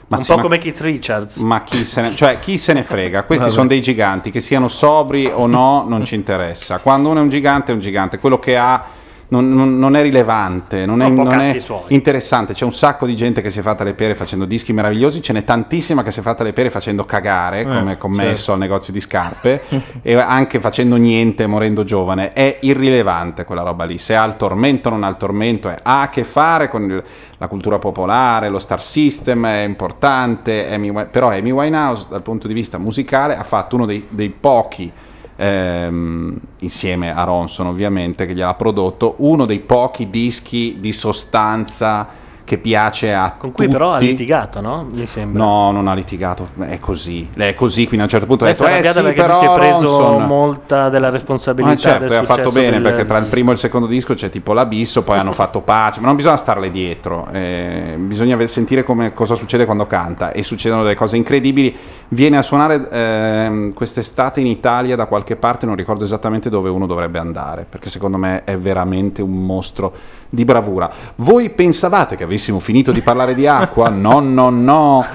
S1: Ma
S2: un
S1: sì,
S2: po'
S1: ma-
S2: come Keith Richards.
S1: Ma chi se ne, cioè, chi se ne frega? Questi
S2: Vabbè.
S1: sono dei giganti, che siano sobri o no, non ci interessa. Quando uno è un gigante, è un gigante. Quello che ha non, non- non è rilevante, non è, non è interessante. C'è un sacco di gente che si è fatta le pere facendo dischi meravigliosi, ce n'è tantissima che si è fatta le pere facendo cagare,
S3: Eh,
S1: come commesso
S3: certo.
S1: al negozio di scarpe, e anche facendo niente, morendo giovane. È irrilevante quella roba lì. Se ha il tormento o non ha il tormento, è- ha a che fare con il- la cultura popolare, lo star system è importante, Amy però Amy Winehouse dal punto di vista musicale ha fatto uno dei, dei pochi, ehm, insieme a Ronson ovviamente, che gliel'ha prodotto, uno dei pochi dischi di sostanza che piace a
S2: Con cui però ha
S1: tutti.
S2: litigato, no? Mi sembra.
S1: No, non ha litigato, è così. È così, quindi a un certo punto ha
S2: si è
S1: detto, eh sì,
S2: perché
S1: però
S2: si è preso
S1: Ronson...
S2: molta della responsabilità
S1: Ma certo,
S2: del
S1: ha fatto bene
S2: del-
S1: perché tra il primo e il secondo disco c'è tipo l'abisso, poi hanno fatto pace, ma non bisogna starle dietro, eh, bisogna sentire come, cosa succede quando canta e succedono delle cose incredibili. Viene a suonare ehm, quest'estate in Italia da qualche parte, non ricordo esattamente dove uno dovrebbe andare, perché secondo me è veramente un mostro di bravura. Voi pensavate che avessimo finito di parlare di acqua? No, no, no.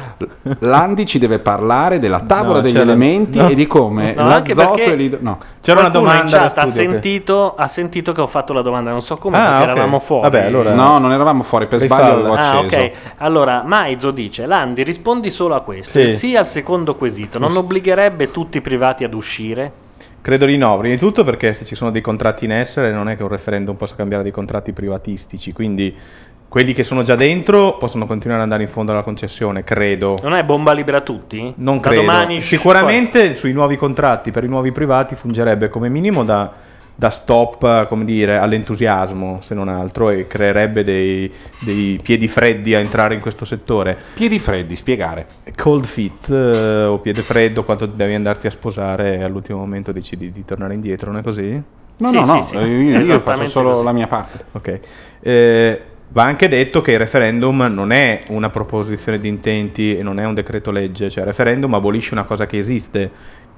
S1: Landi ci deve parlare della tavola
S3: No,
S1: degli elementi
S3: no.
S1: e di come
S2: No,
S1: l'azoto e l'idro... No.
S3: C'era una domanda
S2: in
S3: da
S2: chat ha
S3: studio che-
S2: sentito, ha sentito che ho fatto la domanda, non so come,
S3: Ah,
S2: perché
S3: ok.
S2: eravamo fuori.
S3: Vabbè, allora-
S1: No, non eravamo fuori, per sbaglio avevo
S2: Ah,
S1: acceso.
S2: ok. Allora, Maizo dice: Landi, rispondi solo a questo.
S3: Sì.
S2: Sì, al secondo quesito. Non obbligherebbe tutti i privati ad uscire?
S3: Credo di no, prima di tutto perché se ci sono dei contratti in essere non è che un referendum possa cambiare dei contratti privatistici, quindi quelli che sono già dentro possono continuare ad andare in fondo alla concessione, credo.
S2: Non è bomba libera a tutti?
S3: Non
S2: da
S3: credo.
S2: domani
S3: Sicuramente sui nuovi contratti per i nuovi privati fungerebbe come minimo da, da stop, come dire, all'entusiasmo, se non altro, e creerebbe dei, dei piedi freddi a entrare in questo settore.
S1: Piedi freddi, spiegare.
S3: Cold feet eh, o piede freddo quando devi andarti a sposare e all'ultimo momento decidi di tornare indietro, non è così?
S1: No,
S2: Sì,
S1: no,
S2: sì,
S1: no,
S2: sì.
S1: io, io faccio solo
S2: così.
S1: la mia parte.
S3: Ok. Eh, va anche detto che il referendum non è una proposizione di intenti e non è un decreto legge, cioè il referendum abolisce una cosa che esiste.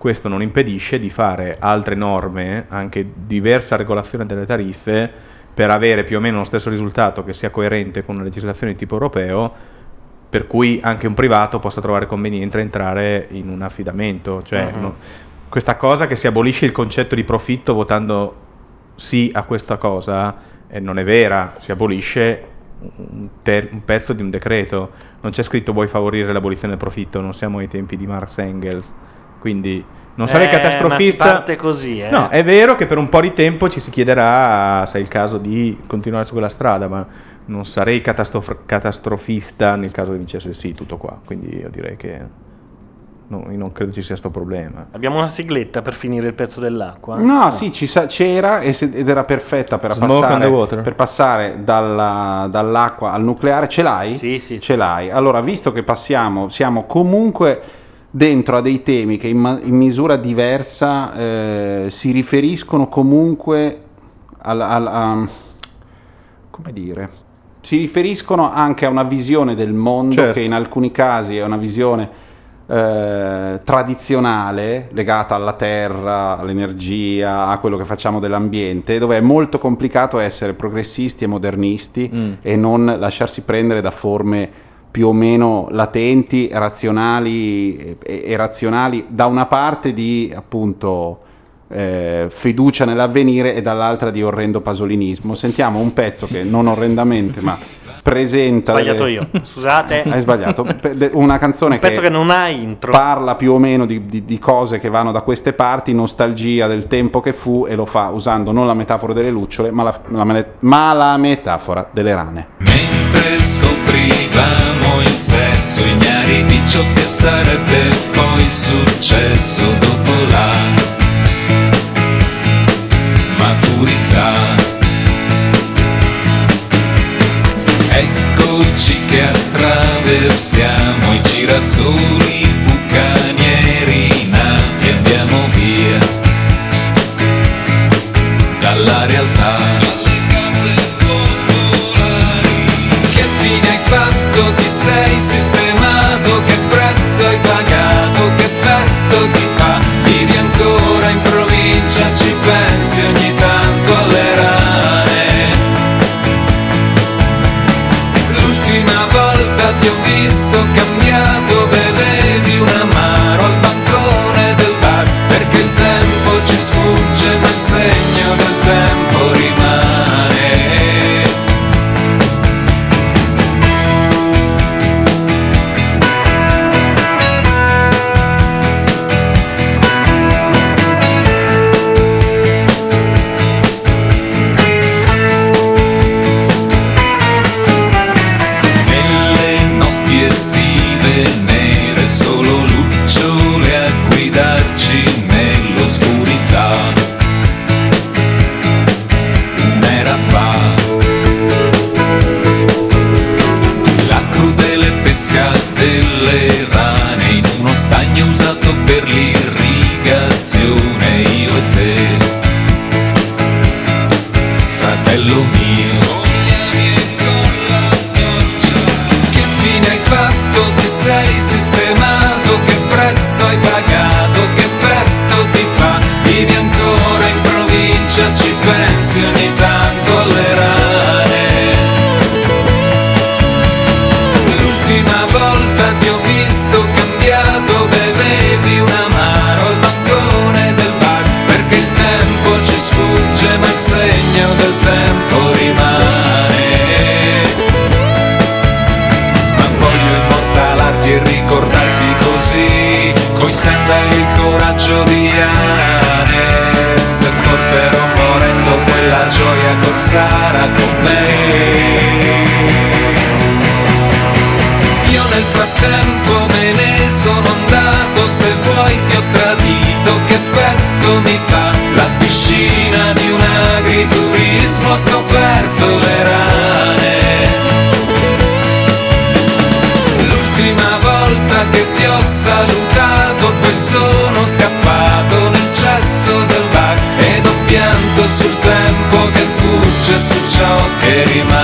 S3: Questo non impedisce di fare altre norme, anche diversa regolazione delle tariffe, per avere più o meno lo stesso risultato che sia coerente con una legislazione di tipo europeo, per cui anche un privato possa trovare conveniente entrare in un affidamento. Cioè,
S2: Mhm.
S3: no- questa cosa che si abolisce il concetto di profitto votando sì a questa cosa eh, non è vera, si abolisce un, ter- un pezzo di un decreto. Non c'è scritto vuoi favorire l'abolizione del profitto, non siamo ai tempi di Marx Engels. Quindi non sarei
S2: Eh,
S3: catastrofista.
S2: ma si parte così, eh.
S3: No, è vero che per un po' di tempo ci si chiederà se è il caso di continuare su quella strada, ma non sarei catastrof- catastrofista nel caso che vincesse sì, tutto qua. Quindi io direi che no, io non credo ci sia questo problema.
S2: Abbiamo una sigletta per finire il pezzo dell'acqua?
S1: No, sì, ci sa- c'era se- ed era perfetta per passare, per passare dalla- dall'acqua al nucleare. Ce l'hai?
S2: Sì, sì.
S1: Ce l'hai. Allora, visto che passiamo, siamo comunque dentro a dei temi che in, ma- in misura diversa eh, si riferiscono comunque al, al- a- come dire, si riferiscono anche a una visione del mondo
S3: Certo.
S1: che in alcuni casi è una visione eh, tradizionale legata alla terra, all'energia, a quello che facciamo dell'ambiente, dove è molto complicato essere progressisti e modernisti
S3: Mm.
S1: e non lasciarsi prendere da forme più o meno latenti, razionali e, razionali da una parte di appunto eh, fiducia nell'avvenire e dall'altra di orrendo pasolinismo. Sentiamo un pezzo che non orrendamente ma presenta...
S2: Sbagliato
S1: delle-
S2: io, scusate.
S1: Hai sbagliato. Una canzone
S2: Un pezzo che non ha intro.
S1: parla più o meno di, di- di cose che vanno da queste parti, nostalgia del tempo che fu e lo fa usando non la metafora delle lucciole ma la, la ma la metafora delle rane.
S9: Scoprivamo il sesso ignari di ciò che sarebbe poi successo dopo la maturità. Eccoci che attraversiamo i girasoli bucanieri nati, andiamo via dalla realtà. Sistemato? Che prezzo hai pagato? Che effetto ti fa? Vivi ancora in provincia? Ci pensi ogni tanto alle rane? L'ultima volta ti ho visto coraggio di Ane se porterò morendo quella gioia col Sara con me. Io nel frattempo me ne sono andato se vuoi ti ho tradito che effetto mi fa? La piscina di un agriturismo ha coperto le rane. L'ultima volta che ti ho salutato poi scappato nel cesso del bar ed ho pianto sul tempo che fugge su ciò che rimane.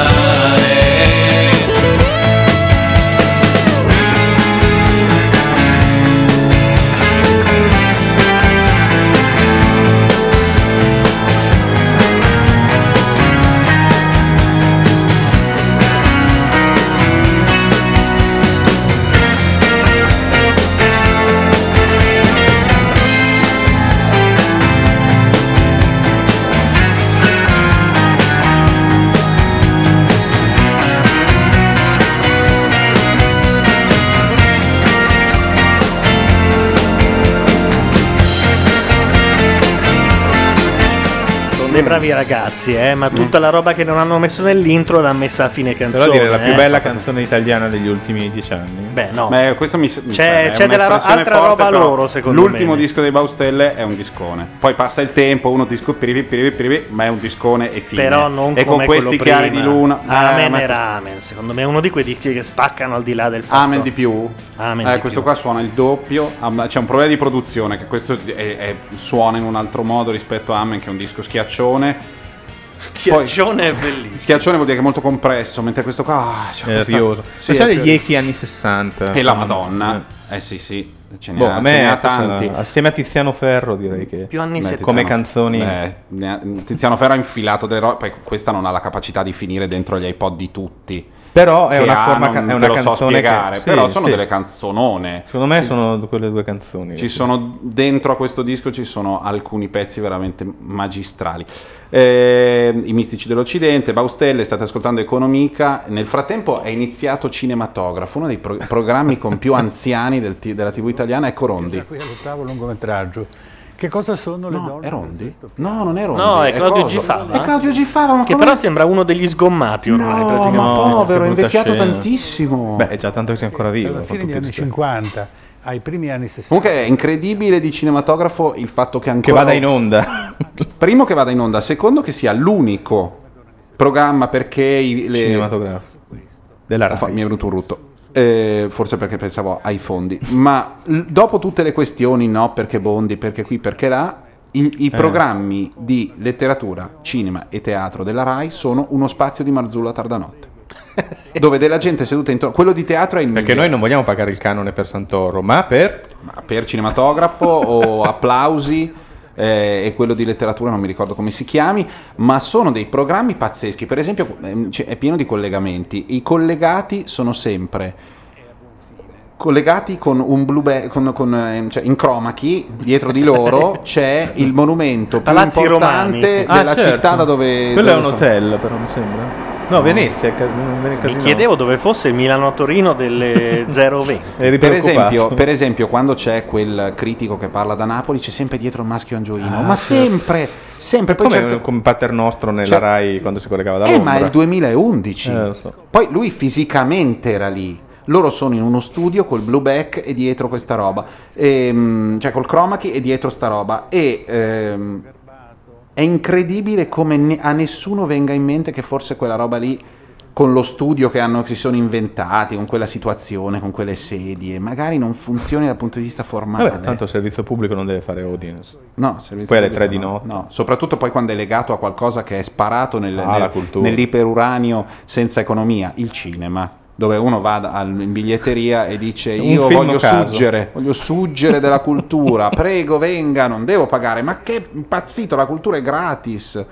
S2: Dei bravi ragazzi, eh, ma tutta la roba che non hanno messo nell'intro l'hanno messa a fine canzone.
S3: Però dire la più
S2: eh.
S3: bella canzone italiana degli ultimi dieci anni.
S2: Beh, no.
S1: Beh, questo mi, mi
S2: C'è- c'è della ro- altra
S1: forte,
S2: roba loro, secondo
S1: L'ultimo
S2: me.
S1: disco dei Baustelle è un discone. Poi passa il tempo, uno disco piripi, piripi, piripi, ma è un discone e fine.
S2: Però non
S1: e con
S2: come
S1: questi chiari
S2: prima.
S1: di luna.
S2: Amen
S1: Eh,
S2: e
S1: ma-
S2: Ramen, secondo me è uno di quei dischi che spaccano al di là del fatto.
S1: Amen di più?
S2: Amen
S1: Eh,
S2: di
S1: questo
S2: più.
S1: qua suona il doppio. C'è un problema di produzione che questo è- è- suona in un altro modo rispetto a Amen, che è un disco schiaccione.
S2: Schiaccione è bellissimo.
S1: Schiaccione vuol dire che è molto compresso, mentre questo qua ah, c'ha
S3: È rioso.
S1: Sì,
S3: Ma c'è
S1: è
S3: gli
S1: più-
S3: echi anni 60.
S1: E la Madonna. Eh sì, sì, ce ne,
S3: Boh,
S1: ha,
S3: a
S1: ce ne ha tanti.
S3: assieme a Tiziano Ferro direi che
S2: Più anni
S1: Beh,
S2: 70.
S3: come canzoni
S1: beh, Tiziano Ferro ha infilato delle robe, poi questa non ha la capacità di finire dentro gli iPod di tutti.
S3: Però è una
S1: ha,
S3: forma
S1: non
S3: ca- è
S1: te
S3: una
S1: lo so
S3: canzone che-
S1: spiegare,
S3: sì,
S1: però sono
S3: sì.
S1: delle canzonone.
S3: Secondo me
S1: Ci-
S3: sono quelle due canzoni.
S1: Ci sono dentro a questo disco ci sono alcuni pezzi veramente magistrali. Eh, I mistici dell'Occidente, Baustelle, state ascoltando Economica. Nel frattempo è iniziato Cinematografo, uno dei pro- programmi con più anziani del t- della TV italiana è Corondi.
S10: qui all'ottavo lungometraggio. Che cosa sono le donne?
S1: È Rondi? No, non è Rondi.
S2: No, è Claudio. Gifava.
S1: È Claudio Gifava, ma
S2: Che
S1: come-
S2: però sembra uno degli sgommati ormai.
S1: No, ma povero, è invecchiato
S3: scena.
S1: tantissimo.
S3: Beh, è già tanto che sei ancora vivo.
S10: Alla fine degli anni
S3: questi-
S10: 50 ai primi anni 60.
S1: Comunque è incredibile di cinematografo il fatto che ancora...
S3: Che vada in onda.
S1: Primo che vada in onda, secondo che sia l'unico programma perché i, le...
S3: Cinematografico. Della Rai.
S1: Mi è venuto un rutto. Eh, forse perché pensavo ai fondi. Ma l- dopo tutte le questioni, no, perché Bondi, perché qui, perché là, i, i
S3: Eh.
S1: programmi di letteratura, cinema e teatro della RAI sono uno spazio di Marzullo a tarda notte. Dove della gente seduta intorno. Quello di teatro è il
S3: Perché
S1: migliore.
S3: noi non vogliamo pagare il canone per Santoro, ma per...
S1: Ma per cinematografo o applausi eh, e quello di letteratura non mi ricordo come si chiami, ma sono dei programmi pazzeschi. Per esempio, ehm, è pieno di collegamenti. I collegati sono sempre collegati con un blu be- con, con, ehm, cioè in chroma key dietro di loro c'è il monumento più
S2: Palazzi
S1: importante
S2: romani, sì.
S1: della
S3: Ah, certo.
S1: città da dove
S3: Quello è
S1: dove
S3: un
S1: sono.
S3: hotel, però mi sembra. No, Venezia, è ca- Vene-
S2: Mi chiedevo dove fosse il Milano-Torino delle 020.
S3: Eri
S1: Per esempio, per esempio, quando c'è quel critico che parla da Napoli, c'è sempre dietro il maschio angioino.
S3: Ah,
S1: ma
S3: sì.
S1: sempre, sempre. Poi
S3: come,
S1: certe-
S3: come Pater Nostro nella
S1: Cioè-
S3: Rai quando si collegava da
S1: Eh,
S3: Londra.
S1: ma è il 2011.
S3: Eh, lo so.
S1: Poi lui fisicamente era lì. Loro sono in uno studio col blue back e dietro questa roba. Ehm, cioè col chroma key e dietro sta roba. E ehm, è incredibile come ne- a nessuno venga in mente che forse quella roba lì con lo studio che, hanno, che si sono inventati, con quella situazione, con quelle sedie, magari non funzioni dal punto di vista formale.
S3: Vabbè, tanto il servizio pubblico non deve fare audience.
S1: No, servizio
S3: Poi alle
S1: pubblico
S3: 3 di
S1: no,
S3: notte.
S1: no. soprattutto poi quando è legato a qualcosa che è sparato nel,
S3: Ah,
S1: nel- nell'iperuranio senza economia, il cinema. Dove uno va al- in biglietteria e dice io voglio
S3: caso."
S1: suggere, voglio suggere della cultura, prego venga, non devo pagare, ma che impazzito, la cultura è gratis.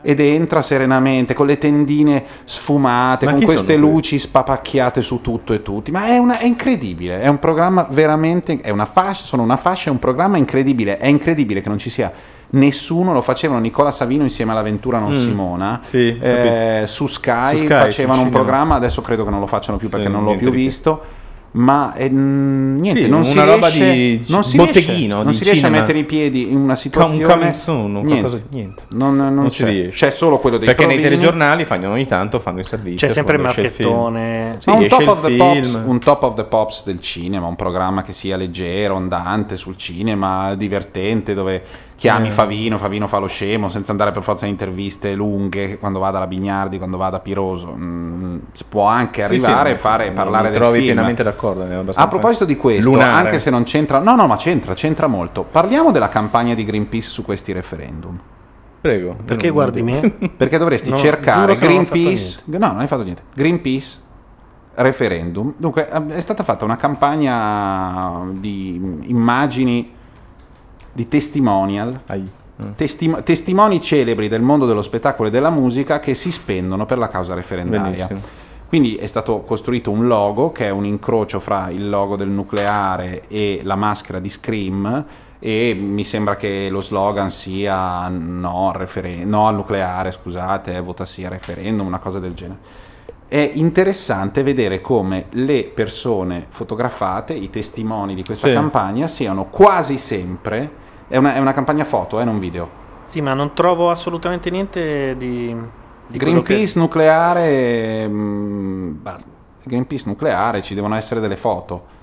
S1: Ed entra serenamente con le tendine sfumate,
S3: Ma
S1: con queste luci spapacchiate su tutto e tutti. Ma è, una- è incredibile, è un programma veramente. È una fascia, sono una fascia, è un programma incredibile. È incredibile che non ci sia nessuno. Lo facevano Nicola Savino insieme all'Avventura Non
S3: Mm,
S1: Simona.
S3: sì,
S1: Eh, su Sky,
S3: Su Sky,
S1: facevano un programma, adesso credo che non lo facciano più perché
S3: Sì,
S1: non l'ho più visto. Ma eh, niente,
S3: Sì,
S1: non
S3: una
S1: si
S3: roba
S1: riesce,
S3: di
S1: non si
S3: botteghino,
S1: riesce, non si riesce a mettere i piedi in una situazione.
S3: un
S1: niente.
S3: qualcosa- niente.
S1: Non, non
S3: Non si
S1: c'è.
S3: riesce.
S1: C'è solo quello dei
S3: Perché nei
S1: provini.
S3: telegiornali fanno ogni tanto fanno il servizio.
S2: C'è sempre il marchettone.
S3: Sì,
S1: un top,
S3: il
S1: of the
S3: film.
S1: pops, un top of the pops del cinema, un programma che sia leggero, ondante sul cinema, divertente, dove chiami
S3: Eh.
S1: Favino, Favino fa lo scemo, senza andare per forza in interviste lunghe, quando va dalla Bignardi, quando va da Piroso. Mm, si può anche
S3: Sì,
S1: arrivare
S3: sì,
S1: e fare, parlare del
S3: trovi
S1: film.
S3: pienamente d'accordo.
S1: A proposito di questo,
S3: lunare.
S1: anche se non c'entra, no, no, ma c'entra, c'entra molto. Parliamo della campagna di Greenpeace su questi referendum.
S3: Prego.
S2: Perché guardi me?
S1: Perché dovresti
S2: No,
S1: cercare Greenpeace. No, non hai fatto niente. Greenpeace referendum. Dunque, eh, è stata fatta una campagna di immagini di testimonial. testim- testimoni celebri del mondo dello spettacolo e della musica che si spendono per la causa referendaria.
S3: Benissimo.
S1: Quindi è stato costruito un logo che è un incrocio fra il logo del nucleare e la maschera di Scream e mi sembra che lo slogan sia no al, referen- no al nucleare, scusate, vota sì al referendum, una cosa del genere. È interessante vedere come le persone fotografate, i testimoni di questa
S3: Sì.
S1: campagna, siano quasi sempre. È una, è una campagna foto, eh, non video.
S2: Sì, ma non trovo assolutamente niente di... di quello che-
S1: Greenpeace nucleare. mm, Greenpeace nucleare, ci devono essere delle foto.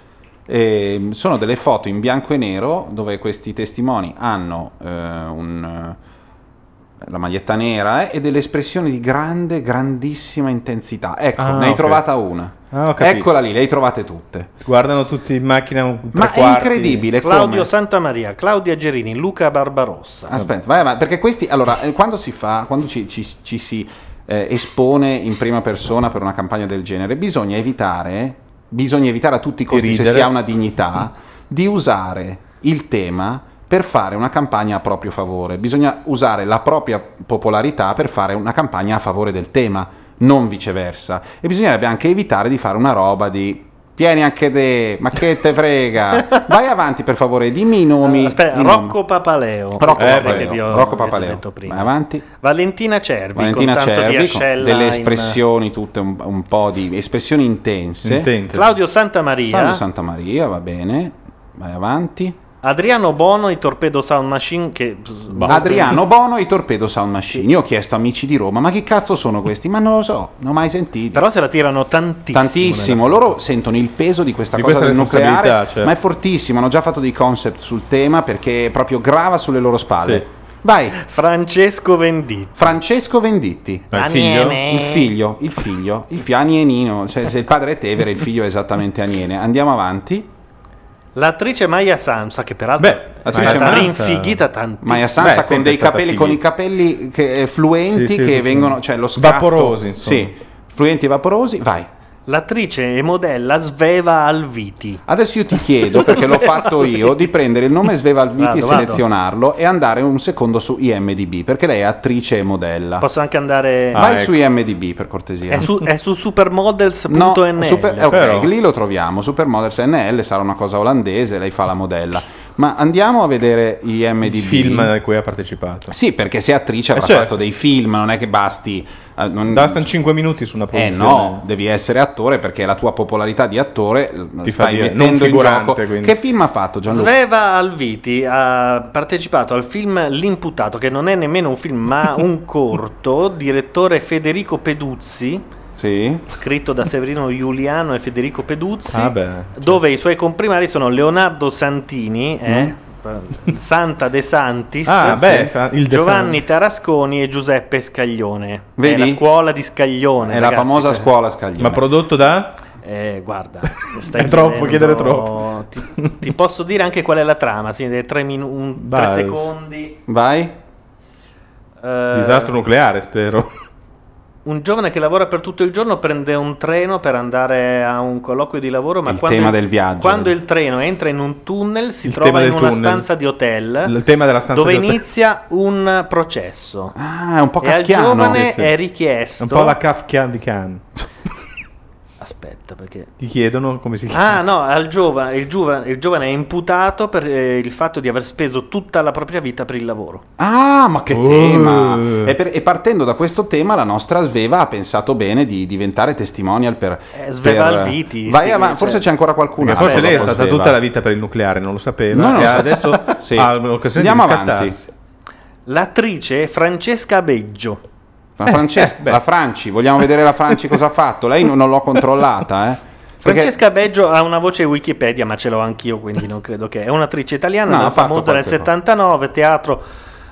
S1: E, sono delle foto in bianco e nero dove questi testimoni hanno eh, un, la maglietta nera eh, e delle espressioni di grande, grandissima intensità. Ecco,
S3: Ah,
S1: ne hai trovata una.
S3: Ah.
S1: Eccola lì, le hai trovate tutte.
S3: Guardano tutti in macchina un
S1: Ma
S3: tre
S1: è
S3: quarti.
S1: incredibile
S2: Claudio
S1: come...
S2: Santamaria, Claudia Gerini, Luca Barbarossa.
S1: Aspetta, vai avanti, perché questi, allora, eh, quando si fa, quando ci, ci- ci si eh, espone in prima persona per una campagna del genere, bisogna evitare, bisogna evitare a tutti i costi, se si ha una dignità, di usare il tema per fare una campagna a proprio favore. Bisogna usare la propria popolarità per fare una campagna a favore del tema, non viceversa. E bisognerebbe anche evitare di fare una roba di... Vieni anche te, ma che te frega? Vai avanti per favore, dimmi i nomi.
S2: Aspetta. Rocco Papaleo.
S1: Rocco
S2: Eh,
S1: Papaleo,
S2: che vi ho-
S1: Rocco Papaleo.
S2: detto prima.
S1: Vai avanti.
S2: Valentina Cervi,
S1: Valentina
S2: con tanto di
S1: Cervi delle
S2: in-
S1: espressioni tutte un, un po' di espressioni intense.
S3: Intente.
S2: Claudio Santamaria.
S1: Salvo Santa Maria, va bene. Vai avanti.
S2: Adriano Bono, i Torpedo Sound Machine che... boh.
S1: Adriano Bono, i Torpedo Sound Machine. Io ho chiesto a amici di Roma, ma chi cazzo sono questi? Ma non lo so, non ho mai sentiti.
S2: Però se la tirano tantissimo.
S1: Tantissimo, loro sentono il peso di questa
S3: Di
S1: cosa
S3: questa
S1: del nucleare,
S3: certo.
S1: ma è fortissimo. Hanno già fatto dei concept sul tema perché proprio grava sulle loro spalle. Vai.
S2: Francesco Venditti.
S1: Francesco Venditti.
S2: Il figlio? Aniene.
S1: Il figlio, il figlio, il figlio Anienino. Cioè, se il padre è Tevere, il figlio è esattamente Aniene. Andiamo avanti.
S2: L'attrice Maya Samsa, che peraltro
S1: l'attrice
S2: è stata rinfighita tantissimo.
S1: Maya Sansa con dei capelli, con i capelli che- eh, fluenti
S3: Sì, sì,
S1: che
S3: sì.
S1: vengono, cioè lo scatto.
S3: Vaporosi, insomma.
S1: Sì, fluenti e vaporosi. Vai.
S2: L'attrice e modella Sveva Alviti.
S1: Adesso io ti chiedo, perché l'ho fatto io, di prendere il nome Sveva Alviti,
S2: Vado, vado.
S1: selezionarlo e andare un secondo su IMDB, perché lei è attrice e modella.
S2: Posso anche andare...
S1: Vai su IMDB per cortesia.
S2: È su, è su supermodels.nl.
S1: No, super- ok, lì lo troviamo. Supermodels NL sarà una cosa olandese, lei fa la modella. Ma andiamo a vedere IMDB.
S3: Il film a cui ha partecipato.
S1: Sì, perché se attrice avrà
S3: Eh, certo.
S1: fatto dei film, non è che basti. eh, non-
S3: Bastano 5 minuti su una
S1: eh
S3: produzione.
S1: no, devi essere attore perché la tua popolarità di attore eh,
S3: Ti fa
S1: stai
S3: dire,
S1: mettendo
S3: non
S1: in gioco.
S3: quindi.
S1: Che film ha fatto Gianluca?
S2: Sveva Alviti ha partecipato al film L'imputato, che non è nemmeno un film, ma un corto, direttore Federico Peduzzi,
S1: Sì.
S2: scritto da Severino Giuliano e Federico Peduzzi,
S3: Ah, beh,
S2: dove i suoi comprimari sono Leonardo Santini, eh, Santa De Santis,
S3: Ah, beh, sa- il De
S2: Giovanni
S3: Santis.
S2: Tarasconi e Giuseppe Scaglione.
S1: Vedi?
S2: È la scuola di Scaglione.
S1: È la
S2: ragazzi,
S1: famosa
S2: cioè-
S1: scuola Scaglione.
S3: Ma prodotto da?
S2: Eh, guarda, stai
S3: È troppo chiedere troppo.
S2: Ti, ti posso dire anche qual è la trama? Sì, dei tre, minu- un- tre
S3: Vai.
S2: secondi.
S1: Vai.
S2: Eh,
S3: Disastro nucleare, spero.
S2: Un giovane che lavora per tutto il giorno prende un treno per andare a un colloquio di lavoro, ma
S1: Il
S2: quando,
S1: tema
S2: il,
S1: del viaggio.
S2: quando il treno entra in un tunnel si
S3: Il
S2: trova in una
S3: tunnel.
S2: stanza di hotel
S3: Il tema della stanza
S2: dove
S3: di hotel.
S2: inizia un processo.
S1: Ah, è un po'
S2: e al
S1: kafkiano.
S2: giovane
S1: Sì, sì.
S2: è richiesto
S3: Un po' la Kafka di Khan.
S2: Aspetta, perché
S3: Ti chiedono come si chiama.
S2: Ah no, al giovane, il, giovane, il giovane è imputato per eh, il fatto di aver speso tutta la propria vita per il lavoro.
S1: Ah, ma che
S3: Oh.
S1: tema! E, per- e partendo da questo tema, la nostra Sveva ha pensato bene di diventare testimonial per.
S2: Eh, Sveva
S1: per-
S2: Alviti,
S1: Vai avanti, forse
S2: cioè-
S1: c'è ancora qualcuno.
S3: Perché forse lei è stata tutta la vita per il nucleare, non lo sapeva.
S1: No, non
S3: e
S1: lo so.
S3: adesso
S1: Sì.
S3: ha l'occasione
S1: Andiamo
S3: di
S1: avanti.
S3: scattarsi.
S2: L'attrice è Francesca Beggio.
S1: Ma Francesca, la Franci, vogliamo vedere la Franci cosa ha fatto? Lei non, non l'ho controllata, eh. Perché-
S2: Francesca Beggio ha una voce Wikipedia, ma ce l'ho anch'io, quindi non credo che. È un'attrice italiana,
S1: No,
S2: famosa nel
S1: qualche
S2: 79, teatro,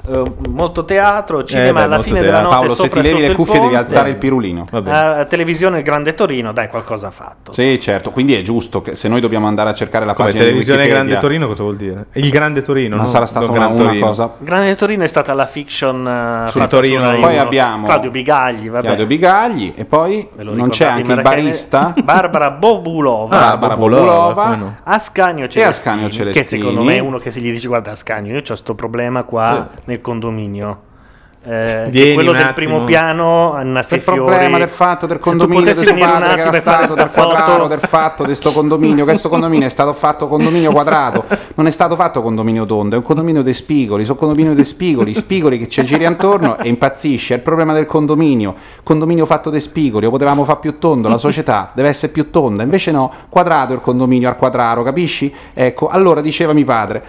S2: eh, molto teatro, cinema
S1: beh,
S2: alla fine
S1: teatro.
S2: della notte.
S1: Paolo, se ti levi le cuffie devi alzare il pirulino.
S2: A televisione Grande Torino, dai, qualcosa ha fatto.
S1: Sì, certo, quindi è giusto che se noi dobbiamo andare a cercare la
S3: Come
S1: pagina
S3: televisione Grande Torino cosa vuol dire? Il Grande Torino,
S1: Ma
S3: no?
S1: sarà stata
S3: Non
S1: una,
S3: Gran
S1: una
S3: Torino.
S1: cosa
S2: Grande Torino è stata la fiction eh,
S3: Sul Torino.
S2: su
S1: Poi abbiamo
S2: Claudio Bigagli, vabbè.
S1: Claudio Bigagli e poi non c'è anche il barista
S2: Barbara Bobulova.
S1: Barbara
S3: Bobulova, no?
S2: Ascanio Celestini,
S1: Ascanio
S2: che secondo me è uno che se gli dici guarda Ascanio, io ho questo problema qua nel condominio. Eh,
S3: Vieni
S2: quello del
S3: attimo.
S2: primo piano Anna
S1: il problema del fatto del condominio del suo padre che era stato del quadrato del fatto di sto condominio questo condominio è stato fatto condominio quadrato non è stato fatto condominio tondo è un condominio de spigoli sono condominio de spigoli spigoli che ci giri attorno e impazzisce è il problema del condominio condominio fatto de spigoli lo potevamo fare più tondo la società deve essere più tonda invece no quadrato il condominio al quadraro capisci ecco allora diceva mio padre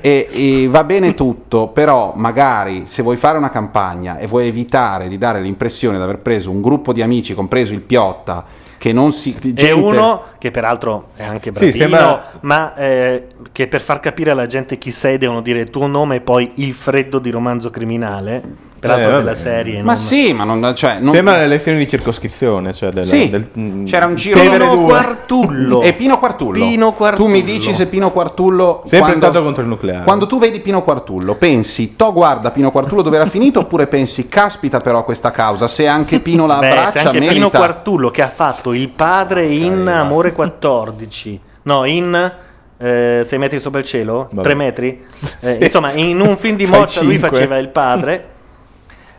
S1: E, e va bene tutto, però magari se vuoi fare una campagna e vuoi evitare di dare l'impressione di aver preso un gruppo di amici, compreso il Piotta, che non si...
S2: E
S1: gente-
S2: uno che peraltro è anche
S1: Sì,
S2: bravino,
S1: sembra-
S2: ma eh, che per far capire alla gente chi sei devono dire il tuo nome e poi il freddo di romanzo criminale, peraltro
S3: Eh,
S2: della serie.
S1: Ma
S2: non-
S1: sì, ma non... Cioè, non-
S3: Sembra le elezioni di circoscrizione. Cioè del,
S1: Sì,
S3: del-
S1: c'era un giro Pino.
S2: Quartullo.
S1: E Pino Quartullo.
S2: Pino Quartullo.
S1: Tu mi dici se Pino Quartullo.
S3: Sempre
S1: quando-
S3: stato contro il nucleare.
S1: Quando tu vedi Pino Quartullo, pensi, to guarda Pino Quartullo dove era finito, oppure pensi, caspita però questa causa, se anche Pino la
S2: Beh,
S1: abbraccia,
S2: se anche Pino
S1: merita...
S2: Quartullo che ha fatto il padre in Amore 14, no, in 6 metri sopra il cielo,
S3: Vabbè.
S2: 3 metri, Eh,
S3: Sì.
S2: insomma, in un film di
S3: Fai
S2: Moccia lui
S3: cinque.
S2: faceva il padre.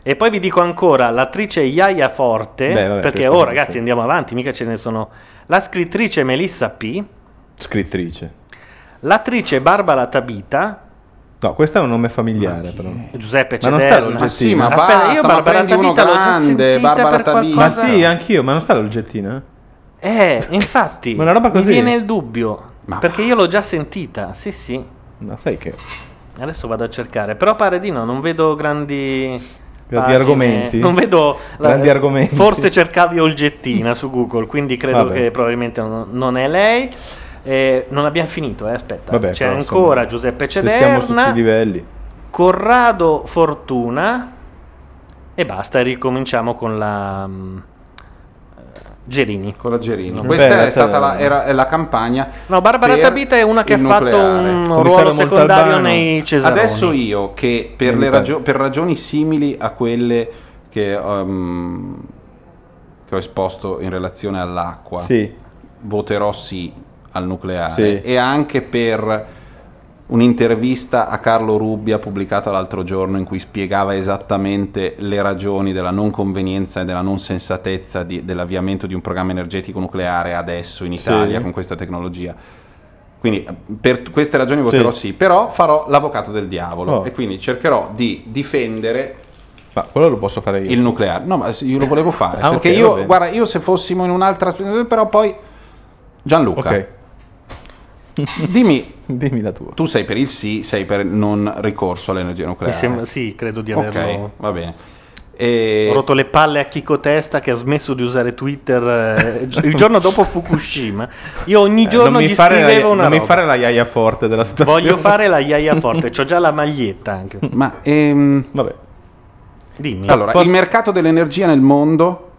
S2: E poi vi dico ancora, l'attrice Yaya Forte,
S3: Beh, vabbè,
S2: perché
S3: questo
S2: oh
S3: non
S2: ragazzi
S3: so.
S2: andiamo avanti, mica ce ne sono. La scrittrice Melissa P,
S3: Scrittrice.
S2: l'attrice Barbara Tabita,
S3: No, questo è un nome familiare, però.
S2: Giuseppe
S3: Ma non sta
S2: Cederna.
S1: Ma sì, ma
S2: Aspetta,
S1: basta,
S2: io
S1: ma
S2: Barbara
S1: prendi uno
S2: Tabita l'ho già
S1: grande,
S2: sentita
S1: Barbara
S2: per
S1: Tabita.
S3: Ma
S2: qualcosa-
S3: sì, anch'io, ma non sta l'oggettino?
S2: Eh, infatti,
S3: Ma una roba così?
S2: mi viene il dubbio,
S1: Ma-
S2: perché io l'ho già sentita, sì sì.
S3: Ma sai che...
S2: Adesso vado a cercare, però pare di no, non vedo grandi...
S3: Grandi
S2: pagine,
S3: argomenti?
S2: Non vedo...
S3: Grandi argomenti.
S2: Forse cercavi Olgettina su Google, quindi credo
S3: Vabbè.
S2: che probabilmente non, non è lei. Eh, non abbiamo finito, eh, aspetta.
S3: Vabbè,
S2: C'è
S3: però,
S2: ancora
S3: insomma,
S2: Giuseppe
S3: Se stiamo su tutti i
S2: Cederna,
S3: livelli.
S2: Corrado Fortuna e basta, ricominciamo con la... mm, Gerini.
S1: Con la Gerini.
S2: Non-
S1: Questa
S3: Beh,
S1: è stata
S3: la-
S1: era- è la campagna.
S2: No, Barbara Tabita è una che ha
S1: il
S2: fatto
S1: nucleare.
S2: un
S3: Commissario
S2: ruolo secondario
S3: Montalbano.
S2: nei Cesaroni.
S1: Adesso io che per, ragio- per ragioni simili a quelle che, um, che ho esposto in relazione all'acqua,
S3: Sì.
S1: voterò sì al nucleare
S3: Sì.
S1: e anche per un'intervista a Carlo Rubbia pubblicata l'altro giorno in cui spiegava esattamente le ragioni della non convenienza e della non sensatezza di- dell'avviamento di un programma energetico nucleare adesso in Italia
S3: Sì.
S1: con questa tecnologia. Quindi per queste ragioni voterò
S3: Sì.
S1: sì, però farò l'avvocato del diavolo
S3: Oh.
S1: e quindi cercherò di difendere
S3: Ma quello lo posso fare io.
S1: il nucleare. No, ma io lo volevo fare
S3: Ah,
S1: perché
S3: ok, va
S1: io, guarda, io se fossimo in un'altra però poi Gianluca,
S3: Ok.
S1: dimmi
S3: Dimmi la tua.
S1: tu sei per il sì, sei per il non ricorso all'energia
S2: Mi
S1: nucleare.
S2: sembra, sì, credo di
S1: Ok,
S2: averlo.
S1: va bene. E-
S2: Ho rotto le palle a Chico Testa che ha smesso di usare Twitter eh, il giorno dopo Fukushima. Io ogni
S3: Eh,
S2: giorno
S3: non mi
S2: gli
S3: fare la,
S2: scrivevo una
S3: non mi
S2: roba.
S3: fare la iaia forte della situazione.
S2: Voglio fare la iaia forte, c'ho già la maglietta anche.
S1: Ma ehm,
S3: Vabbè.
S2: Dimmi.
S1: allora,
S3: Posso-
S1: il mercato dell'energia nel mondo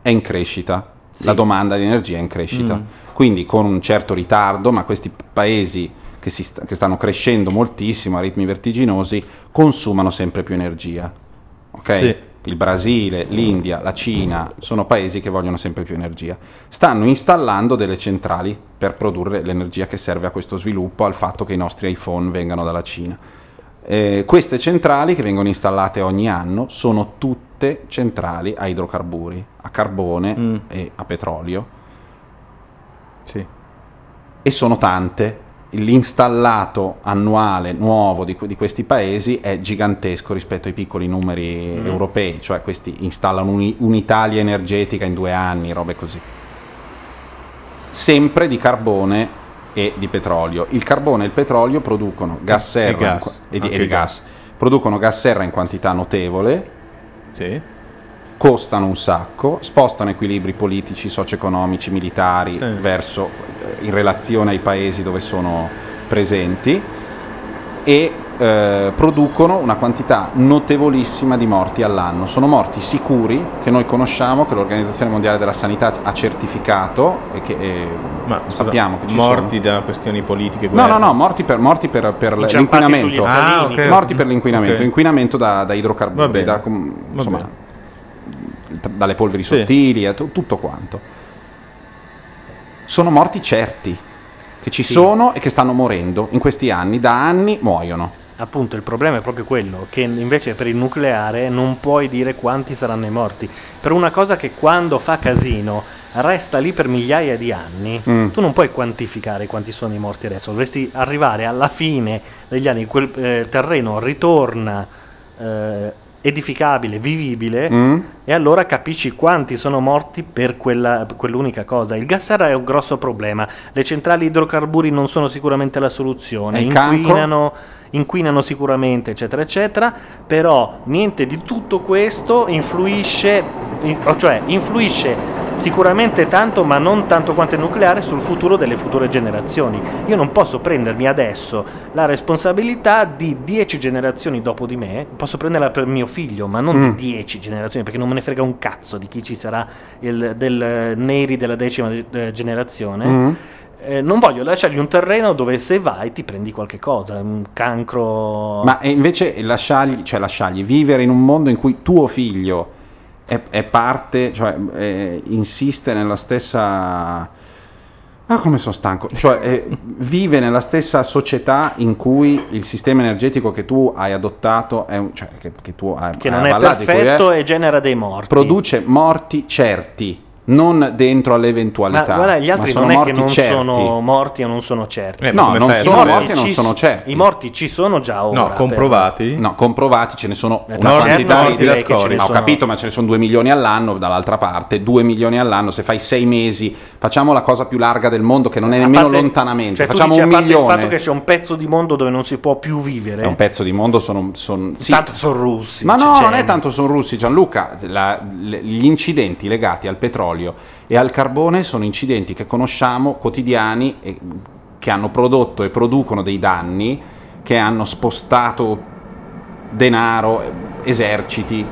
S1: è in crescita. La domanda di energia è in crescita.
S3: Mm.
S1: Quindi con un certo ritardo, ma questi paesi che, sta- che stanno crescendo moltissimo a ritmi vertiginosi consumano sempre più energia. Ok?
S3: Sì.
S1: Il Brasile, l'India, la Cina sono paesi che vogliono sempre più energia. Stanno installando delle centrali per produrre l'energia che serve a questo sviluppo, al fatto che i nostri iPhone vengano dalla Cina. Eh, queste centrali che vengono installate ogni anno sono tutte centrali a idrocarburi, a carbone
S3: Mm.
S1: e a petrolio
S3: Sì.
S1: e sono tante. L'installato annuale nuovo di, di questi paesi è gigantesco rispetto ai piccoli numeri
S3: Mm.
S1: europei, cioè questi installano uni- un'Italia energetica in due anni, robe così. Sempre di carbone e di petrolio. Il carbone e il petrolio producono gas serra
S3: E gas.
S1: in e, di, e di gas. Producono gas serra in quantità notevole,
S3: Sì.
S1: Costano un sacco, spostano equilibri politici, socio-economici, militari
S3: Eh.
S1: verso, in relazione ai paesi dove sono presenti e eh, producono una quantità notevolissima di morti all'anno. Sono morti sicuri che noi conosciamo, che l'Organizzazione Mondiale della Sanità ha certificato e che eh,
S3: Ma scusa,
S1: sappiamo che ci
S3: morti
S1: sono.
S3: da questioni politiche.
S1: No,
S3: guerre.
S1: no, no, morti per, morti per, per l'inquinamento.
S3: Ah, ok.
S1: Morti per l'inquinamento,
S3: Ok.
S1: inquinamento da, da
S3: Va
S1: idrocarburi,
S3: bene.
S1: da, com-
S3: Va
S1: insomma, dalle polveri
S3: Sì.
S1: sottili, e tu- tutto quanto. Sono morti certi, che ci
S2: Sì.
S1: sono e che stanno morendo in questi anni, da anni muoiono.
S2: Appunto, il problema è proprio quello, che invece per il nucleare non puoi dire quanti saranno i morti. Per una cosa che quando fa casino resta lì per migliaia di anni,
S1: Mm.
S2: tu non puoi quantificare quanti sono i morti adesso. Dovresti arrivare alla fine degli anni, quel eh, terreno ritorna eh, edificabile, vivibile,
S1: Mm?
S2: e allora capisci quanti sono morti per quella- per quell'unica cosa. Il gas serra è un grosso problema. Le centrali idrocarburi non sono sicuramente la soluzione. Inquinano, inquinano sicuramente, eccetera, eccetera. Però niente di tutto questo influisce, in- cioè influisce sicuramente tanto, ma non tanto quanto il nucleare, sul futuro delle future generazioni. Io non posso prendermi adesso la responsabilità di 10 generazioni dopo di me, posso prenderla per mio figlio, ma non
S1: Mm.
S2: di 10 generazioni, perché non me ne frega un cazzo di chi ci sarà il, del Neri della decima eh, generazione.
S1: Mm.
S2: Eh, non voglio lasciargli un terreno dove se vai ti prendi qualche cosa, un cancro.
S1: Ma invece lasciargli, cioè lasciargli vivere in un mondo in cui tuo figlio è, è parte, cioè eh, insiste nella stessa... Ah, come sono stanco. Cioè, eh, vive nella stessa società in cui il sistema energetico che tu hai adottato, è un, cioè, che, che tu hai
S2: che
S1: hai
S2: non è perfetto
S1: è-
S2: e genera dei morti.
S1: produce morti certi, non dentro all'eventualità.
S2: Ma guarda, gli altri non è che non
S1: certi.
S2: sono morti o non sono certi.
S1: Eh, No, non sono morti e non sono certi.
S2: I morti ci sono già ora.
S1: No,
S2: però.
S1: comprovati? No, comprovati ce ne sono
S2: Eh,
S1: una quantità
S2: certo,
S1: di
S2: ce ne
S1: Ma ho
S2: sono-
S1: capito, ma ce ne sono 2 milioni all'anno, dall'altra parte 2 milioni all'anno, se fai 6 mesi, facciamo la cosa più larga del mondo che non è nemmeno
S2: parte-
S1: lontanamente,
S2: cioè,
S1: facciamo
S2: dici,
S1: un
S2: a parte
S1: milione.
S2: Il fatto che c'è un pezzo di mondo dove non si può più vivere.
S1: È un pezzo di mondo, sono... son- sì.
S2: Tanto sono russi.
S1: Ma no,
S2: ceceni.
S1: non è tanto sono russi, Gianluca. la- le- gli incidenti legati al petrolio e al carbone sono incidenti che conosciamo quotidiani e che hanno prodotto e producono dei danni, che hanno spostato denaro, eserciti,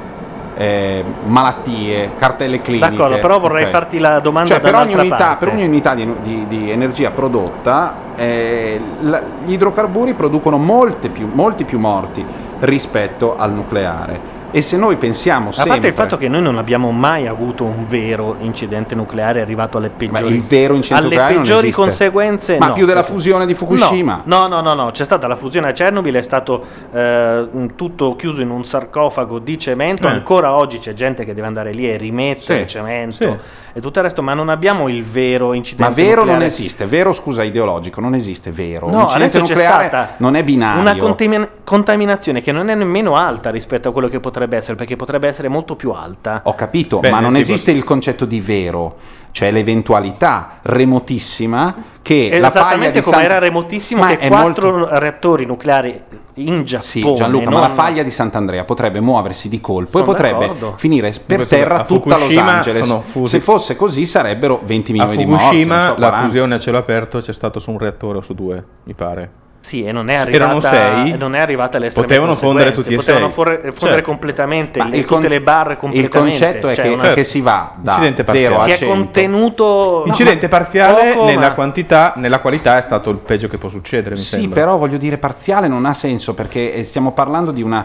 S1: eh, malattie, cartelle cliniche.
S2: D'accordo, però vorrei
S1: Ok.
S2: farti la domanda
S1: Cioè, per ogni, unità, per ogni unità di, di- di energia prodotta, eh, la- gli idrocarburi producono molte più- molti più morti rispetto al nucleare. E se noi pensiamo
S2: A
S1: sempre...
S2: parte il fatto che noi non abbiamo mai avuto un vero incidente nucleare arrivato alle peggiori,
S1: il vero incidente
S2: alle
S1: nucleare non
S2: peggiori conseguenze.
S1: Ma
S2: no.
S1: più della fusione di Fukushima?
S2: No, no, no, no, c'è stata la fusione a Chernobyl, è stato eh, tutto chiuso in un sarcofago di cemento.
S1: Eh.
S2: Ancora oggi c'è gente che deve andare lì e rimettere
S1: Sì,
S2: il cemento
S1: sì.
S2: e tutto il resto, ma non abbiamo il vero
S1: Ma
S2: incidente
S1: vero non
S2: nucleare.
S1: esiste, vero scusa ideologico, non esiste vero.
S2: No,
S1: L'incidente nucleare
S2: stata
S1: non è binario.
S2: Una contami- contaminazione che non è nemmeno alta rispetto a quello che potrebbe essere, perché potrebbe essere molto più alta.
S1: Ho capito,
S2: Beh,
S1: ma non esiste il concetto di vero. C'è l'eventualità remotissima che la paglia
S2: Esattamente
S1: di
S2: come
S1: San-
S2: era remotissimo
S1: Ma
S2: che
S1: è
S2: quattro reattori nucleari in Giappone.
S1: Sì, Gianluca, ma
S2: non-
S1: la faglia di Sant'Andrea potrebbe muoversi di colpo
S2: Sono
S1: e potrebbe
S2: d'accordo.
S1: finire per
S3: Questo
S1: terra
S3: a
S1: tutta Los
S3: Fukushima
S1: Angeles.
S3: sono fusi-
S1: Se fosse così sarebbero 20
S3: A
S1: milioni di morti.
S3: Fukushima
S1: non so,
S3: la
S1: 40.
S3: fusione a cielo aperto c'è stato su un reattore o su due, mi pare.
S2: Sì, e non è
S3: Erano
S2: arrivata,
S3: sei.
S2: non è arrivata alle estreme
S3: Potevano fondere tutti e
S2: Potevano
S3: sei.
S2: forre- fondere
S3: Certo.
S2: completamente le-
S1: il
S2: tutte
S1: con-
S2: le barre
S1: il
S2: completamente.
S1: concetto è
S2: Cioè,
S1: che,
S2: una-
S1: che si va da
S3: Incidente
S1: 0 a
S2: si è
S1: 100.
S2: contenuto
S3: Incidente parziale
S2: poco,
S3: nella
S2: ma-
S3: quantità, nella qualità è stato il peggio che può succedere, mi
S1: Sì,
S3: sembra.
S1: però voglio dire parziale non ha senso perché eh, stiamo parlando di una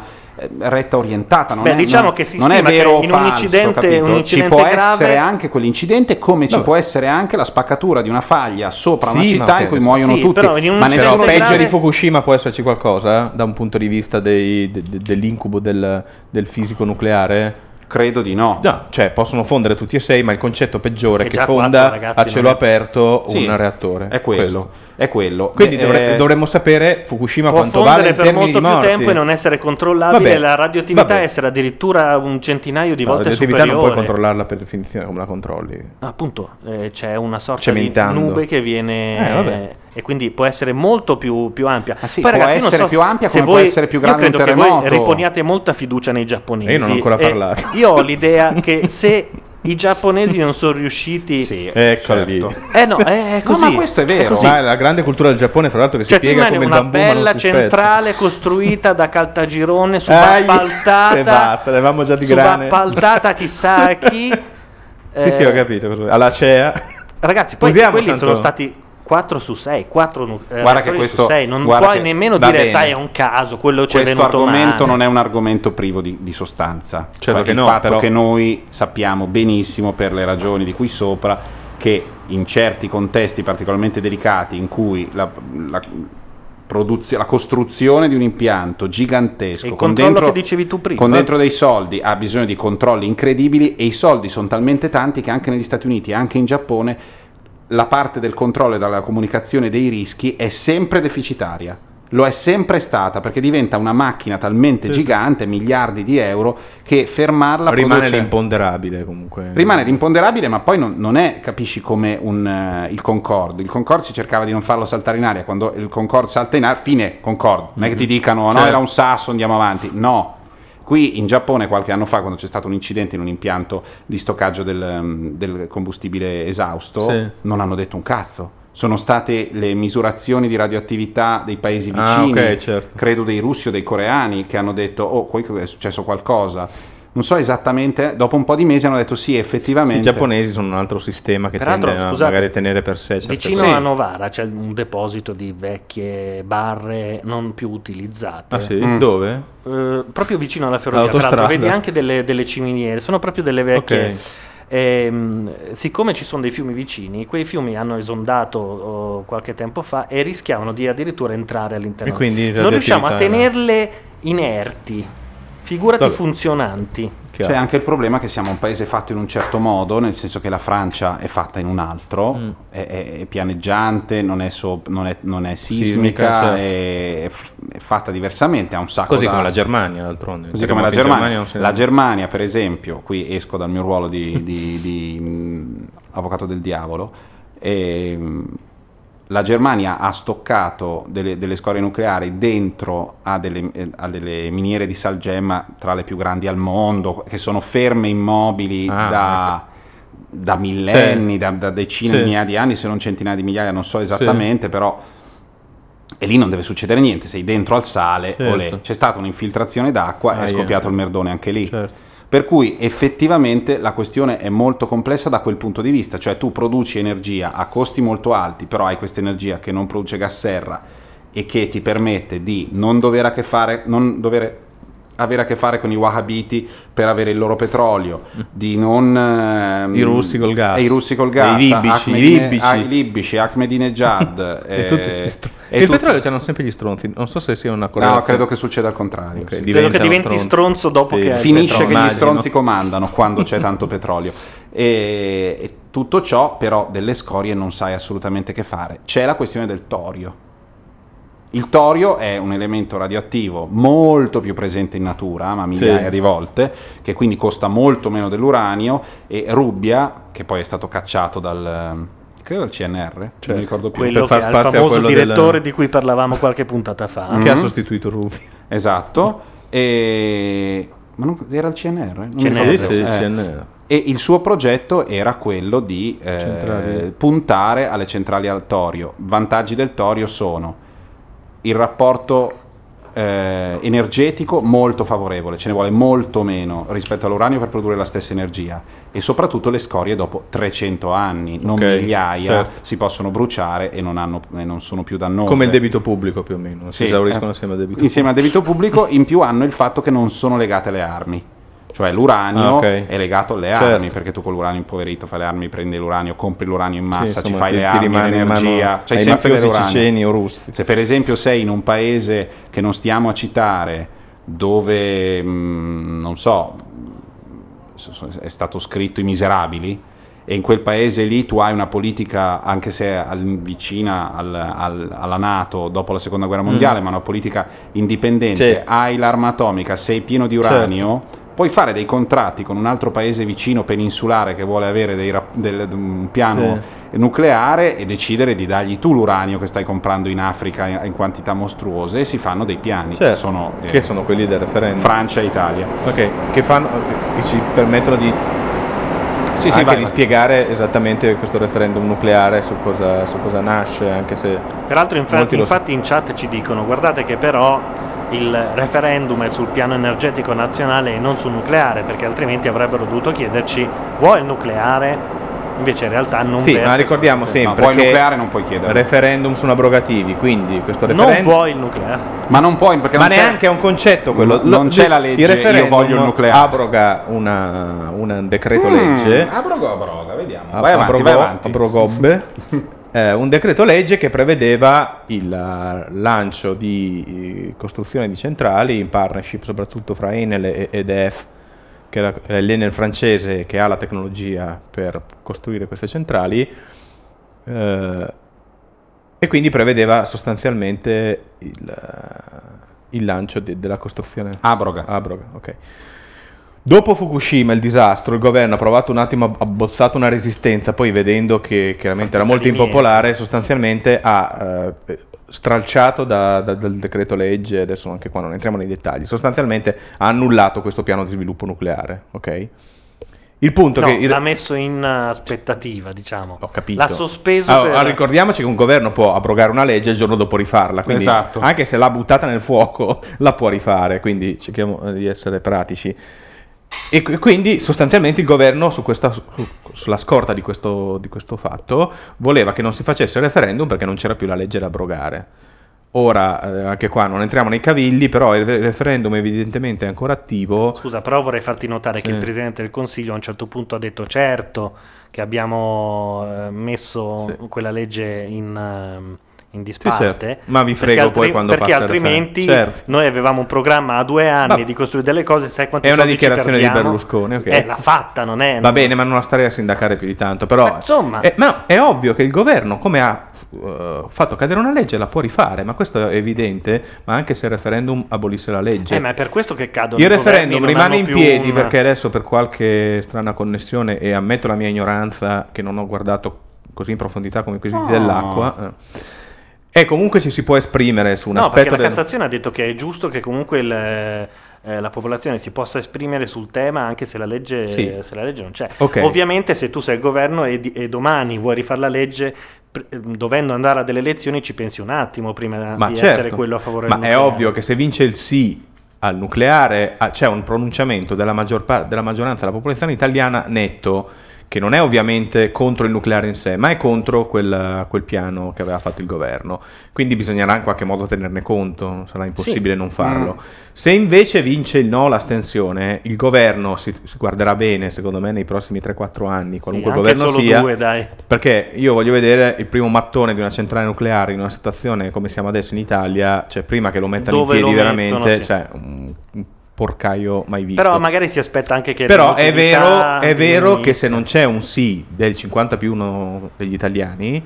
S1: retta orientata. Non
S2: Beh,
S1: è,
S2: diciamo
S1: non-
S2: che si
S1: non è
S2: stima che
S1: vero o
S2: in un
S1: falso,
S2: incidente- un
S1: ci
S2: incidente
S1: può
S2: grave-
S1: essere anche quell'incidente, come ci
S2: No.
S1: può essere anche la spaccatura di una faglia sopra una
S3: Sì,
S1: città
S3: ma
S1: in cui muoiono
S3: sì,
S1: tutti.
S3: però in
S1: ma
S3: Però
S1: nessuno
S3: peggio
S1: grave-
S3: di Fukushima può esserci qualcosa da un punto di vista dei- de- de- dell'incubo del, del fisico nucleare?
S1: Credo di no.
S3: No, cioè possono fondere tutti e sei, ma il concetto peggiore è
S2: Che
S3: fonda
S2: quattro, ragazzi,
S3: a cielo
S2: è-
S3: aperto
S1: Sì,
S3: un reattore.
S1: È quello.
S3: Questo.
S1: È quello.
S3: Quindi
S1: Eh,
S3: dovre- dovremmo sapere Fukushima
S2: può
S3: quanto
S2: fondere
S3: vale in
S2: per molto
S3: di
S2: più
S3: morti.
S2: tempo e non essere controllabile
S3: Vabbè,
S2: la radioattività
S3: vabbè.
S2: essere addirittura un centinaio di
S3: No,
S2: volte
S3: la radioattività non
S2: superiore.
S3: puoi controllarla per definizione come la controlli.
S2: Appunto, eh, c'è una sorta
S3: Cementando.
S2: di nube che viene
S3: Eh, vabbè.
S2: E quindi può essere molto più, più ampia.
S1: sì,
S2: Poi,
S1: può
S2: ragazzi, non
S1: essere
S2: so
S1: più ampia come può
S2: voi-
S1: essere più
S2: io
S1: grande un
S2: credo che voi riponiate molta fiducia nei giapponesi.
S3: Io non ho ancora parlato.
S2: Io ho l'idea che se i giapponesi non sono riusciti
S3: Eccolo lì.
S2: Eh no, è
S1: No,
S2: così.
S1: ma questo è vero.
S3: è la grande cultura del Giappone, fra l'altro, che
S2: Cioè,
S3: si
S2: immagini
S3: come il
S2: una
S3: bambù ma non
S2: bella
S3: si spezza.
S2: centrale costruita da Caltagirone, subappaltata.
S3: e basta, ne avevamo già di grane.
S2: Subappaltata chissà a chi.
S3: Sì, sì, ho
S2: Eh,
S3: capito. Alla CEA.
S2: Ragazzi, poi
S3: Usiamo
S2: quelli
S3: tanto-
S2: sono stati 4 su 6, 4 nu- eh,
S1: Guarda che questo-
S2: su 6. Non
S1: guarda
S2: puoi
S1: che-
S2: nemmeno dire,
S1: bene.
S2: sai, è un caso, quello ci è
S1: Questo argomento
S2: male.
S1: non è un argomento privo di, di sostanza.
S3: Certo
S1: Cioè,
S3: che
S1: il
S3: no,
S1: fatto
S3: però-
S1: che noi sappiamo benissimo, per le ragioni di qui sopra, che in certi contesti particolarmente delicati in cui la, la produzio- la costruzione di un impianto gigantesco con dentro,
S2: che dicevi tu prima.
S1: con dentro dei soldi ha bisogno di controlli incredibili e i soldi sono talmente tanti che anche negli Stati Uniti e anche in Giappone la parte del controllo e della comunicazione dei rischi è sempre deficitaria. Lo è sempre stata perché diventa una macchina talmente
S3: Sì.
S1: gigante, miliardi di euro, che fermarla
S3: Rimane
S1: produce-
S3: l'imponderabile comunque.
S1: Rimane l'imponderabile, ma poi non, non è, capisci, come un, eh, il Concorde. Il Concorde si cercava di non farlo saltare in aria. Quando il Concorde salta in aria, fine Concorde. Non è che ti dicano, no,
S3: Certo.
S1: era un sasso, andiamo avanti. No. Qui in Giappone, qualche anno fa, quando c'è stato un incidente in un impianto di stoccaggio del, mm, del combustibile esausto,
S3: Sì.
S1: non hanno detto un cazzo. Sono state le misurazioni di radioattività dei paesi
S3: Ah,
S1: vicini,
S3: ok, certo.
S1: credo dei russi o dei coreani, che hanno detto, oh, qui è successo qualcosa. Non so esattamente, dopo un po' di mesi hanno detto sì,
S3: Sì,
S1: effettivamente.
S3: I giapponesi sono un altro sistema che
S2: Peraltro,
S3: tende a
S2: scusate,
S3: magari tenere per sé. certe
S2: Vicino
S3: cose.
S2: a Novara c'è un deposito di vecchie barre non più utilizzate.
S3: Ah sì? Mm. Dove?
S2: Eh, proprio vicino alla ferrovia. L'altro, vedi anche delle, delle ciminiere, sono proprio delle vecchie.
S3: Ok.
S2: Ehm, siccome ci sono dei fiumi vicini, quei fiumi hanno esondato oh, qualche tempo fa e rischiavano di addirittura entrare all'interno.
S3: E quindi
S2: non riusciamo a tenerle inerti, figurati
S1: Vabbè.
S2: funzionanti.
S1: C'è anche il problema che siamo un paese fatto in un certo modo, nel senso che la Francia è fatta in un altro,
S3: Mm.
S1: è, è- è pianeggiante, non è, so- non è- non è sismica,
S3: Sismica, certo.
S1: è, è fatta diversamente, ha un sacco
S3: Così
S1: da-
S3: come la Germania, d'altronde.
S1: Così come la Germania.
S3: ne-
S1: La Germania, per esempio, qui esco dal mio ruolo di, di- di, mh, avvocato del diavolo, e, mh, la Germania ha stoccato delle, delle scorie nucleari dentro a delle, a delle miniere di salgemma tra le più grandi al mondo, che sono ferme immobili
S3: Ah,
S1: da, da millenni,
S3: Sì.
S1: da, da decine
S3: Sì.
S1: di migliaia di anni, se non centinaia di migliaia, non so esattamente, però e lì non deve succedere niente, sei dentro al sale,
S3: Certo.
S1: olè. c'è stata un'infiltrazione d'acqua,
S3: Ah,
S1: è scoppiato il merdone anche lì.
S3: Certo.
S1: Per cui effettivamente la questione è molto complessa da quel punto di vista, cioè tu produci energia a costi molto alti, però hai questa energia che non produce gas serra e che ti permette di non dover, a che fare, non dover avere a che fare con i wahhabiti per avere il loro petrolio, di non... ehm,
S3: I russi col gas.
S1: e I russi col
S3: E i
S1: gas.
S3: libici, i
S1: Ahmedine-
S3: libici.
S1: ah, i libici, Ahmadinejad.
S3: E tutti
S1: eh,
S3: sti str-
S1: e
S3: il
S1: tutti-
S3: petrolio c'hanno sempre gli stronzi. Non so se sia una
S1: No,
S3: correlazione.
S1: credo che succeda al contrario.
S3: Ok,
S1: sì.
S2: Credo che diventi stronzo dopo che hai il
S1: finisce che
S2: petrolio.
S1: gli
S2: Immagino.
S1: stronzi comandano quando c'è tanto petrolio. E, e tutto ciò, però, delle scorie non sai assolutamente che fare. C'è la questione del torio. Il torio è un elemento radioattivo molto più presente in natura, ma migliaia
S3: Sì.
S1: di volte, che quindi costa molto meno dell'uranio, e Rubbia, che poi è stato cacciato dal, credo dal CNR, non mi ricordo più.
S2: Quello che è il famoso direttore di cui parlavamo qualche puntata fa.
S1: Che ha
S3: sostituito Rubi.
S1: Esatto. E... Ma non, era il CNR? Non
S3: CNR,
S1: ricordo.
S3: sì, il
S1: Eh.
S3: CNR.
S1: E il suo progetto era quello di eh, puntare alle centrali al torio. Vantaggi del torio sono il rapporto eh, energetico molto favorevole, ce ne vuole molto meno rispetto all'uranio per produrre la stessa energia e soprattutto le scorie dopo 300 anni, non
S3: Ok,
S1: migliaia,
S3: certo.
S1: si possono bruciare e non, hanno- e non sono più dannose.
S3: Come il debito pubblico più o meno. Si
S1: Sì,
S3: esauriscono
S1: eh,
S3: insieme al debito
S1: insieme al debito pubblico, in più hanno il fatto che non sono legate alle armi. Cioè l'uranio
S3: Ah, ok.
S1: è legato alle
S3: Certo.
S1: armi, perché tu con l'uranio impoverito fai le armi, prendi l'uranio, compri l'uranio in massa,
S3: insomma,
S1: ci fai
S3: ti-
S1: le armi,
S3: mano
S1: l'energia, c'hai
S3: ai
S1: sempre
S3: ceceni o russi.
S1: Se per esempio sei in un paese che non stiamo a citare, dove, mh, non so, è stato scritto i miserabili, e in quel paese lì tu hai una politica, anche se al- vicina al- al- alla Nato dopo la seconda guerra mondiale,
S3: Mm.
S1: ma una politica indipendente,
S3: Sì.
S1: hai l'arma atomica, sei pieno di uranio, puoi fare dei contratti con un altro paese vicino peninsulare che vuole avere dei del- un piano nucleare e decidere di dargli tu l'uranio che stai comprando in Africa in, in quantità mostruose e si fanno dei piani.
S3: Certo,
S1: sono, eh,
S3: che sono quelli del referendum.
S1: Francia e Italia.
S3: Ok, che, fanno, che ci permettono di,
S1: Sì, sì,
S3: anche
S1: vai,
S3: di
S1: vai.
S3: spiegare esattamente questo referendum nucleare su cosa, su cosa nasce, anche se...
S2: Peraltro, infa-
S3: molti lo
S2: infatti, in chat ci dicono: guardate che però il referendum è sul piano energetico nazionale e non sul nucleare, perché altrimenti avrebbero dovuto chiederci: vuoi il nucleare? Invece in realtà non
S3: Sì, ma ricordiamo sempre
S1: vuoi il
S3: che
S1: nucleare non puoi chiederlo.
S3: referendum sono abrogativi, quindi questo
S2: Non
S3: referendum...
S2: vuoi il nucleare.
S1: Ma non puoi perché
S3: Ma
S1: non
S3: neanche è un concetto quello.
S1: Non- non c'è la legge,
S3: Il
S1: io
S3: referendum
S1: voglio il nucleare.
S3: abroga una, un decreto legge.
S1: Mm, abrogo, abroga, vediamo.
S3: Ab-
S1: Vai avanti,
S3: abrogò-
S1: vai avanti.
S3: abrogobbe, eh, un decreto legge che prevedeva il eh, lancio di eh, costruzione di centrali in partnership soprattutto fra Enel e EDF, che era- è l'Enel francese che ha la tecnologia per costruire queste centrali, eh, E quindi prevedeva sostanzialmente il, il lancio de- della costruzione.
S1: Abroga.
S3: Abroga, ok. Dopo Fukushima, il disastro, il governo ha provato un attimo, ha bozzato una resistenza, poi vedendo che chiaramente era molto impopolare, sostanzialmente ha eh, stralciato da- da- dal decreto legge, adesso anche qua non entriamo nei dettagli, sostanzialmente ha annullato questo piano di sviluppo nucleare, ok? Il punto
S2: No,
S3: che... il-
S2: l'ha messo in aspettativa, diciamo. Ho
S3: capito.
S2: L'ha sospeso
S3: Ah,
S2: per...
S3: ricordiamoci che un governo può abrogare una legge e il giorno dopo rifarla, quindi
S1: Esatto.
S3: anche se l'ha buttata nel fuoco la può rifare, quindi cerchiamo eh, di essere pratici. E qu- quindi sostanzialmente il governo su questa- su- sulla scorta di questo, di questo fatto voleva che non si facesse il referendum perché non c'era più la legge da abrogare. Ora, eh, anche qua non entriamo nei cavilli, però il re- referendum evidentemente è ancora attivo.
S2: Scusa, però vorrei farti notare che
S3: Sì.
S2: il Presidente del Consiglio a un certo punto ha detto certo che abbiamo eh, messo quella legge in, ehm, in disparte.
S3: certo. Ma vi
S2: perché
S3: frego poi quando
S2: Perché
S3: passa il
S2: altrimenti.
S3: Certo.
S2: noi avevamo un programma a due anni
S3: Ma-
S2: di costruire delle cose, sai quanti
S3: È una dichiarazione di? Berlusconi, ok.
S2: Eh, l'ha fatta, non è...
S3: Va bene, ma non la starei a sindacare più di tanto. Però,
S2: insomma-
S3: Eh, ma è ovvio che il governo, come ha eh, fatto cadere una legge, la può rifare. Ma questo è evidente. Ma anche se il referendum abolisse la legge.
S2: Eh, ma è per questo che cadono
S3: il referendum rimane in piedi
S2: un-
S3: perché adesso, per qualche strana connessione, e ammetto la mia ignoranza, che non ho guardato così in profondità come i quesiti
S2: No.
S3: dell'acqua. eh, E comunque ci si può esprimere su un
S2: no, perché
S3: aspetto
S2: la
S3: del-
S2: Cassazione ha detto che è giusto che comunque il, eh, la popolazione si possa esprimere sul tema anche se la legge,
S3: Sì.
S2: se la legge non c'è.
S3: Ok.
S2: Ovviamente se tu sei il governo e, di- e domani vuoi rifare la legge, pr- eh, dovendo andare a delle elezioni ci pensi un attimo prima
S3: Ma
S2: di
S3: certo,
S2: essere quello a favore
S3: ma
S2: del
S3: è
S2: nucleare.
S3: ovvio che se vince il sì al nucleare c'è un pronunciamento della, maggior par- della maggioranza della popolazione italiana netto che non è ovviamente contro il nucleare in sé, ma è contro quel, quel piano che aveva fatto il governo. Quindi bisognerà in qualche modo tenerne conto, sarà impossibile
S2: Sì.
S3: non farlo.
S2: Mm.
S3: Se invece vince il no, l'astensione, il governo si, si guarderà bene, secondo me, nei prossimi 3-4 anni, qualunque
S2: Sì,
S3: governo sia.
S2: due.
S3: Perché io voglio vedere il primo mattone di una centrale nucleare in una situazione come siamo adesso in Italia, cioè prima che lo mettano
S2: Dove
S3: in piedi veramente,
S2: mettono, sì.
S3: cioè porcaio mai visto.
S2: Però magari si aspetta anche che...
S3: Però è vero, è vero che se non c'è un sì del 50 più 1 degli italiani,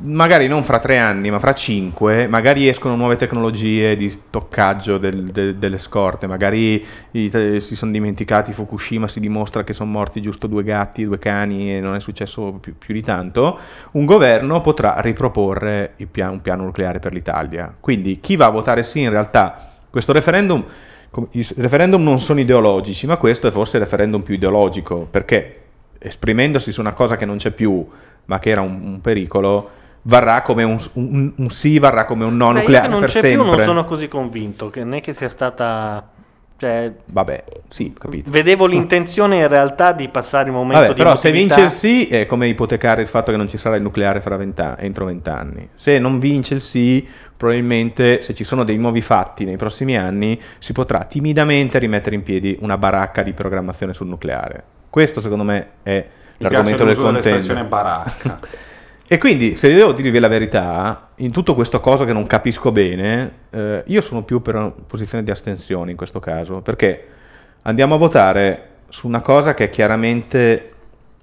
S3: magari non fra tre anni, ma fra cinque, magari escono nuove tecnologie di stoccaggio del- de- delle scorte, magari i- si sono dimenticati Fukushima, si dimostra che sono morti giusto due gatti, due cani e non è successo più, più di tanto, un governo potrà riproporre il pia- un piano nucleare per l'Italia. Quindi chi va a votare sì in realtà, questo referendum... I referendum non sono ideologici, ma questo è forse il referendum più ideologico, perché esprimendosi su una cosa che non c'è più, ma che era un, un pericolo, varrà come un, un- un sì, varrà come un no
S2: Beh, io
S3: nucleare
S2: che non
S3: per
S2: c'è
S3: sempre.
S2: più non sono così convinto, che né che sia stata... Cioè,
S3: Vabbè, sì, capito.
S2: Vedevo l'intenzione in realtà di passare il momento
S3: Vabbè,
S2: di
S3: però se
S2: emotività.
S3: vince il sì è come ipotecare il fatto che non ci sarà il nucleare fra vent'anni- entro vent'anni. Se non vince il sì, probabilmente se ci sono dei nuovi fatti nei prossimi anni, si potrà timidamente rimettere in piedi una baracca di programmazione sul nucleare. Questo secondo me è
S1: Mi
S3: l'argomento
S1: piace
S3: del
S1: l'uso
S3: contento.
S1: dell'espressione baracca.
S3: E quindi, se devo dirvi la verità, in tutto questo coso che non capisco bene, eh, io sono più per una posizione di astensione in questo caso, perché andiamo a votare su una cosa che è chiaramente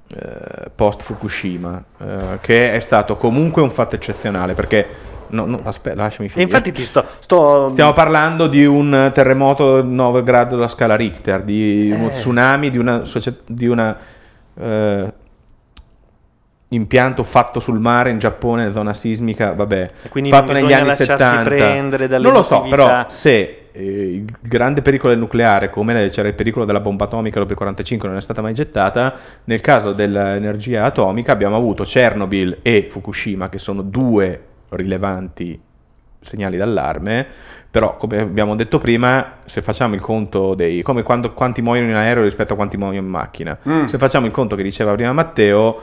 S3: eh, post Fukushima, eh, che è stato comunque un fatto eccezionale, perché no, no, aspetta, lasciami
S2: E
S3: finire.
S2: infatti ti sto... sto-
S3: Stiamo parlando di un terremoto 9 gradi della scala Richter, di uno
S2: Eh.
S3: tsunami, di una, di una, eh, impianto fatto sul mare in Giappone, zona sismica, vabbè,
S2: quindi
S3: fatto negli anni
S2: lasciarsi
S3: 70.
S2: prendere dalle
S3: non lo so, però se eh, il grande pericolo del nucleare, come c'era il pericolo della bomba atomica dopo il 45 non è stata mai gettata, nel caso dell'energia atomica abbiamo avuto Chernobyl e Fukushima che sono due rilevanti segnali d'allarme, però come abbiamo detto prima, se facciamo il conto dei... come quando, quanti muoiono in aereo rispetto a quanti muoiono in macchina,
S1: Mm.
S3: se facciamo il conto che diceva prima Matteo,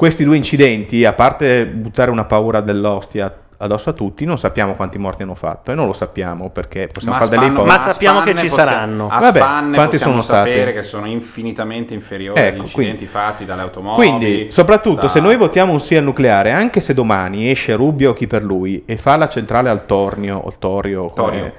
S3: questi due incidenti, a parte buttare una paura dell'ostia addosso a tutti, non sappiamo quanti morti hanno fatto e non lo sappiamo perché possiamo
S1: Ma
S3: fare delle ipotesi.
S2: Ma sappiamo che ci
S1: possi-
S2: saranno.
S1: A
S3: Vabbè,
S1: spanne
S3: quanti
S1: possiamo
S3: sono stati?
S1: sapere che sono infinitamente inferiori agli
S3: Ecco,
S1: incidenti fatti dalle automobili.
S3: Quindi, soprattutto
S1: da-
S3: se noi votiamo un sì al nucleare, anche se domani esce Rubio o chi per lui e fa la centrale al Tornio o Torio, come-
S1: Torio.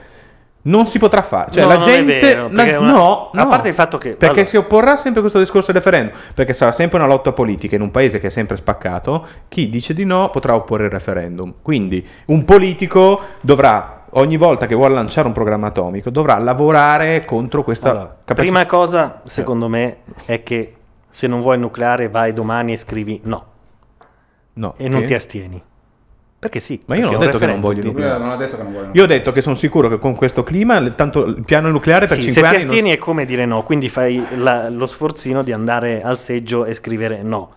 S3: Non si potrà fare. Cioè,
S2: No,
S3: la
S2: non
S3: gente.
S2: vero,
S3: no,
S2: perché una-
S3: no,
S2: a
S3: no.
S2: parte il fatto che-
S3: Perché
S2: allora-
S3: si opporrà sempre a questo discorso del referendum. Perché sarà sempre una lotta politica in un paese che è sempre spaccato. Chi dice di no potrà opporre il referendum. Quindi un politico dovrà, ogni volta che vuole lanciare un programma atomico, dovrà lavorare contro questa
S2: Allora,
S3: capacità.
S2: prima cosa, secondo me, è che se non vuoi il nucleare vai domani e scrivi no.
S3: No,
S2: E non
S3: che?
S2: ti astieni. Perché sì.
S3: Ma io non ho detto che non voglio nucleare.
S1: non ha detto che non voglio
S3: Io ho detto che sono sicuro che con questo clima, tanto il piano nucleare per
S2: Sì,
S3: 5
S2: se ti
S3: anni. non-
S2: astieni è come dire no, quindi fai la- lo sforzino di andare al seggio e scrivere no.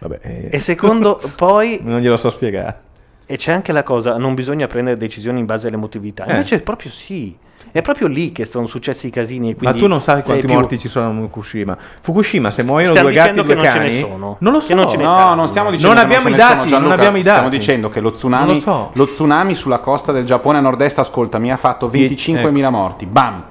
S3: Vabbè, eh,
S2: E secondo, poi
S3: Non glielo so spiegare.
S2: E c'è anche la cosa, non bisogna prendere decisioni in base all'emotività.
S3: Eh.
S2: Invece proprio sì. È proprio lì che sono successi i casini. e
S3: Ma tu non sai quanti
S2: più-
S3: morti ci sono a Fukushima. Fukushima, se muoiono due gatti e due
S2: che non ce ne
S3: cani,
S2: sono.
S3: non lo so.
S2: non ce ne
S1: No, non stiamo dicendo
S3: Non
S1: che
S3: abbiamo
S1: sono,
S3: dati, non
S1: Gianluca.
S3: abbiamo i dati.
S1: Stiamo dicendo che lo tsunami,
S3: Non lo so.
S1: lo tsunami sulla costa del Giappone a nord-est, ascoltami, ha fatto 25.000 morti. Bam!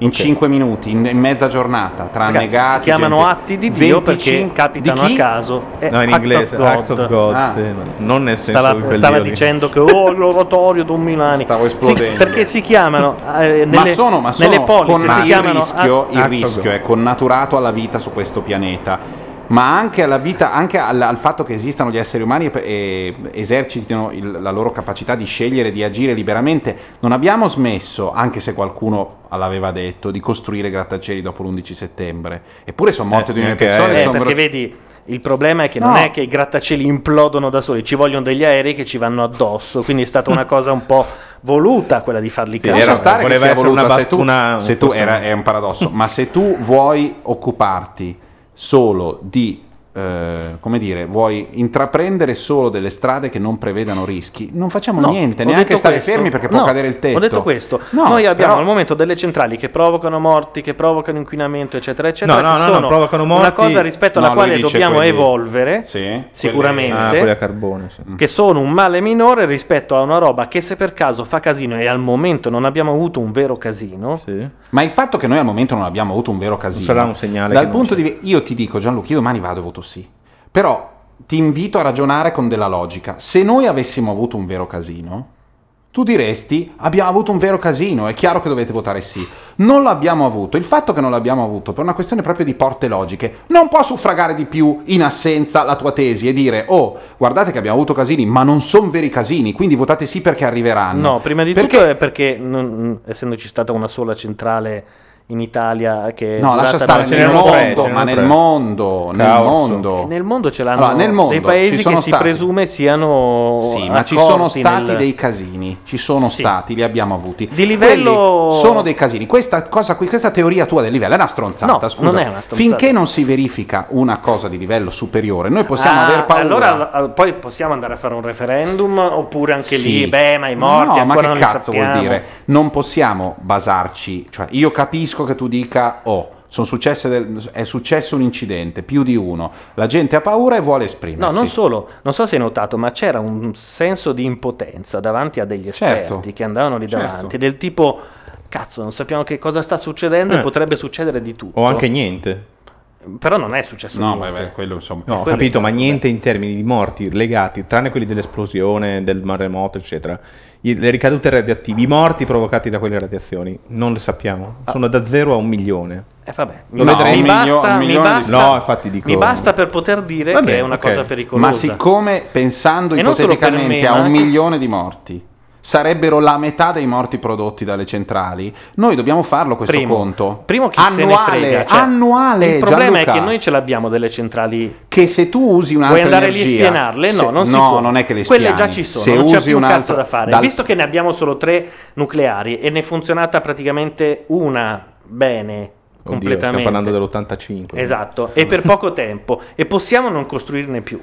S1: In 5 minuti, in, in mezza giornata, tra
S2: Ragazzi,
S1: annegati.
S2: si chiamano
S1: gente-
S2: atti di Dio perché
S1: 25
S2: capitano a caso. È
S3: No, in inglese,
S2: of
S3: acts of God,
S2: Ah.
S3: sì, ma non nel senso
S2: Stava, stava dicendo che oh, l'oratorio Don Milani.
S1: Stavo esplodendo.
S2: Sì, perché si chiamano eh,
S1: ma
S2: nelle,
S1: sono, ma sono
S2: nelle polizze
S1: con-
S2: si
S1: ma il
S2: chiamano
S1: rischio,
S2: a-
S1: il rischio è connaturato alla vita su questo pianeta ma anche alla vita, anche al, al fatto che esistano gli esseri umani e, e esercitino il- la loro capacità di scegliere, di agire liberamente. Non abbiamo smesso, anche se qualcuno l'aveva detto, di costruire grattacieli dopo l'11 settembre. Eppure sono morte due milioni di persone.
S2: Eh, perché
S1: bro-
S2: vedi, il problema è che
S1: No.
S2: non è che i grattacieli implodono da soli, ci vogliono degli aerei che ci vanno addosso, quindi è stata una cosa un po' voluta quella di farli
S1: Sì,
S2: cadere.
S1: lascia stare che
S3: voleva
S1: sia
S3: essere
S1: voluta,
S3: una
S1: se tu,
S3: una-
S1: se tu era, è un paradosso, ma se tu vuoi occuparti solo di eh, come dire, vuoi intraprendere solo delle strade che non prevedano rischi, non facciamo
S2: No,
S1: niente, neanche stare
S2: questo.
S1: fermi perché può
S2: No,
S1: cadere il tetto.
S2: Ho detto questo.
S1: No,
S2: Noi abbiamo
S1: però-
S2: al momento delle centrali che provocano morti, che provocano inquinamento, eccetera, eccetera.
S3: No, no,
S2: che
S3: no, no, provocano
S2: Una
S3: morti-
S2: cosa rispetto alla quale dobbiamo
S3: quelli-
S2: evolvere,
S1: Sì,
S2: sicuramente.
S3: Ah, quelli a carbone, sì.
S2: Che sono un male minore rispetto a una roba che se per caso fa casino e al momento non abbiamo avuto un vero casino.
S1: Ma il fatto che noi al momento non abbiamo avuto un vero casino
S3: sarà un segnale
S1: Dal punto di vi- io ti dico Gianluca, io domani vado e voto sì. Però ti invito a ragionare con della logica. Se noi avessimo avuto un vero casino, tu diresti abbiamo avuto un vero casino, è chiaro che dovete votare sì. Non l'abbiamo avuto. Il fatto che non l'abbiamo avuto per una questione proprio di porte logiche non può suffragare di più in assenza la tua tesi e dire "Oh, guardate che abbiamo avuto casini, ma non sono veri casini, quindi votate sì perché arriveranno".
S2: No, prima di
S1: Perché-
S2: tutto è perché non- essendoci stata una sola centrale in Italia che
S1: No, lascia stare nel mondo, ma nel mondo, nel mondo.
S2: Nel mondo ce l'hanno
S1: Allora, nel mondo
S2: dei paesi che si
S1: stati-
S2: presume siano
S1: Sì, ma ci sono stati
S2: nel-
S1: dei casini, ci sono stati, li abbiamo avuti.
S2: Di livello-
S1: Quelli sono dei casini. Questa cosa qui, questa teoria tua del livello è una stronzata,
S2: No,
S1: scusa.
S2: non è una stronzata.
S1: Finché non si verifica una cosa di livello superiore, noi possiamo
S2: Ah,
S1: aver paura.
S2: Allora eh, poi possiamo andare a fare un referendum oppure anche
S1: Sì.
S2: lì, beh, ma i morti
S1: No, ma che cazzo vuol dire? Non possiamo basarci, cioè io capisco che tu dica "Oh, sono successe del- è successo un incidente, più di uno. La gente ha paura e vuole esprimersi.
S2: No, non solo, non so se hai notato, ma c'era un senso di impotenza davanti a degli esperti
S1: Certo.
S2: che andavano lì
S1: Certo.
S2: davanti, del tipo, cazzo, non sappiamo che cosa sta succedendo e
S3: Eh.
S2: potrebbe succedere di tutto.
S3: O anche niente.
S2: Però non è successo
S1: No,
S2: niente.
S1: beh, quello insomma.
S3: No, ho capito, ma niente in termini di morti legati, tranne quelli dell'esplosione, del maremoto, eccetera. I- le ricadute radioattive, i morti provocati da quelle radiazioni, non le sappiamo. Sono da 0 a un milione.
S2: Eh, vabbè,
S3: Lo
S2: mi,
S3: vedremo.
S2: mi basta, mi basta-
S3: No, infatti dico-
S2: mi basta per poter dire
S3: Va
S2: che è una
S3: ok.
S2: cosa pericolosa.
S1: Ma siccome pensando
S2: E
S1: ipoteticamente
S2: me,
S1: a un
S2: anche-
S1: milione di morti sarebbero la metà dei morti prodotti dalle centrali, noi dobbiamo farlo questo
S2: Primo.
S1: conto.
S2: Primo chi se ne
S1: annuale,
S2: frega, cioè,
S1: annuale.
S2: Il problema
S1: Gianluca.
S2: è che noi ce l'abbiamo delle centrali
S1: che se tu usi un'altra
S2: Vuoi andare lì a
S1: energia-
S2: spianarle? No,
S1: se-
S2: non si
S1: no,
S2: può.
S1: non è che le
S2: Quelle
S1: spiani.
S2: già ci sono,
S1: Se
S2: non c'è
S1: usi
S2: più un cazzo da fare.
S1: dal-
S2: Visto che ne abbiamo solo tre nucleari e ne è funzionata praticamente una bene
S3: Oddio,
S2: completamente.
S3: stiamo parlando dell'85.
S2: Esatto, e per poco tempo e possiamo non costruirne più.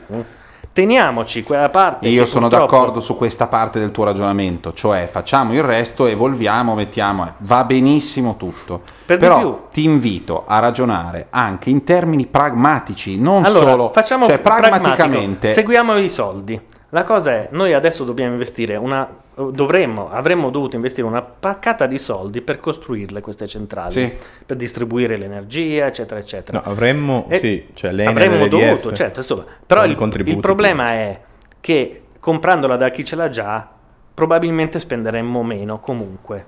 S2: Teniamoci quella parte.
S1: Io sono
S2: purtroppo-
S1: d'accordo su questa parte del tuo ragionamento, cioè facciamo il resto, evolviamo, mettiamo, eh, va benissimo tutto.
S2: Per
S1: Però
S2: più.
S1: ti invito a ragionare anche in termini pragmatici, non
S2: Allora,
S1: solo,
S2: facciamo
S1: cioè pragmaticamente.
S2: Seguiamo i soldi. La cosa è, noi adesso dobbiamo investire una dovremmo, avremmo dovuto investire una paccata di soldi per costruirle queste centrali,
S3: Sì.
S2: per distribuire l'energia, eccetera, eccetera.
S3: No, avremmo,
S2: E
S3: sì, cioè
S2: avremmo dovuto, certo, insomma. Però il, il problema è che comprandola da chi ce l'ha già, probabilmente spenderemmo meno comunque.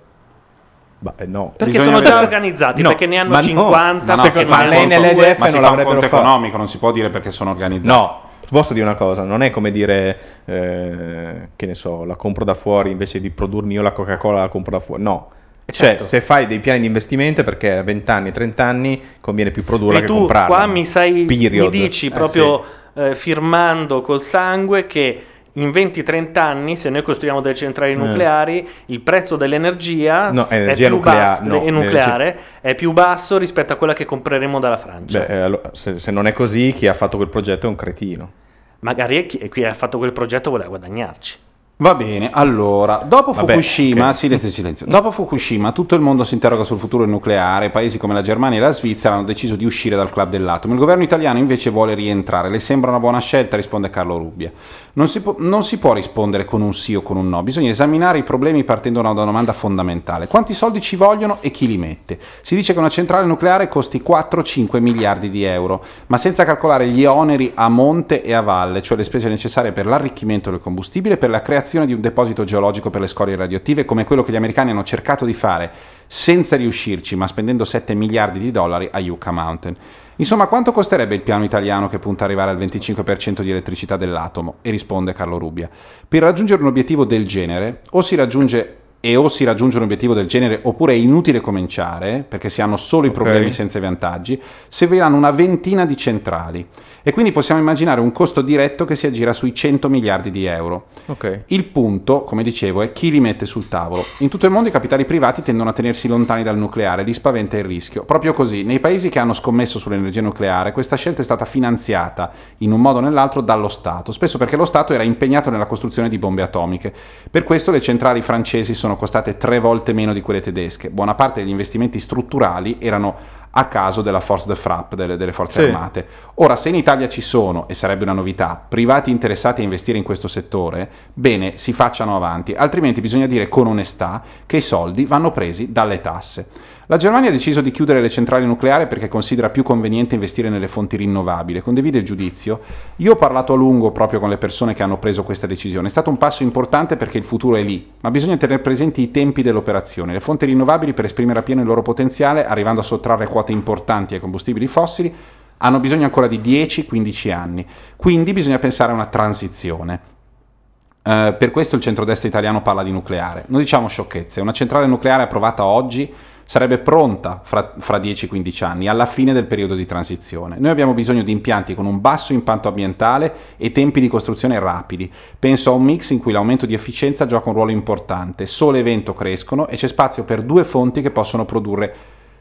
S3: Beh, eh, no.
S2: Perché sono già organizzati, perché ne hanno 50,
S1: No, no,
S2: perché
S1: si fa
S2: ne
S1: un
S2: hanno
S1: conto-
S2: due.
S1: ma si fa un conto economico, non si può dire perché sono organizzati.
S3: No, posso dire una cosa, non è come dire, eh, che ne so, la compro da fuori invece di produrmi io la Coca-Cola la compro da fuori. No. Cioè,
S2: Certo.
S3: se fai dei piani di investimento perché a 20 anni, 30 anni conviene più produrla
S2: E
S3: che
S2: tu
S3: comprarla.
S2: qua mi, sai, mi dici
S3: Eh,
S2: proprio eh, firmando col sangue che in 20-30 anni, se noi costruiamo delle centrali
S3: Eh.
S2: nucleari, il prezzo dell'energia
S3: No,
S2: è
S3: energia
S2: più
S3: nuclea-
S2: basso,
S3: no,
S2: e nucleare è più basso rispetto a quella che compreremo dalla Francia.
S3: Beh, eh, allora, se, se non è così, chi ha fatto quel progetto è un cretino.
S2: Magari chi, chi ha fatto quel progetto voleva guadagnarci.
S1: Va bene, allora, dopo
S2: Vabbè,
S1: Fukushima,
S2: ok.
S1: silenzio, silenzio. Dopo Fukushima, tutto il mondo si interroga sul futuro del nucleare. Paesi come la Germania e la Svizzera hanno deciso di uscire dal club dell'atomo. Il governo italiano invece vuole rientrare. Le sembra una buona scelta? Risponde Carlo Rubbia. Non si, può, non si può rispondere con un sì o con un no, bisogna esaminare i problemi partendo da una domanda fondamentale. Quanti soldi ci vogliono e chi li mette? Si dice che una centrale nucleare costi 4-5 miliardi di euro, ma senza calcolare gli oneri a monte e a valle, cioè le spese necessarie per l'arricchimento del combustibile per la creazione di un deposito geologico per le scorie radioattive, come quello che gli americani hanno cercato di fare senza riuscirci, ma spendendo 7 miliardi di dollari a Yucca Mountain. Insomma, quanto costerebbe il piano italiano che punta ad arrivare al 25% di elettricità dell'atomo? E risponde Carlo Rubbia. Per raggiungere un obiettivo del genere, o si raggiunge e o si raggiunge un obiettivo del genere oppure è inutile cominciare perché si hanno solo i problemi senza i vantaggi, serviranno una ventina di centrali e quindi possiamo immaginare un costo diretto che si aggira sui 100 miliardi di euro.
S3: Ok.
S1: Il punto, come dicevo, è chi li mette sul tavolo. In tutto il mondo i capitali privati tendono a tenersi lontani dal nucleare, li spaventa il rischio. Proprio così, nei paesi che hanno scommesso sull'energia nucleare, questa scelta è stata finanziata in un modo o nell'altro dallo Stato, spesso perché lo Stato era impegnato nella costruzione di bombe atomiche. Per questo le centrali francesi sono costate tre volte meno di quelle tedesche. Buona parte degli investimenti strutturali erano a caso della Force de Frappe, delle, delle forze
S3: Sì.
S1: armate. Ora, se in Italia ci sono, e sarebbe una novità, privati interessati a investire in questo settore, bene, si facciano avanti, altrimenti bisogna dire con onestà che i soldi vanno presi dalle tasse. La Germania ha deciso di chiudere le centrali nucleari perché considera più conveniente investire nelle fonti rinnovabili. Condivide il giudizio? Io ho parlato a lungo proprio con le persone che hanno preso questa decisione. È stato un passo importante perché il futuro è lì, ma bisogna tenere presenti i tempi dell'operazione. Le fonti rinnovabili, per esprimere appieno il loro potenziale, arrivando a sottrarre quote importanti ai combustibili fossili, hanno bisogno ancora di 10-15 anni. Quindi bisogna pensare a una transizione. Eh, per questo il centrodestra italiano parla di nucleare. Non diciamo sciocchezze, una centrale nucleare approvata oggi sarebbe pronta fra, fra 10-15 anni, alla fine del periodo di transizione. Noi abbiamo bisogno di impianti con un basso impatto ambientale e tempi di costruzione rapidi. Penso a un mix in cui l'aumento di efficienza gioca un ruolo importante, sole e vento crescono e c'è spazio per due fonti che possono produrre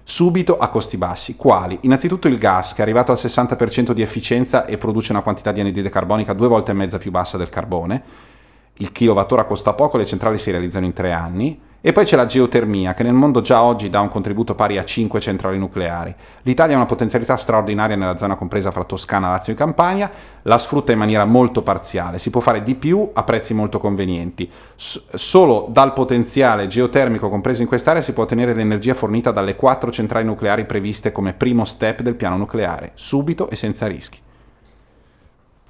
S1: subito a costi bassi. Quali? Innanzitutto il gas, che è arrivato al 60% di efficienza e produce una quantità di anidride carbonica due volte e mezza più bassa del carbone. Il kilowattora costa poco, le centrali si realizzano in tre anni. E poi c'è la geotermia, che nel mondo già oggi dà un contributo pari a 5 centrali nucleari. L'Italia ha una potenzialità straordinaria nella zona compresa fra Toscana, Lazio e Campania, la sfrutta in maniera molto parziale, si può fare di più a prezzi molto convenienti. S- solo dal potenziale geotermico compreso in quest'area si può ottenere l'energia fornita dalle quattro centrali nucleari previste come primo step del piano nucleare, subito e senza rischi.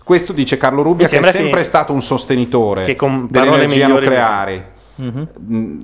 S1: Questo dice Carlo Rubbia, che è sempre
S2: che-
S1: stato un sostenitore dell'energia nucleare. Mh,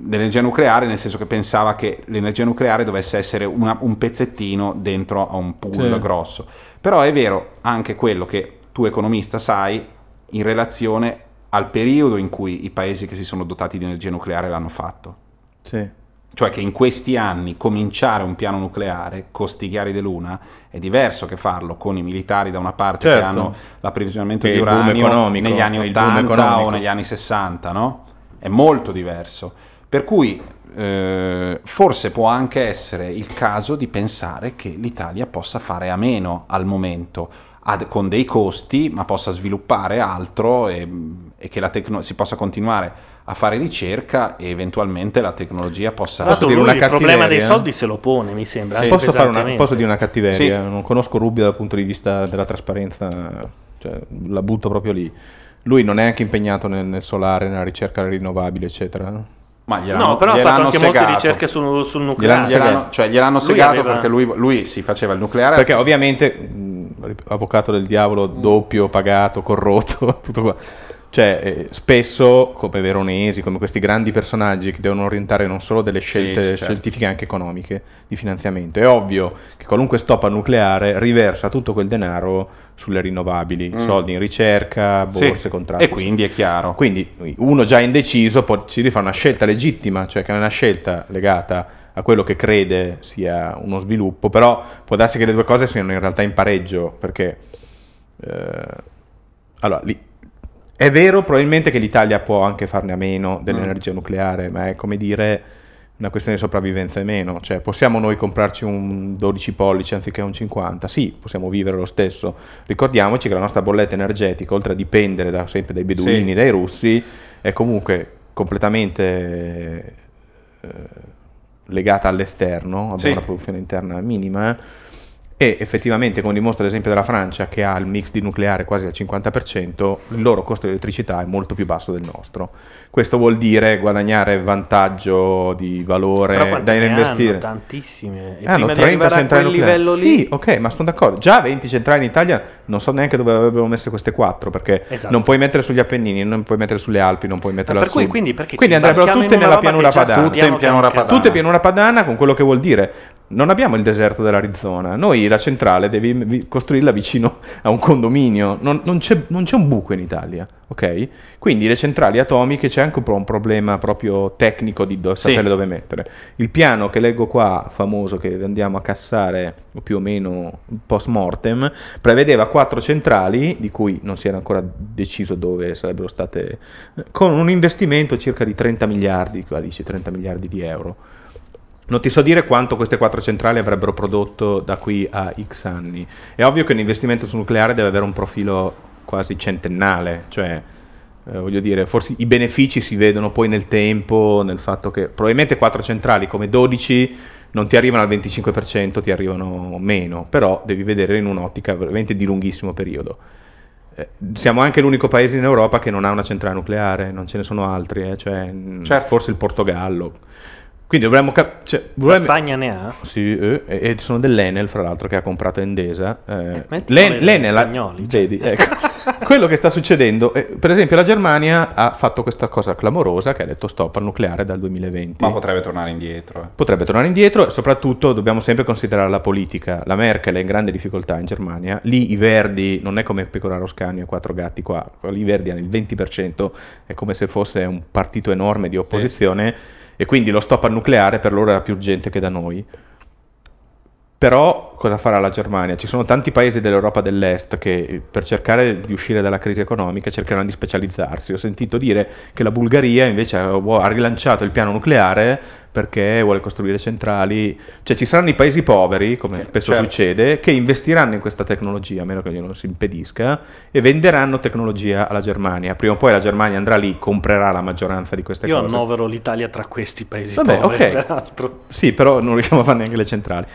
S1: dell'energia nucleare nel senso che pensava che l'energia nucleare dovesse essere una- un pezzettino dentro a un pool
S3: Sì.
S1: grosso però è vero anche quello che tu economista sai in relazione al periodo in cui i paesi che si sono dotati di energia nucleare l'hanno fatto
S3: Sì.
S1: cioè che in questi anni cominciare un piano nucleare costi chiari di luna è diverso che farlo con i militari da una parte che
S3: Certo.
S1: hanno l'approvvigionamento
S3: Che
S1: di uranio negli anni
S3: è il boom
S1: 80 o negli anni 60 no? È molto diverso per cui eh, forse può anche essere il caso di pensare che l'Italia possa fare a meno al momento ad- con dei costi ma possa sviluppare altro e, e che la tecno- si possa continuare a fare ricerca e eventualmente la tecnologia possa
S3: dire
S2: lui
S3: una
S2: il problema dei
S3: cattiveria?
S2: soldi se lo pone, mi sembra. anche
S3: posso, fare una, posso dire una cattiveria?
S1: Sì.
S3: Non conosco Rubbia dal punto di vista della trasparenza, cioè, la butto proprio lì. Lui non è anche impegnato nel, nel solare, nella ricerca rinnovabile, eccetera. no?
S1: Ma gliel'hanno,
S2: No, però ha fatto
S1: gliel'hanno
S2: anche molte
S1: segato.
S2: ricerche sul, sul
S3: Gliel'hanno
S2: nucleare.
S1: Gliel'hanno- cioè gliel'hanno
S2: Lui
S1: segato
S2: aveva-
S1: perché lui, lui si faceva il nucleare
S3: Perché ovviamente avvocato del diavolo doppio, pagato, corrotto, tutto qua. Cioè, eh, spesso, come Veronesi, come questi grandi personaggi che devono orientare non solo delle scelte
S1: sì, certo.
S3: scientifiche, anche economiche, di finanziamento. È ovvio che qualunque stop al nucleare riversa tutto quel denaro sulle rinnovabili,
S1: Mm.
S3: soldi in ricerca,
S1: Sì,
S3: borse, contratti.
S1: e quindi è chiaro.
S3: Quindi uno già indeciso poi decide di fare una scelta legittima, cioè che è una scelta legata a quello che crede sia uno sviluppo, però può darsi che le due cose siano in realtà in pareggio, perché eh, allora, li- è vero probabilmente che l'Italia può anche farne a meno dell'energia nucleare, ma è come dire una questione di sopravvivenza e meno, cioè possiamo noi comprarci un 12 pollici anziché un 50? Sì, possiamo vivere lo stesso. Ricordiamoci che la nostra bolletta energetica, oltre a dipendere da, sempre dai beduini,
S1: Sì.
S3: dai russi, è comunque completamente eh, legata all'esterno, abbiamo
S1: Sì.
S3: una produzione interna minima e effettivamente, come dimostra l'esempio della Francia, che ha il mix di nucleare quasi al 50%, il loro costo di elettricità è molto più basso del nostro. Questo vuol dire guadagnare vantaggio di valore da investire.
S2: hanno? Tantissime. E
S3: Hanno
S2: prima di
S3: 30
S2: arrivare a
S3: centrali
S2: quel
S3: nucleari.
S2: livello lì...
S3: Sì, ok, ma sono d'accordo. Già 20 centrali in Italia non so neanche dove avrebbero messo queste quattro, perché
S2: Esatto.
S3: non puoi mettere sugli Appennini, non puoi mettere sulle Alpi, non puoi mettere al
S2: per cui-
S3: sud.
S2: quindi perché
S3: Quindi andrebbero tutte nella pianura padana.
S2: Tutte in pianura un
S3: Tutte in pianura padana, con quello che vuol dire. Non abbiamo il deserto dell'Arizona. Noi la centrale devi vi- costruirla vicino a un condominio. Non, non c'è, non c'è un buco in Italia, ok? Quindi le centrali atomiche c'è anche un po' un problema proprio tecnico di do- sapere dove mettere. Il piano che leggo qua, famoso, che andiamo a cassare più o meno post mortem, prevedeva quattro centrali, di cui non si era ancora deciso dove sarebbero state, con un investimento circa di 30 miliardi, qua dice 30 miliardi di euro. Non ti so dire quanto queste quattro centrali avrebbero prodotto da qui a X anni. È ovvio che un investimento sul nucleare deve avere un profilo quasi centennale, cioè eh, voglio dire, forse i benefici si vedono poi nel tempo, nel fatto che probabilmente quattro centrali come 12 non ti arrivano al 25%, ti arrivano meno, però devi vedere in un'ottica veramente di lunghissimo periodo. Eh, siamo anche l'unico paese in Europa che non ha una centrale nucleare, non ce ne sono altri, eh, cioè, mh, forse il Portogallo. Quindi dovremmo... cap- cioè,
S2: La
S3: dovremmo-
S2: Spagna ne ha?
S3: sì, eh, e sono dell'Enel, fra l'altro, che ha comprato Endesa. Eh,
S2: metti
S3: l'En- L'Enel,
S2: spagnoli, cioè.
S3: vedi, ecco. quello che sta succedendo, eh, per esempio, la Germania ha fatto questa cosa clamorosa che ha detto stop al nucleare dal 2020.
S1: Ma potrebbe tornare indietro. eh.
S3: Potrebbe tornare indietro e soprattutto dobbiamo sempre considerare la politica. La Merkel è in grande difficoltà in Germania, lì i verdi non è come Pecoraro Scagno e quattro gatti qua, lì i verdi hanno il 20%, è come se fosse un partito enorme di opposizione e quindi lo stop al nucleare per loro era più urgente che da noi. Però cosa farà la Germania? Ci sono tanti paesi dell'Europa dell'Est che eh, per cercare di uscire dalla crisi economica cercheranno di specializzarsi. Ho sentito dire che la Bulgaria invece ha ha rilanciato il piano nucleare perché vuole costruire centrali. Cioè ci saranno i paesi poveri, come spesso
S1: certo.
S3: succede, che investiranno in questa tecnologia, a meno che glielo si impedisca, e venderanno tecnologia alla Germania. Prima o poi la Germania andrà lì, comprerà la maggioranza di queste
S2: Io
S3: cose.
S2: annovero l'Italia tra questi paesi
S3: Vabbè,
S2: poveri,
S3: ok.
S2: peraltro.
S3: Sì, però non riusciamo a fare neanche le centrali.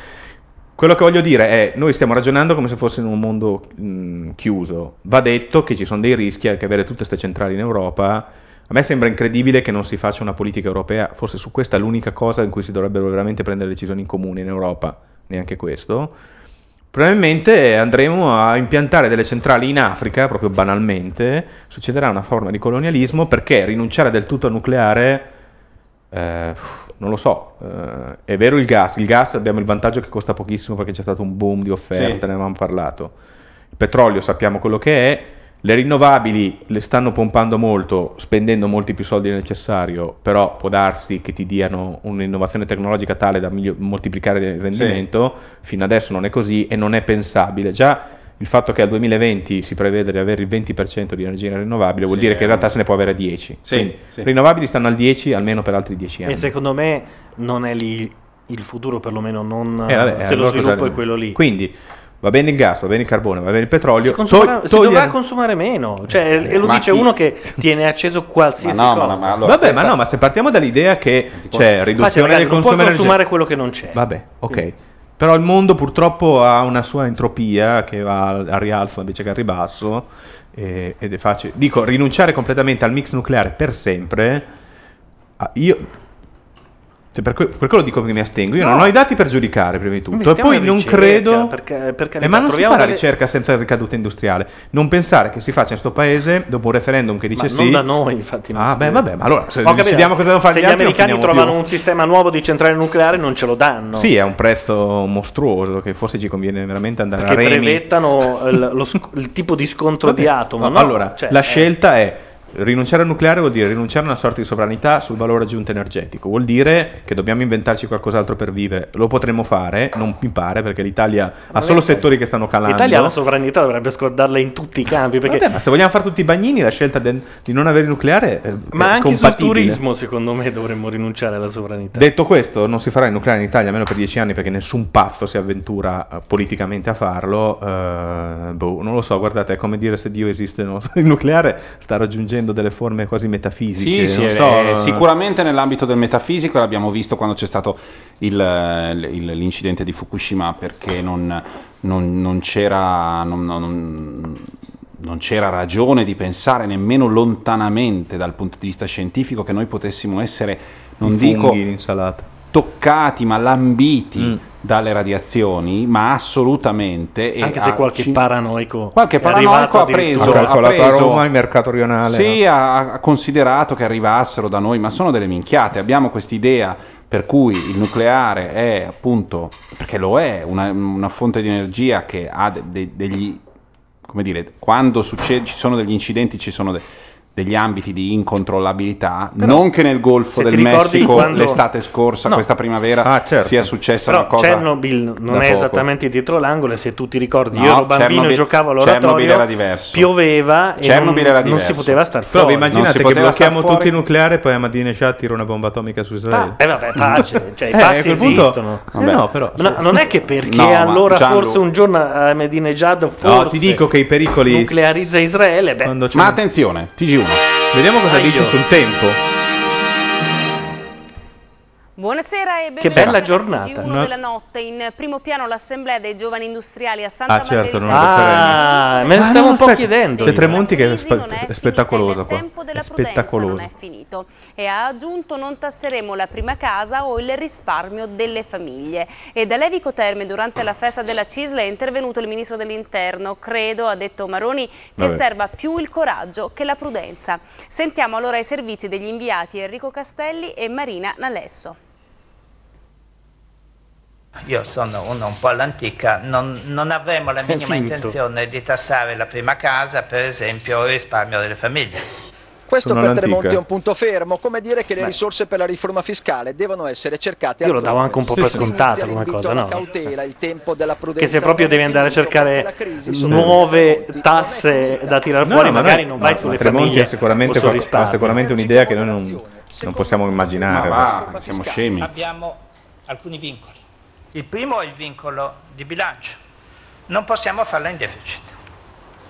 S3: Quello che voglio dire è, noi stiamo ragionando come se fosse in un mondo mh, chiuso. Va detto che ci sono dei rischi anche avere tutte queste centrali in Europa. A me sembra incredibile che non si faccia una politica europea, forse su questa è l'unica cosa in cui si dovrebbero veramente prendere decisioni in comune in Europa, neanche questo. Probabilmente andremo a impiantare delle centrali in Africa, proprio banalmente, succederà una forma di colonialismo perché rinunciare del tutto al nucleare eh, non lo so, eh, è vero il gas, il gas abbiamo il vantaggio che costa pochissimo perché c'è stato un boom di offerte,
S1: Sì.
S3: ne avevamo parlato. Il petrolio sappiamo quello che è, le rinnovabili le stanno pompando molto, spendendo molti più soldi del necessario, però può darsi che ti diano un'innovazione tecnologica tale da miglio- moltiplicare il rendimento, fino adesso non è così e non è pensabile. Già il fatto che al 2020 si prevede di avere il 20% di energia rinnovabile vuol
S2: Sì,
S3: dire che in realtà se ne può avere 10.
S2: Sì,
S3: Quindi
S2: sì.
S3: rinnovabili stanno al 10 almeno per altri 10 anni.
S2: E secondo me non è lì il futuro, perlomeno non
S3: Eh, vabbè,
S2: se lo
S3: allora
S2: sviluppo
S3: cosa-
S2: è quello lì.
S3: Quindi va bene il gas, va bene il carbone, va bene il petrolio.
S2: Si, consumerà-
S3: to-
S2: si dovrà consumare meno, cioè, e lo
S3: Ma
S2: dice
S3: chi-
S2: uno che tiene acceso qualsiasi
S3: Ma no, ma
S2: cosa.
S3: no, ma allora Vabbè, ma no, ma se partiamo dall'idea che c'è riduzione
S2: Infatti, ragazzi,
S3: del
S2: non
S3: consumo
S2: puoi consumare
S3: energetico.
S2: quello che non c'è.
S3: Vabbè, ok. Però il mondo purtroppo ha una sua entropia che va al al rialzo invece che al ribasso e- ed è facile. Dico, rinunciare completamente al mix nucleare per sempre. io Cioè, per, que- per quello dico che mi astengo. Io
S2: No.
S3: non ho i dati per giudicare, prima di tutto. E poi non
S2: ricerca,
S3: credo.
S2: perché- per
S3: Eh, ma non si fa la
S2: delle-
S3: ricerca senza ricadute industriale. Non pensare che si faccia in sto paese dopo un referendum che dice
S2: Ma
S3: sì.
S2: non da noi, infatti.
S3: Ah, beh, vabbè, ma allora se decidiamo cosa devono fare
S2: se
S3: gli
S2: americani trovano
S3: più.
S2: un sistema nuovo di centrale nucleare non ce lo danno.
S3: Sì, è un prezzo mostruoso che forse ci conviene veramente andare
S2: Perché
S3: a remi.
S2: brevettano il, lo sc- il tipo di scontro di
S3: Vabbè,
S2: atomo.
S3: no,
S2: no?
S3: allora,
S2: Cioè,
S3: la
S2: eh,
S3: scelta è rinunciare al nucleare vuol dire rinunciare a una sorta di sovranità sul valore aggiunto energetico, vuol dire che dobbiamo inventarci qualcos'altro per vivere. Lo potremmo fare, non mi pare, perché l'Italia ha solo settori che stanno calando.
S2: L'Italia la sovranità dovrebbe scordarla in tutti i campi. Perché...
S3: Vabbè, ma se vogliamo fare tutti i bagnini, la scelta del- di non avere il nucleare è,
S2: Ma
S3: è
S2: anche sul
S3: compatibile.
S2: turismo, secondo me, dovremmo rinunciare alla sovranità.
S3: Detto questo, non si farà il nucleare in Italia almeno per dieci anni perché nessun pazzo si avventura eh, politicamente a farlo. Eh, boh, non lo so, guardate, è come dire se Dio esiste. no? Il nucleare sta raggiungendo delle forme quasi metafisiche.
S1: Sì, sì,
S3: so, eh,
S1: sicuramente nell'ambito del metafisico l'abbiamo visto quando c'è stato il- il- l'incidente di Fukushima perché non, non- non c'era, non- non- c'era ragione di pensare nemmeno lontanamente dal punto di vista scientifico che noi potessimo essere, non
S3: I
S1: dico
S3: insalata.
S1: toccati ma lambiti
S3: Mm.
S1: Dalle radiazioni, ma assolutamente. e
S2: Anche se qualche
S1: cin-
S2: paranoico
S1: Qualche paranoico ha preso,
S3: Ha calcolato
S1: ha preso-
S3: a Roma il mercato rionale.
S1: Sì,
S3: no?
S1: ha, ha considerato che arrivassero da noi, ma sono delle minchiate. Abbiamo quest'idea per cui il nucleare è appunto, perché lo è, una, una fonte di energia che ha de- de- degli, come dire, quando succede, ci sono degli incidenti, ci sono de- degli ambiti di incontrollabilità,
S2: Però,
S1: non che nel Golfo del Messico
S2: quando-
S1: l'estate scorsa,
S2: No.
S1: questa primavera,
S3: Ah, certo.
S1: sia successa
S2: Però
S1: una cosa
S2: Chernobyl non è
S1: poco.
S2: esattamente dietro l'angolo. e Se tu ti ricordi,
S1: No,
S2: io ero bambino e
S1: Chernobyl-
S2: giocavo
S1: Chernobyl
S2: all'oratorio.
S1: era diverso.
S2: Pioveva e
S1: Chernobyl
S2: non,
S1: era
S2: non si poteva star
S3: Però
S2: fuori.
S3: vi immaginate
S1: Non
S3: che blocchiamo tutti il nucleare e poi Ahmadinejad tira una bomba atomica su Israele?
S2: Eh vabbè, pace, cioè i
S3: Eh,
S2: pazzi
S3: quel punto-
S2: esistono.
S3: Eh no, però-
S2: No, non è che perché
S3: No,
S2: allora
S3: Gianlu-
S2: forse un giorno Ahmadinejad forse
S3: No, ti dico che i pericoli-
S2: nuclearizza Israele, beh,
S1: Ma attenzione, TG1.
S3: Vediamo cosa
S2: Ah,
S3: dice sul tempo.
S11: Buonasera e
S2: Che
S11: benvenuti
S2: bella
S11: nel
S2: giornata.
S11: TG1
S2: No.
S11: della notte. In primo piano l'assemblea dei giovani industriali a Santa
S3: Ah, certo,
S11: Margherita.
S3: non è
S2: Ah, me ne stavo un po'
S3: aspetta.
S2: chiedendo.
S3: C'è. Tremonti che è, spe-
S11: è
S3: spettacoloso qua.
S11: tempo della prudenza
S3: spettacoloso.
S11: non è finito e ha aggiunto non tasseremo la prima casa o il risparmio delle famiglie. E da Levico Terme durante la festa della CISL è intervenuto il ministro dell'interno. Credo, ha detto Maroni, che
S12: Vabbè.
S11: serva più il coraggio che la prudenza. Sentiamo allora i servizi degli inviati Enrico Castelli e Marina Nalesso.
S12: Io sono uno un po' all'antica, non, non avremo la minima intenzione di tassare la prima casa, per esempio, o il risparmio delle famiglie.
S13: Questo
S12: Sono
S13: per
S12: all'antica.
S13: Tremonti è un punto fermo, come dire che le
S12: Beh.
S13: risorse per la riforma fiscale devono essere cercate
S2: Io lo davo anche un po' per scontato come cosa, no?
S13: cautela, il tempo della prudenza
S2: Che se proprio devi andare a cercare nuove tasse da tirare
S3: No,
S2: fuori,
S3: ma
S2: magari
S3: noi-
S2: non vai
S3: no,
S2: sulle
S3: Tremonti
S2: famiglie
S3: è sicuramente, qual- sicuramente un'idea che noi non, non possiamo immaginare.
S1: Ma va, siamo scemi.
S12: Abbiamo alcuni vincoli. Il primo è il vincolo di bilancio. Non possiamo farla in deficit.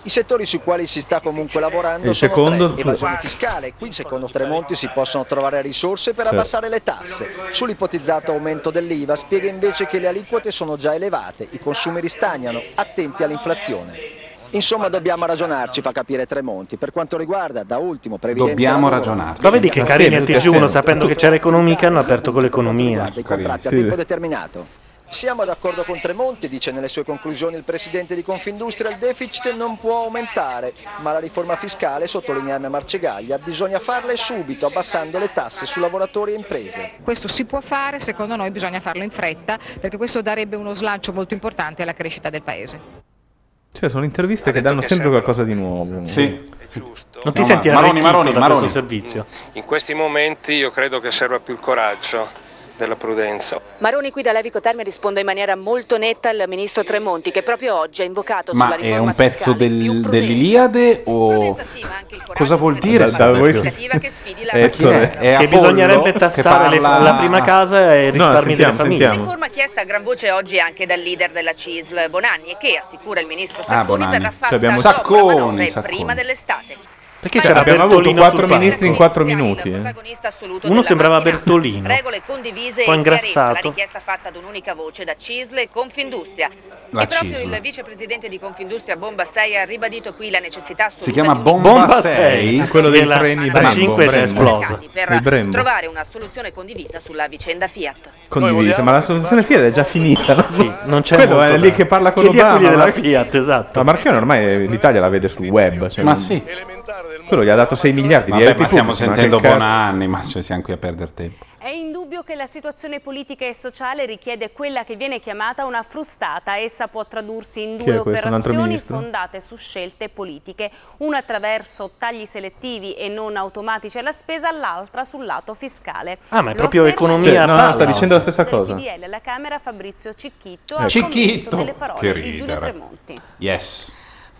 S13: I settori sui quali si sta comunque lavorando
S3: Il
S13: sono
S3: secondo-
S13: tre. evasione fiscale. Qui secondo Tremonti si possono trovare risorse per
S3: Certo.
S13: abbassare le tasse. Sull'ipotizzato aumento dell'IVA spiega invece che le aliquote sono già elevate, i consumi ristagnano, attenti all'inflazione. Insomma dobbiamo ragionarci, fa capire Tremonti. Per quanto riguarda, da ultimo, previdenza
S1: Dobbiamo ragionarci.
S2: Ma vedi che carini al
S3: sempre,
S2: TG1,
S3: sempre.
S2: sapendo che c'era economica, hanno aperto con l'economia.
S13: dei contratti a
S2: Sì.
S13: tempo determinato. Siamo d'accordo con Tremonti, dice nelle sue conclusioni il presidente di Confindustria, il deficit non può aumentare, ma la riforma fiscale, sottolinea Marcegaglia, bisogna farla e subito, abbassando le tasse su lavoratori e imprese.
S14: Questo si può fare, secondo noi bisogna farlo in fretta perché questo darebbe uno slancio molto importante alla crescita del Paese.
S3: Cioè, sono interviste che danno sempre qualcosa di nuovo.
S1: Sì.
S2: Non ti
S1: No,
S2: senti
S1: ma- Maroni, Maroni, Maroni.
S2: servizio?
S15: In questi momenti io credo che serva più il coraggio della prudenza.
S16: Maroni qui da Levico Terme risponde in maniera molto netta al ministro Tremonti che proprio oggi ha invocato
S1: Ma
S16: sulla
S1: è
S16: riforma
S1: un pezzo del- dell'Iliade o cosa vuol dire?
S3: Da- da voi-
S16: l'aspettativa che sfidi la
S3: Eh,
S1: Chi è? È
S2: Che bisognerebbe
S1: che
S2: tassare le-
S1: parla-
S2: la prima casa e i risparmi
S3: sentiamo,
S2: delle famiglie.
S3: sentiamo.
S16: riforma chiesta a gran voce oggi anche dal leader della CISL Bonanni e che assicura il ministro
S1: Ah,
S16: Sacconi
S1: Bonanni.
S16: verrà
S1: Cioè
S16: fatta la
S1: Sacconi, Sacconi.
S16: prima dell'estate.
S2: Perché
S3: Cioè,
S2: c'era
S3: abbiamo avuto
S2: Bertolino
S3: quattro ministri in quattro minuti. eh.
S2: Uno sembrava Bertolino.
S16: Regole condivise
S2: Un po'
S16: e chiarezza, la
S2: ingrassato.
S16: richiesta fatta ad un'unica voce da CISL e Confindustria.
S1: La
S16: e proprio il vicepresidente di Confindustria Bomba 6 ha ribadito qui la necessità assoluta
S1: Si chiama Bomba,
S2: Bomba
S1: 6?
S2: sei.
S3: Quello dei treni Brembo,
S2: 5 è già
S3: Brembo.
S2: esplosa.
S16: per trovare una soluzione condivisa sulla vicenda Fiat.
S3: Condivisa, ma la soluzione Fiat è già finita. No?
S2: non c'è
S3: Quello
S2: molto
S3: è lì
S2: da-
S3: che parla con
S2: Chiedi
S3: Obama.
S2: della Fiat, esatto.
S3: Ma Marchione ormai l'Italia la vede sul web. cioè
S1: Ma
S3: non-
S1: sì.
S3: Quello gli ha dato 6 miliardi di euro.
S1: ma stiamo sentendo Bonanni, ma se siamo qui a perdere tempo.
S11: È indubbio che la situazione politica e sociale richiede quella che viene chiamata una frustata. Essa può tradursi in due operazioni fondate su scelte politiche, una attraverso tagli selettivi e non automatici alla spesa, l'altra sul lato fiscale.
S2: Ah, ma è
S11: Lo
S2: proprio economia
S3: Cioè, no,
S2: palla
S3: sta dicendo la stessa cosa.
S11: PDL alla Camera Fabrizio Cicchetto al
S1: Cicchetto?
S11: commento delle parole
S1: Che
S11: di Giulio
S1: ridere.
S11: Tremonti.
S1: Yes.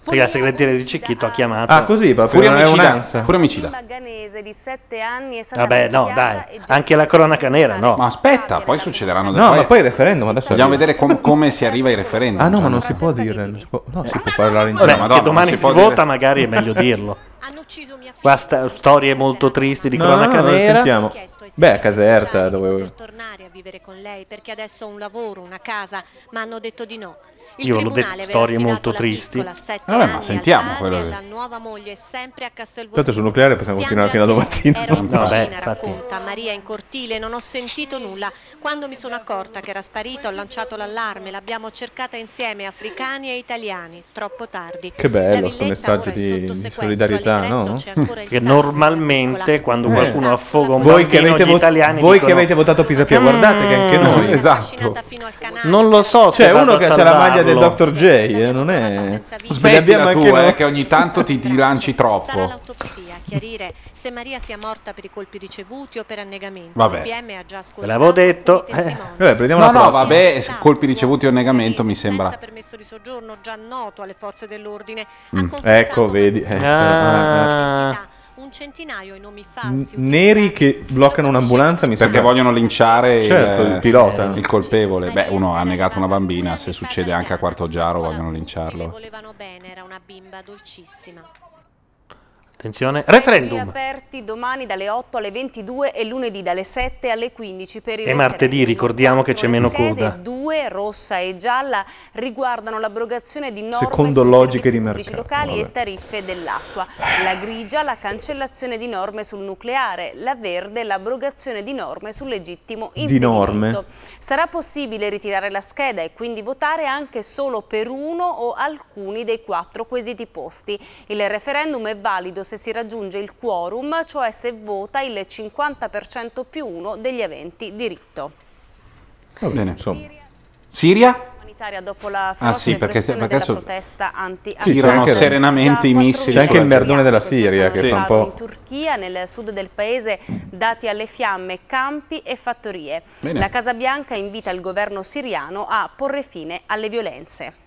S2: Perché la segreteria di Cicchito ha chiamato.
S3: Ah, così, proprio è
S1: omicida. Pure omicida.
S11: Maganese di 7 anni è stata
S2: Vabbè, no, dai. Anche la cronaca nera, no.
S1: Ma aspetta, poi succederanno delle
S3: No,
S1: poi-
S3: ma poi il referendum adesso
S1: Vogliamo vedere com- come si arriva ai referendum.
S3: Ah no, ma
S1: Gianni.
S3: non si può dire. non si può- no, si può parlare in
S2: Vabbè,
S3: giro.
S2: che domani si, vota, magari è meglio dirlo. Qua sta- storie molto tristi di
S3: No,
S2: cronaca
S3: no,
S2: nera.
S3: sentiamo. Beh, a Caserta dove...
S17: tornare a vivere con lei perché adesso ho un lavoro, una casa, ma hanno detto di no. Il
S2: Io l'ho detto, storie molto tristi.
S1: Vabbè, ma sentiamo quello che-
S17: alla nuova moglie sempre a Castelvolturno.
S3: Tanto sul nucleare possiamo continuare fino a domattina.
S17: Ero
S2: No, infatti.
S17: racconta Maria in cortile, non ho sentito nulla. Quando mi sono accorta che era sparita ho lanciato l'allarme, l'abbiamo cercata insieme, africani e italiani. Troppo tardi.
S3: Che bello
S17: La
S3: sto
S17: villetta
S3: messaggio di solidarietà, no?
S2: Che normalmente quando
S3: Eh.
S2: qualcuno affoga un
S3: Voi che
S2: bambino,
S3: avete,
S2: gli
S3: vo-
S2: italiani
S3: voi che
S2: dicono,
S3: avete votato Pisapia, guardate che anche noi.
S1: Esatto.
S2: Non lo so se
S3: C'è
S2: vado
S3: uno che ha la maglia del. Dr. J, eh, non è.
S1: Smettila tu,
S3: anche noi.
S1: eh, che ogni tanto ti, ti lanci
S17: Sarà
S1: troppo.
S17: l'autopsia a chiarire se Maria sia morta per i colpi ricevuti o per annegamento.
S1: Vabbè.
S17: PM ha già
S2: Ve l'avevo detto. eh.
S3: Vabbè, prendiamo
S1: No,
S3: la
S1: no,
S3: prossima.
S1: vabbè, colpi ricevuti o annegamento mi sembra.
S17: permesso di soggiorno già noto alle forze dell'ordine.
S3: Mm, Ecco, vedi. eh,
S2: Ah.
S3: Eh, eh.
S17: Un centinaio i nomi
S3: N-
S17: falsi.
S3: Neri che bloccano un'ambulanza mi
S1: Perché
S3: sembra-
S1: vogliono linciare
S3: Certo, il pilota.
S1: il colpevole. Beh, uno ha negato una bambina, se succede anche a Quarto Giaro vogliono linciarlo.
S17: volevano bene, era una bimba dolcissima.
S2: Attenzione,
S11: Seggi
S2: referendum.
S11: aperti domani dalle 8 alle 22 e lunedì dalle 7 alle 15 per il
S2: E martedì ricordiamo che c'è meno coda.
S11: due, rossa e gialla, riguardano l'abrogazione di norme
S3: Secondo
S11: sui
S3: logiche
S11: servizi
S3: di
S11: pubblici
S3: mercato,
S11: locali
S3: vabbè.
S11: e tariffe dell'acqua. La grigia, la cancellazione di norme sul nucleare. La verde, l'abrogazione di norme sul legittimo
S3: Di
S11: impedimento.
S3: norme.
S11: Sarà possibile ritirare la scheda e quindi votare anche solo per uno o alcuni dei quattro quesiti posti. Il referendum è valido se si raggiunge il quorum, cioè se vota il 50% più uno degli aventi diritto.
S3: Va bene, insomma.
S1: Siria?
S11: Umanitaria dopo la
S1: Ah, sì, perché se- perché
S11: della
S1: adesso-
S11: protesta anti
S3: Sì,
S1: Tirano serenamente i missili.
S3: C'è anche il merdone della Siria che fa un
S11: in
S3: po'.
S11: Turchia, nel sud del paese, dati alle fiamme, campi e fattorie.
S3: Bene.
S11: La Casa Bianca invita il governo siriano a porre fine alle violenze.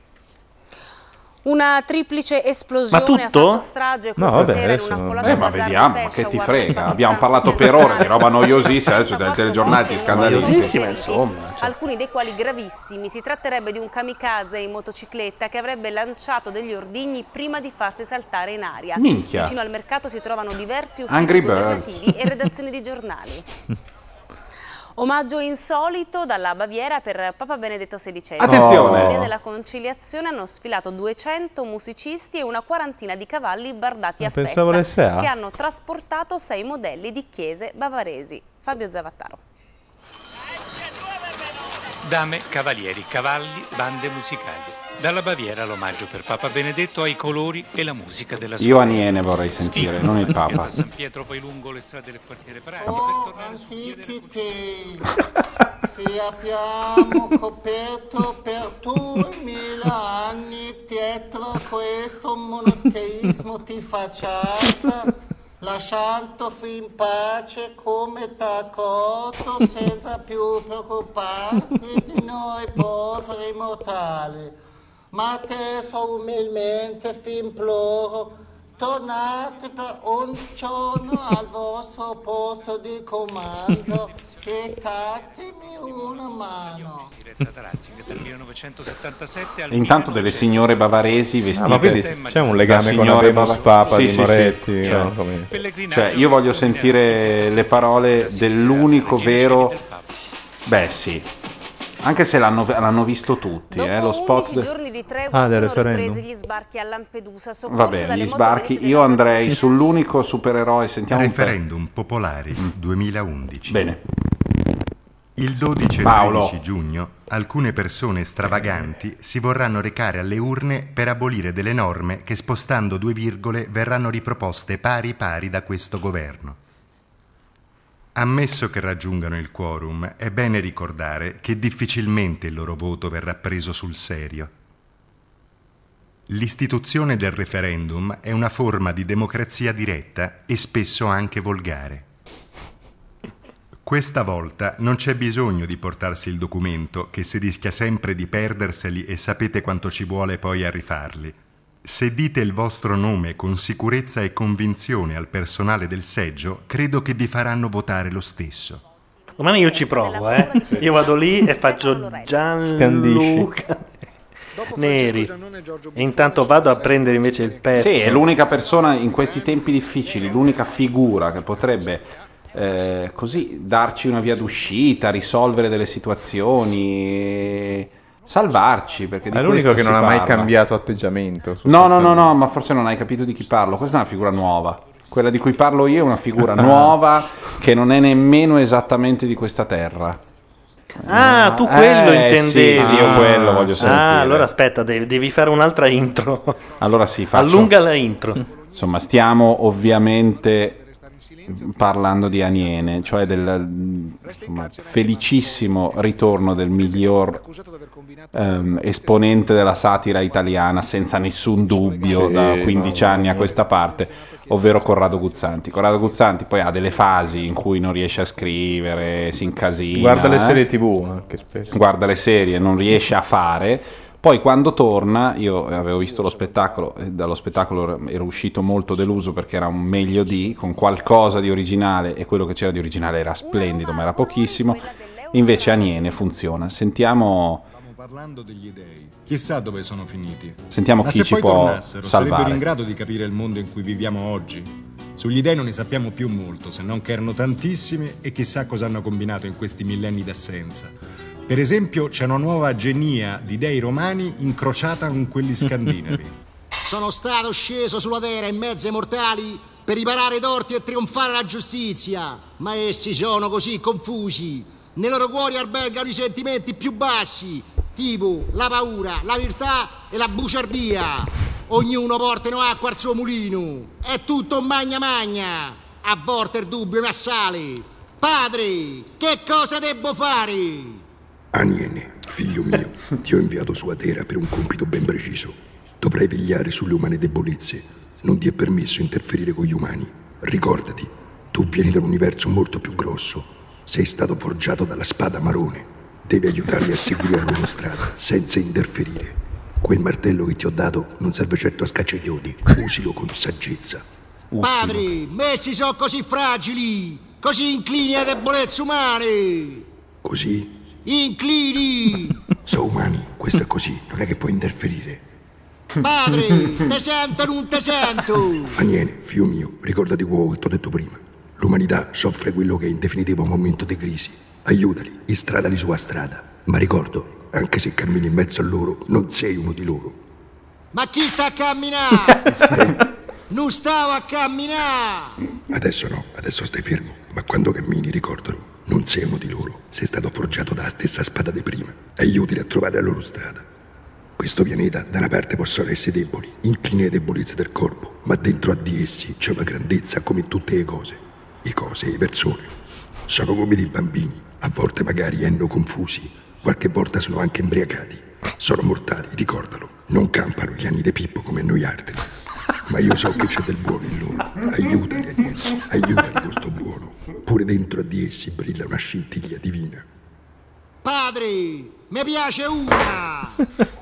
S11: Una triplice esplosione
S1: Ma tutto?
S11: ha fatto strage
S1: No,
S11: questa
S1: vabbè,
S11: sera in una affollata
S1: Eh, ma vediamo,
S11: di
S1: ma che ti frega? Abbiamo parlato per ore di roba noiosissima, adesso del telegiornale scandali.
S2: Noiosissima, insomma. cioè.
S11: alcuni dei quali gravissimi. Si tratterebbe di un kamikaze in motocicletta che avrebbe lanciato degli ordigni prima di farsi saltare in aria.
S1: Minchia.
S11: Vicino al mercato si trovano diversi uffici governativi e redazioni di giornali. Omaggio insolito dalla Baviera per Papa Benedetto XVI.
S1: Attenzione!
S11: Via della Conciliazione hanno sfilato 200 musicisti e una quarantina di cavalli bardati a
S3: pensavo
S11: festa
S3: l'SA.
S11: che hanno trasportato sei modelli di chiese bavaresi. Fabio Zavattaro.
S18: Dame, cavalieri, cavalli, bande musicali. Dalla Baviera l'omaggio per Papa Benedetto ai colori e la musica della sua
S1: Io Aniene vorrei sentire, non il Papa.
S18: San Pietro, poi lungo le strade del quartiere per tornare su via della
S19: Ti abbiamo coperto per duemila anni dietro questo monoteismo di facciata, lasciandovi in pace come d'accordo senza più preoccuparvi di noi poveri mortali. Ma adesso umilmente vi imploro,
S20: tornate per un giorno al vostro posto di comando e datemi una mano.
S18: diretta da Ratzinger dal 1977 al
S1: E intanto delle signore bavaresi vestite
S3: Ah, ma quindi
S1: di-
S3: c'è un legame con
S1: bava-
S3: Papa
S1: Sì,
S3: di
S1: sì, sì,
S3: Moretti,
S1: cioè-
S3: no? Come-
S1: Cioè, io voglio sentire le parole dell'unico vero. Beh, sì. Anche se l'hanno, l'hanno visto tutti, eh, lo spot.
S11: 11
S1: de-
S11: giorni di tregua
S1: Ah, del
S11: sono
S1: referendum.
S11: ripresi gli sbarchi a Lampedusa,
S1: Va bene, gli sbarchi. Io andrei sull'unico supereroe. Sentiamo
S21: Referendum popolari 2011.
S1: Bene.
S21: Il 12 e
S1: Paolo.
S21: 13 giugno alcune persone stravaganti si vorranno recare alle urne per abolire delle norme che spostando due virgole verranno riproposte pari pari da questo governo. Ammesso che raggiungano il quorum, è bene ricordare che difficilmente il loro voto verrà preso sul serio. L'istituzione del referendum è una forma di democrazia diretta e spesso anche volgare. Questa volta non c'è bisogno di portarsi il documento, che si rischia sempre di perderseli e sapete quanto ci vuole poi a rifarli. Se dite il vostro nome con sicurezza e convinzione al personale del seggio, credo che vi faranno votare lo stesso.
S2: Domani io ci provo, eh. Io vado lì e faccio Gianluca Neri. E intanto vado a prendere invece il pezzo.
S1: Sì, è l'unica persona in questi tempi difficili, l'unica figura che potrebbe eh, così darci una via d'uscita, risolvere delle situazioni, salvarci. Perché di
S3: È l'unico che non ha mai
S1: parla.
S3: cambiato atteggiamento.
S1: No, no, no, no, ma forse non hai capito di chi parlo. Questa è una figura nuova. Quella di cui parlo io è una figura nuova che non è nemmeno esattamente di questa terra.
S2: Ah, tu quello
S1: Eh,
S2: intendevi.
S1: sì, io quello voglio sentire.
S2: Ah, allora aspetta, devi, devi fare un'altra intro.
S1: Allora sì, faccio...
S2: Allunga la intro.
S1: Insomma, stiamo ovviamente parlando di Aniene, cioè del insomma, felicissimo ritorno del miglior ehm, esponente della satira italiana, senza nessun dubbio,
S3: Sì,
S1: da 15
S3: no,
S1: anni a questa parte, ovvero Corrado Guzzanti. Corrado Guzzanti poi ha delle fasi in cui non riesce a scrivere, si incasina.
S3: Guarda le
S1: eh.
S3: serie TV anche spesso.
S1: guarda le serie, non riesce a fare. Poi quando torna, io avevo visto lo spettacolo e dallo spettacolo ero uscito molto deluso perché era un meglio di, con qualcosa di originale e quello che c'era di originale era splendido ma era pochissimo. Invece Aniene funziona. Sentiamo,
S22: Parlando degli dei, chissà dove sono finiti.
S1: Sentiamo
S22: Ma
S1: chi
S22: se
S1: ci
S22: poi
S1: può
S22: tornassero,
S1: salvare.
S22: sarebbero in grado di capire il mondo in cui viviamo oggi. Sugli dei non ne sappiamo più molto, se non che erano tantissimi e chissà cosa hanno combinato in questi millenni d'assenza. Per esempio, c'è una nuova genia di dei romani incrociata con quelli scandinavi.
S23: Sono stato sceso sulla terra in mezzo ai mortali per riparare i torti e trionfare la giustizia, ma essi sono così confusi. Nei loro cuori albergano i sentimenti più bassi, tipo la paura, la virtà e la bugiardia. Ognuno portano acqua al suo mulino. È tutto magna magna. A volte il dubbio mi assale. Padre, che cosa devo fare?
S24: Aniene, figlio mio, ti ho inviato su Atera per un compito ben preciso. Dovrai vegliare sulle umane debolezze. Non ti è permesso interferire con gli umani. Ricordati, tu vieni da un universo molto più grosso. Sei stato forgiato dalla spada marone. Devi aiutarli a seguire la loro strada, senza interferire. Quel martello che ti ho dato non serve certo a scacciaioli. Usilo con saggezza.
S23: Padre, messi sono così fragili, così inclini alle debolezze umane.
S24: Così?
S23: Inclini!
S24: Sono umani, questo è così, non è che puoi interferire.
S23: Padre, te sento non te sento?
S24: Aniene, figlio mio, ricordati quello che ti ho detto prima. L'umanità soffre quello che è in definitivo un momento di crisi. Aiutali, istradali sulla strada. Ma ricordo, anche se cammini in mezzo a loro, non sei uno di loro.
S23: Ma chi sta a camminare? non stavo a camminare!
S24: Adesso no, adesso stai fermo. Ma quando cammini, ricordalo, non sei uno di loro. Sei stato forgiato dalla stessa spada di prima. Aiutali a trovare la loro strada. Questo pianeta, da una parte, possono essere deboli, inclini alle debolezze del corpo, ma dentro a di essi c'è una grandezza come in tutte le cose. Le cose e le persone. Sono come dei bambini, a volte magari hanno confusi, qualche volta sono anche imbriacati. Sono mortali, ricordalo. Non campano gli anni di Pippo come noi altri. Ma io so che c'è del buono in loro. Aiutali, Agnese, aiutali con sto buono. Pure dentro di essi brilla una scintilla divina.
S23: Padre, mi piace una!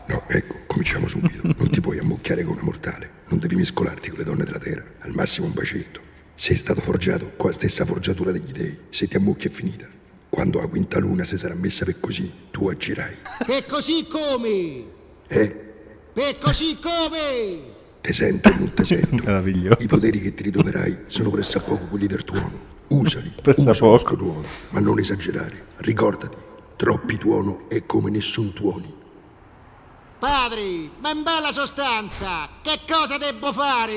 S24: No, ecco, cominciamo subito. Non ti puoi ammucchiare con una mortale. Non devi mescolarti con le donne della terra, al massimo un bacetto. Sei stato forgiato con la stessa forgiatura degli dei. Se ti ammucchi è finita. Quando la quinta luna si sarà messa per così, tu agirai.
S25: E così come?
S24: Eh?
S25: E così come?
S24: Te sento, non te sento.
S3: Meraviglioso.
S24: I poteri che ti ritroverai sono pressappoco quelli del tuono. Usali,
S3: Pressappoco.
S24: usa questo tuono, ma non esagerare. Ricordati, troppi tuono è come nessun tuoni.
S25: Padre, ma in bella sostanza, che cosa devo fare?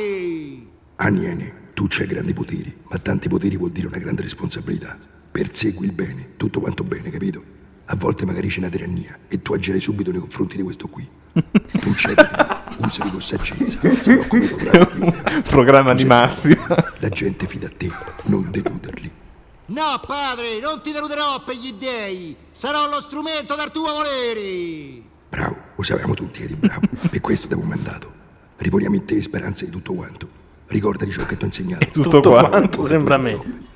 S24: Aniene, tu c'hai grandi poteri, ma tanti poteri vuol dire una grande responsabilità. Persegui il bene, tutto quanto bene, capito? A volte magari c'è una tirannia e tu agirai subito nei confronti di questo qui. Tu c'hai poteri, usali con saggezza.
S3: Programma di massima.
S24: La gente fida a te, non deluderli.
S25: No, padre, non ti deluderò per gli dèi. Sarò lo strumento del tuo volere.
S24: Bravo, lo sapevamo tutti che eri bravo. Per questo ti avevo mandato. Riponiamo in te speranze di tutto quanto. Ricordati ciò che ti ho insegnato.
S2: Tutto Tutto quanto. quanto, sembra a me.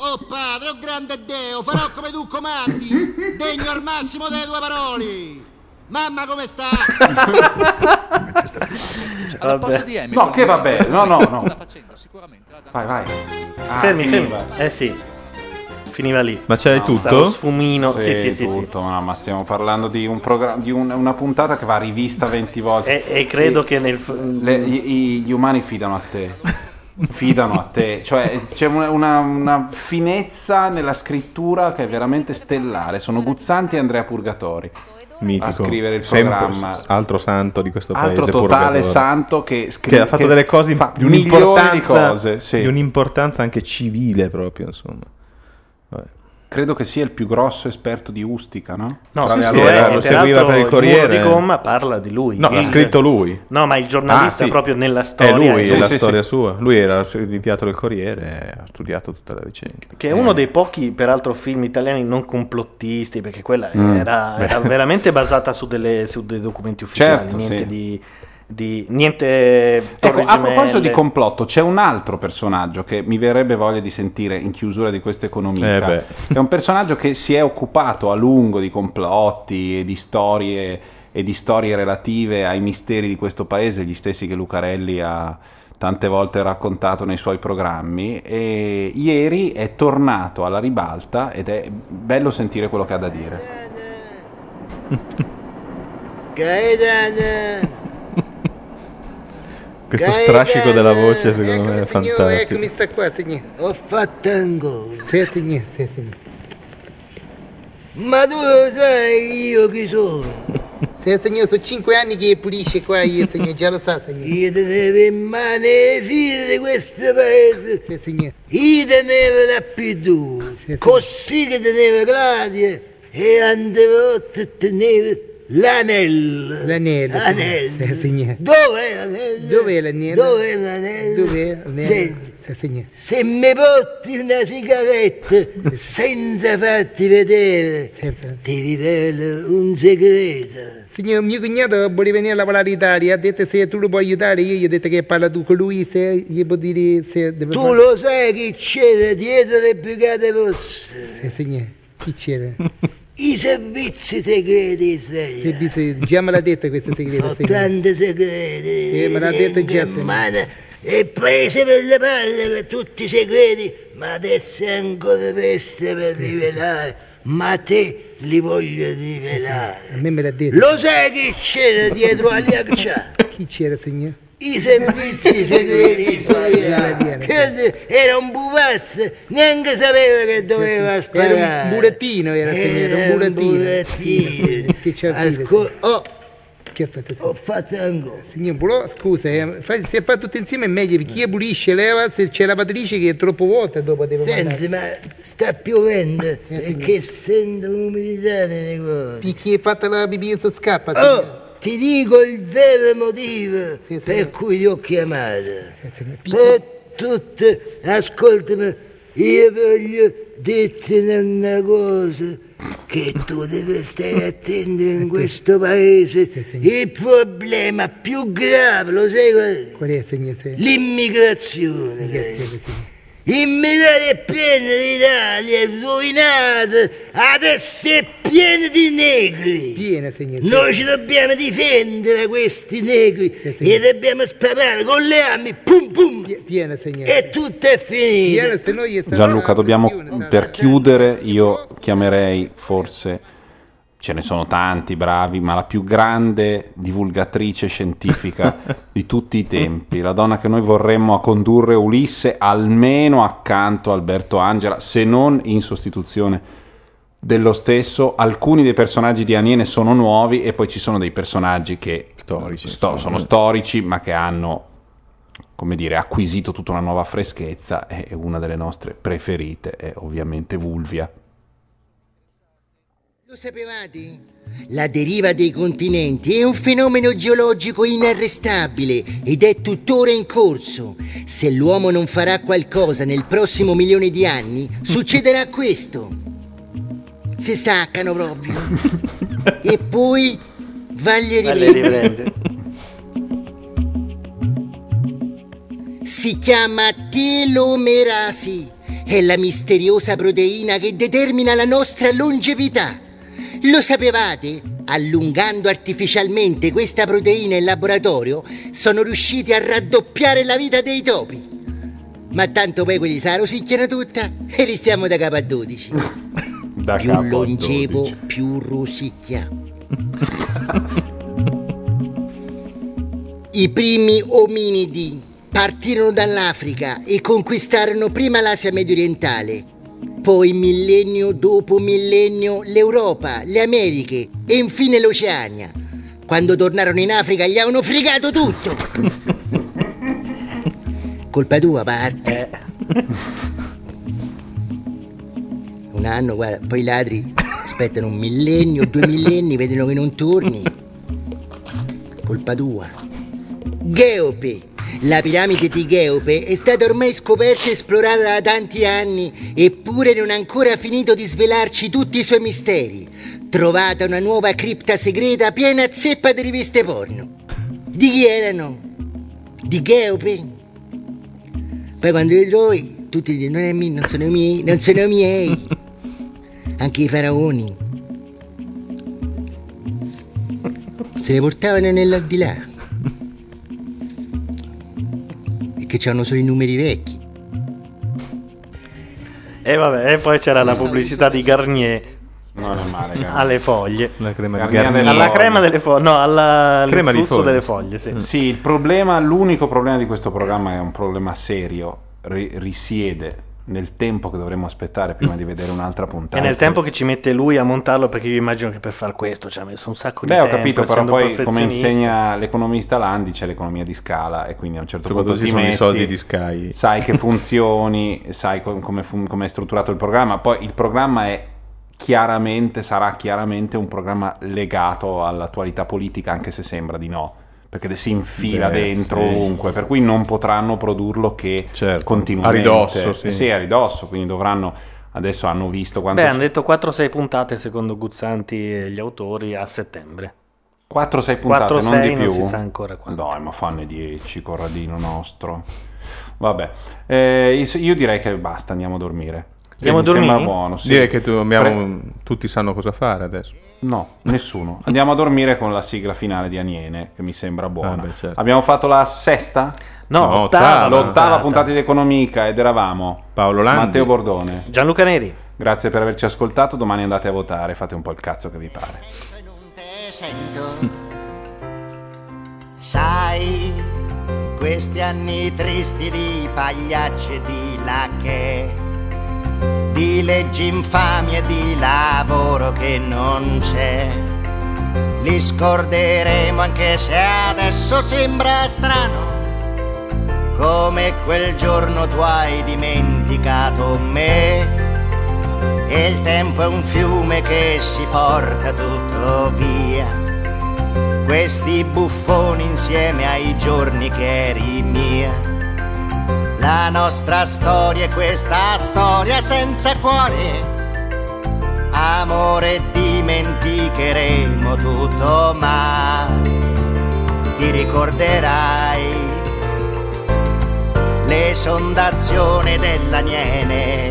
S25: Oh padre, oh grande Deo, farò come tu comandi, degno al massimo delle tue parole. Mamma come sta?
S1: Vabbè.
S26: posto di Amy,
S1: No, che vabbè, no, no, no.
S26: sta facendo sicuramente la
S1: Vai, vai. Ah,
S2: fermi,
S1: finiva.
S2: fermi. Eh sì. Finiva lì.
S3: Ma c'hai
S1: No,
S3: tutto?
S2: Stavo sfumino. Sì, sì, sì. sì.
S1: tutto, no, ma stiamo parlando di, un programma, di un- una puntata che va rivista 20 volte.
S2: E, e credo che nel. f-
S1: Le- i- i- gli umani fidano a te. Fidano a te, cioè c'è una, una- una finezza nella scrittura che è veramente stellare. Sono Guzzanti e Andrea Purgatori
S3: Mitico.
S1: a scrivere il
S3: Sempre
S1: programma.
S3: s- altro santo di questo
S1: Altro
S3: paese.
S1: totale
S3: purgatorio.
S1: santo che scrive-
S3: Che ha fatto
S1: che
S3: delle cose
S1: fa
S3: di
S1: milioni di
S3: un'importanza,
S1: cose, sì.
S3: di un'importanza anche civile proprio, insomma. Vabbè.
S1: Credo che sia il più grosso esperto di Ustica, no?
S2: No, sì,
S1: altre
S2: eh,
S1: cose.
S2: e peraltro il muro di gomma parla di lui.
S3: No, l'ha
S2: Il-
S3: scritto lui.
S2: No, ma il giornalista
S3: Ah, sì.
S2: proprio nella
S3: È
S2: storia.
S3: lui,
S2: è
S3: è la storia
S2: sì.
S3: sua. Lui era l'inviato del Corriere e ha studiato tutta la vicenda.
S2: Che è uno dei pochi, peraltro, film italiani non complottisti, perché quella
S3: Mm.
S2: era, era veramente basata su, delle- su dei documenti ufficiali,
S1: Certo,
S2: niente
S1: sì.
S2: di, di- niente
S1: Ecco, a proposito di complotto, c'è un altro personaggio che mi verrebbe voglia di sentire in chiusura di questa economia.
S3: Eh
S1: è un personaggio che si è occupato a lungo di complotti e di storie e di storie relative ai misteri di questo paese, gli stessi che Lucarelli ha tante volte raccontato nei suoi programmi e ieri è tornato alla ribalta ed è bello sentire quello che ha da dire.
S3: Questo strascico della voce secondo me è
S27: Signore,
S3: fantastico.
S27: eccomi sta qua, signore. Ho fatto un gol. Sì, signore, sì, signore. Ma tu lo sai io chi sono? Sì, signore, sono cinque anni che pulisce qua io, signore, già lo sa, signore. Io tenevo in mano le figlie di questo paese. Sì, signore. Io tenevo la P2, così che tenevo Claudia e andevo a tenere l'anello. L'anello. L'anello. Sì, signore. Dov'è l'anello? Dov'è l'anello? Dov'è l'anello? Dov'è l'anello? Signore. Se mi porti una sigaretta senza farti vedere, ti rivelo un segreto. Signor, mio cognato vuole venire a lavorare in Italia, ha detto se tu lo puoi aiutare, io gli ho detto che parla tu con lui, se gli può dire se deve Tu lo sai che c'era dietro le brigate rosse? Sì, signore, chi c'era? I servizi segreti, sai. Servizi, già me l'ha detto questo segreto. Sono tanti segreti. Sì, me l'ha detto già. signore. E prese per le palle per tutti i segreti, ma adesso è ancora presto per rivelare. Ma te li voglio rivelare. A me me l'ha detto. Lo sai chi c'era dietro agli acciai? Chi c'era, signore? I servizi segreti italiani. Era un pupazzo, neanche sapeva che doveva sparare. Era un burattino, era, signore, un burattino. Che c'ha Ascol- oh, che ha fatto? Ho fatto ancora. Signor Bulò, scusa, eh, se fa tutto insieme è meglio perché io pulisce, leva, se c'è lavatrice che è troppo vuota dopo devo Senti, ma sta piovendo perché sento l'umidità nelle cose. Perché hai fatto la pipì e si scappa, Oh, ti dico il vero motivo per cui ti ho chiamato. Per tutto, ascoltami, io voglio dirti una cosa che tu devi stare attento in questo paese. Il problema più grave, lo sai qual è? Qual L'immigrazione. Immigrati è pieno l'Italia, è rovinata, adesso è
S28: piena di negri.
S29: Piena, signor.
S28: Noi ci dobbiamo difendere da questi negri e dobbiamo sparare con le armi, pum pum,
S29: Piena, signore.
S28: e tutto è finito.
S29: Piena,
S1: Gianluca, dobbiamo per chiudere, io chiamerei forse ce ne sono tanti bravi, ma la più grande divulgatrice scientifica di tutti i tempi, la donna che noi vorremmo a condurre Ulisse almeno accanto a Alberto Angela, se non in sostituzione dello stesso. Alcuni dei personaggi di Aniene sono nuovi e poi ci sono dei personaggi che sto- sono storici, ma che hanno come dire, acquisito tutta una nuova freschezza e una delle nostre preferite è ovviamente Vulvia.
S28: Lo sapevate? La deriva dei continenti è un fenomeno geologico inarrestabile ed è tuttora in corso. Se l'uomo non farà qualcosa nel prossimo milione di anni, succederà questo. Si staccano proprio. e poi Vagli
S2: Valle
S28: riprende.
S2: riprende.
S28: Si chiama telomerasi. È la misteriosa proteina che determina la nostra longevità. Lo sapevate? Allungando artificialmente questa proteina in laboratorio, sono riusciti a raddoppiare la vita dei topi. Ma tanto poi quelli se la rosicchiano tutta e restiamo da capo a 12.
S1: Da
S28: più longevo,
S1: 12.
S28: più rosicchia. I primi ominidi partirono dall'Africa e conquistarono prima l'Asia medio orientale, poi millennio dopo millennio l'Europa, le Americhe e infine l'Oceania. Quando tornarono in Africa gli avevano fregato tutto. Colpa tua, parte. Un anno, guarda, poi i ladri aspettano un millennio, due millenni, vedono che non torni. Colpa tua. Geope. La piramide di Geope è stata ormai scoperta e esplorata da tanti anni, eppure non ha ancora finito di svelarci tutti i suoi misteri. Trovata una nuova cripta segreta piena zeppa di riviste porno. Di chi erano? Di Geope? Poi quando li trovi, tutti dicono: Non è mio, non sono miei, non sono miei. Anche i faraoni. Se le portavano nell'aldilà. Perché c'hanno solo i numeri vecchi.
S2: E vabbè, e poi c'era la pubblicità di Garnier.
S1: Non è male, Garnier.
S2: alle foglie.
S3: La crema
S1: di Garnier.
S2: Alla crema delle foglie. No, alla al
S1: Crema di foglie.
S2: delle foglie, sì.
S1: Sì, il problema, l'unico problema di questo programma è un problema serio, ri- risiede nel tempo che dovremmo aspettare prima di vedere un'altra puntata.
S2: E nel tempo che ci mette lui a montarlo, perché io immagino che per far questo ci ha messo un sacco di
S1: Beh, ho
S2: tempo.
S1: capito, però poi come insegna l'economista Landi c'è l'economia di scala e quindi a un certo
S3: Soprattutto
S1: punto
S3: ci
S1: ti
S3: sono i
S1: metti,
S3: soldi di Sky.
S1: sai che funzioni, sai com- come, fun- come è strutturato il programma. Poi il programma è chiaramente, sarà chiaramente un programma legato all'attualità politica, anche se sembra di no. Perché si infila
S3: Beh,
S1: dentro
S3: sì.
S1: ovunque, per cui non potranno produrlo che continuamente.
S3: a ridosso, sì.
S1: Eh sì, a ridosso, quindi dovranno. Adesso hanno visto quanto.
S2: Beh, hanno detto 4-6 puntate secondo Guzzanti e gli autori a settembre.
S1: 4-6 puntate,
S2: 4-6
S1: non di più.
S2: non si sa ancora quanto.
S1: Dai, ma fanne 10, Corradino nostro. Vabbè, Eh, io- direi che basta, andiamo a dormire.
S2: Andiamo a dormire?
S1: Sembra buono, sì.
S3: Direi che tu- abbiamo-
S1: Pre-
S3: tutti sanno cosa fare adesso.
S1: No, nessuno. Andiamo a dormire con la sigla finale di Aniene, che mi sembra buona.
S3: Ah, beh, certo.
S1: Abbiamo fatto la sesta?
S2: No, No, ottava
S1: l'ottava
S2: puntata.
S1: di Economica ed eravamo
S3: Paolo Landi.
S1: Matteo Bordone,
S2: Gianluca Neri.
S1: Grazie per averci ascoltato. Domani andate a votare, fate un po' il cazzo che vi pare.
S28: sento. Sai, questi anni tristi di pagliacci di lacche, di leggi infami e di lavoro che non c'è. Li scorderemo anche se adesso sembra strano, come quel giorno tu hai dimenticato me. E il tempo è un fiume che si porta tutto via. Questi buffoni insieme ai giorni che eri mia. La nostra storia è questa storia senza cuore. Amore, dimenticheremo tutto, ma ti ricorderai l'esondazione dell'Aniene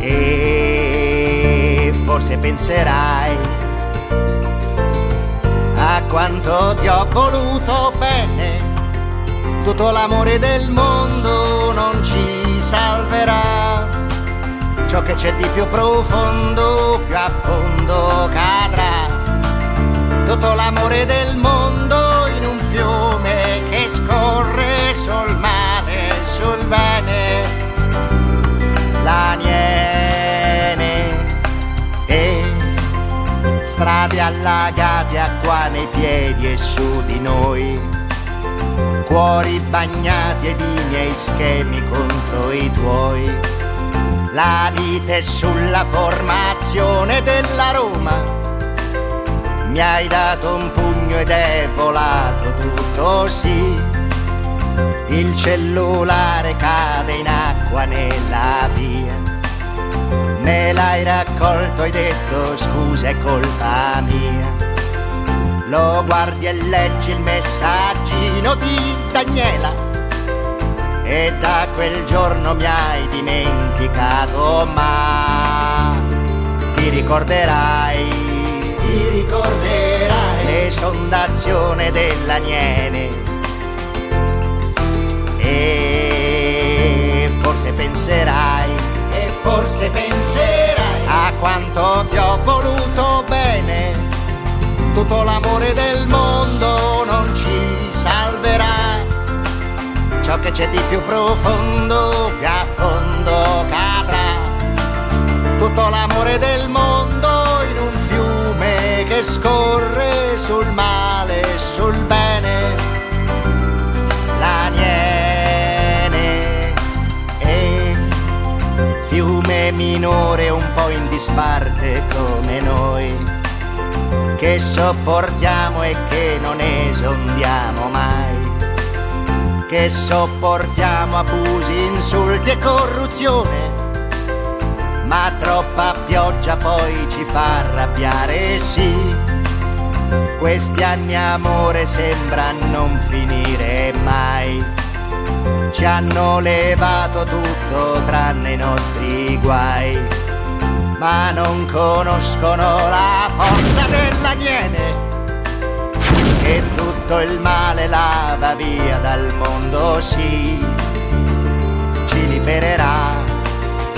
S28: e
S25: forse penserai a quanto ti ho voluto bene. Tutto l'amore del mondo non ci salverà. Ciò che c'è di più profondo, più a fondo cadrà. Tutto l'amore del mondo in un fiume che scorre sul male, sul bene. La niene e strade allagate, acqua nei piedi e su di noi. Cuori bagnati ed i miei schemi contro i tuoi. La vite sulla formazione della Roma. Mi hai dato un pugno ed è volato tutto sì. Il cellulare cade in acqua nella via. Me l'hai raccolto e detto scusa è colpa mia. Lo guardi e leggi il messaggino di Daniela. E da quel giorno mi hai dimenticato, ma ti ricorderai, ti ricorderai l'esondazione dell'Aniene. E forse penserai, e forse penserai a quanto ti ho voluto. Tutto l'amore del mondo non ci salverà. Ciò che c'è di più profondo, più a fondo cadrà. Tutto l'amore del mondo in un fiume che scorre sul male e sul bene. La niene e fiume minore un po' in disparte come noi che sopportiamo e che non esondiamo mai, che sopportiamo abusi, insulti e corruzione, ma troppa pioggia poi ci fa arrabbiare, sì. Questi anni amore sembra non finire mai. Ci hanno levato tutto tranne i nostri guai ma non conoscono la forza della niene che tutto il male lava via dal mondo, sì, ci libererà,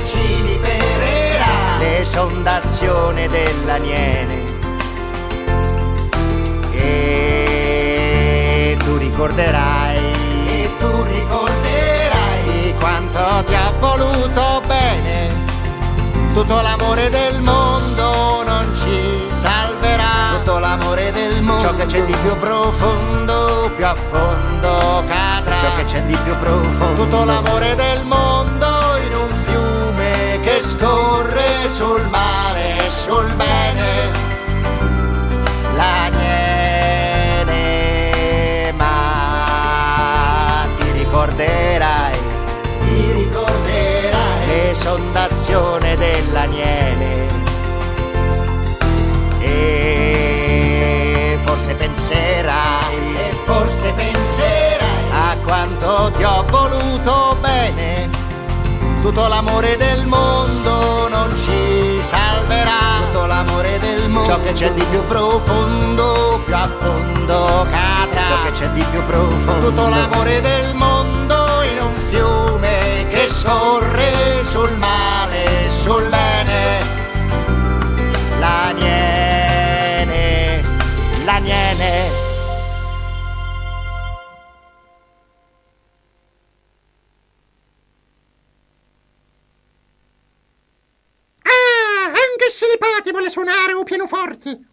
S25: ci libererà. l'esondazione della niene. E tu ricorderai, e tu ricorderai quanto ti ha voluto tutto l'amore del mondo non ci salverà. Tutto l'amore del mondo. Ciò che c'è di più profondo, più a fondo cadrà. Ciò che c'è di più profondo. Tutto l'amore del mondo in un fiume che scorre sul male e sul bene. La niene, ma ti ricorderai l'esondazione della niene. E forse penserai, e forse penserai a quanto ti ho voluto bene. Tutto l'amore del mondo non ci salverà. Tutto l'amore del mondo. Ciò che c'è di più profondo, più a fondo cadrà. Ciò che c'è di più profondo. Tutto l'amore del mondo scorre sul male e sul bene. La niene, la niene.
S26: Ah, anche se Lipati vuole suonare un pianoforte.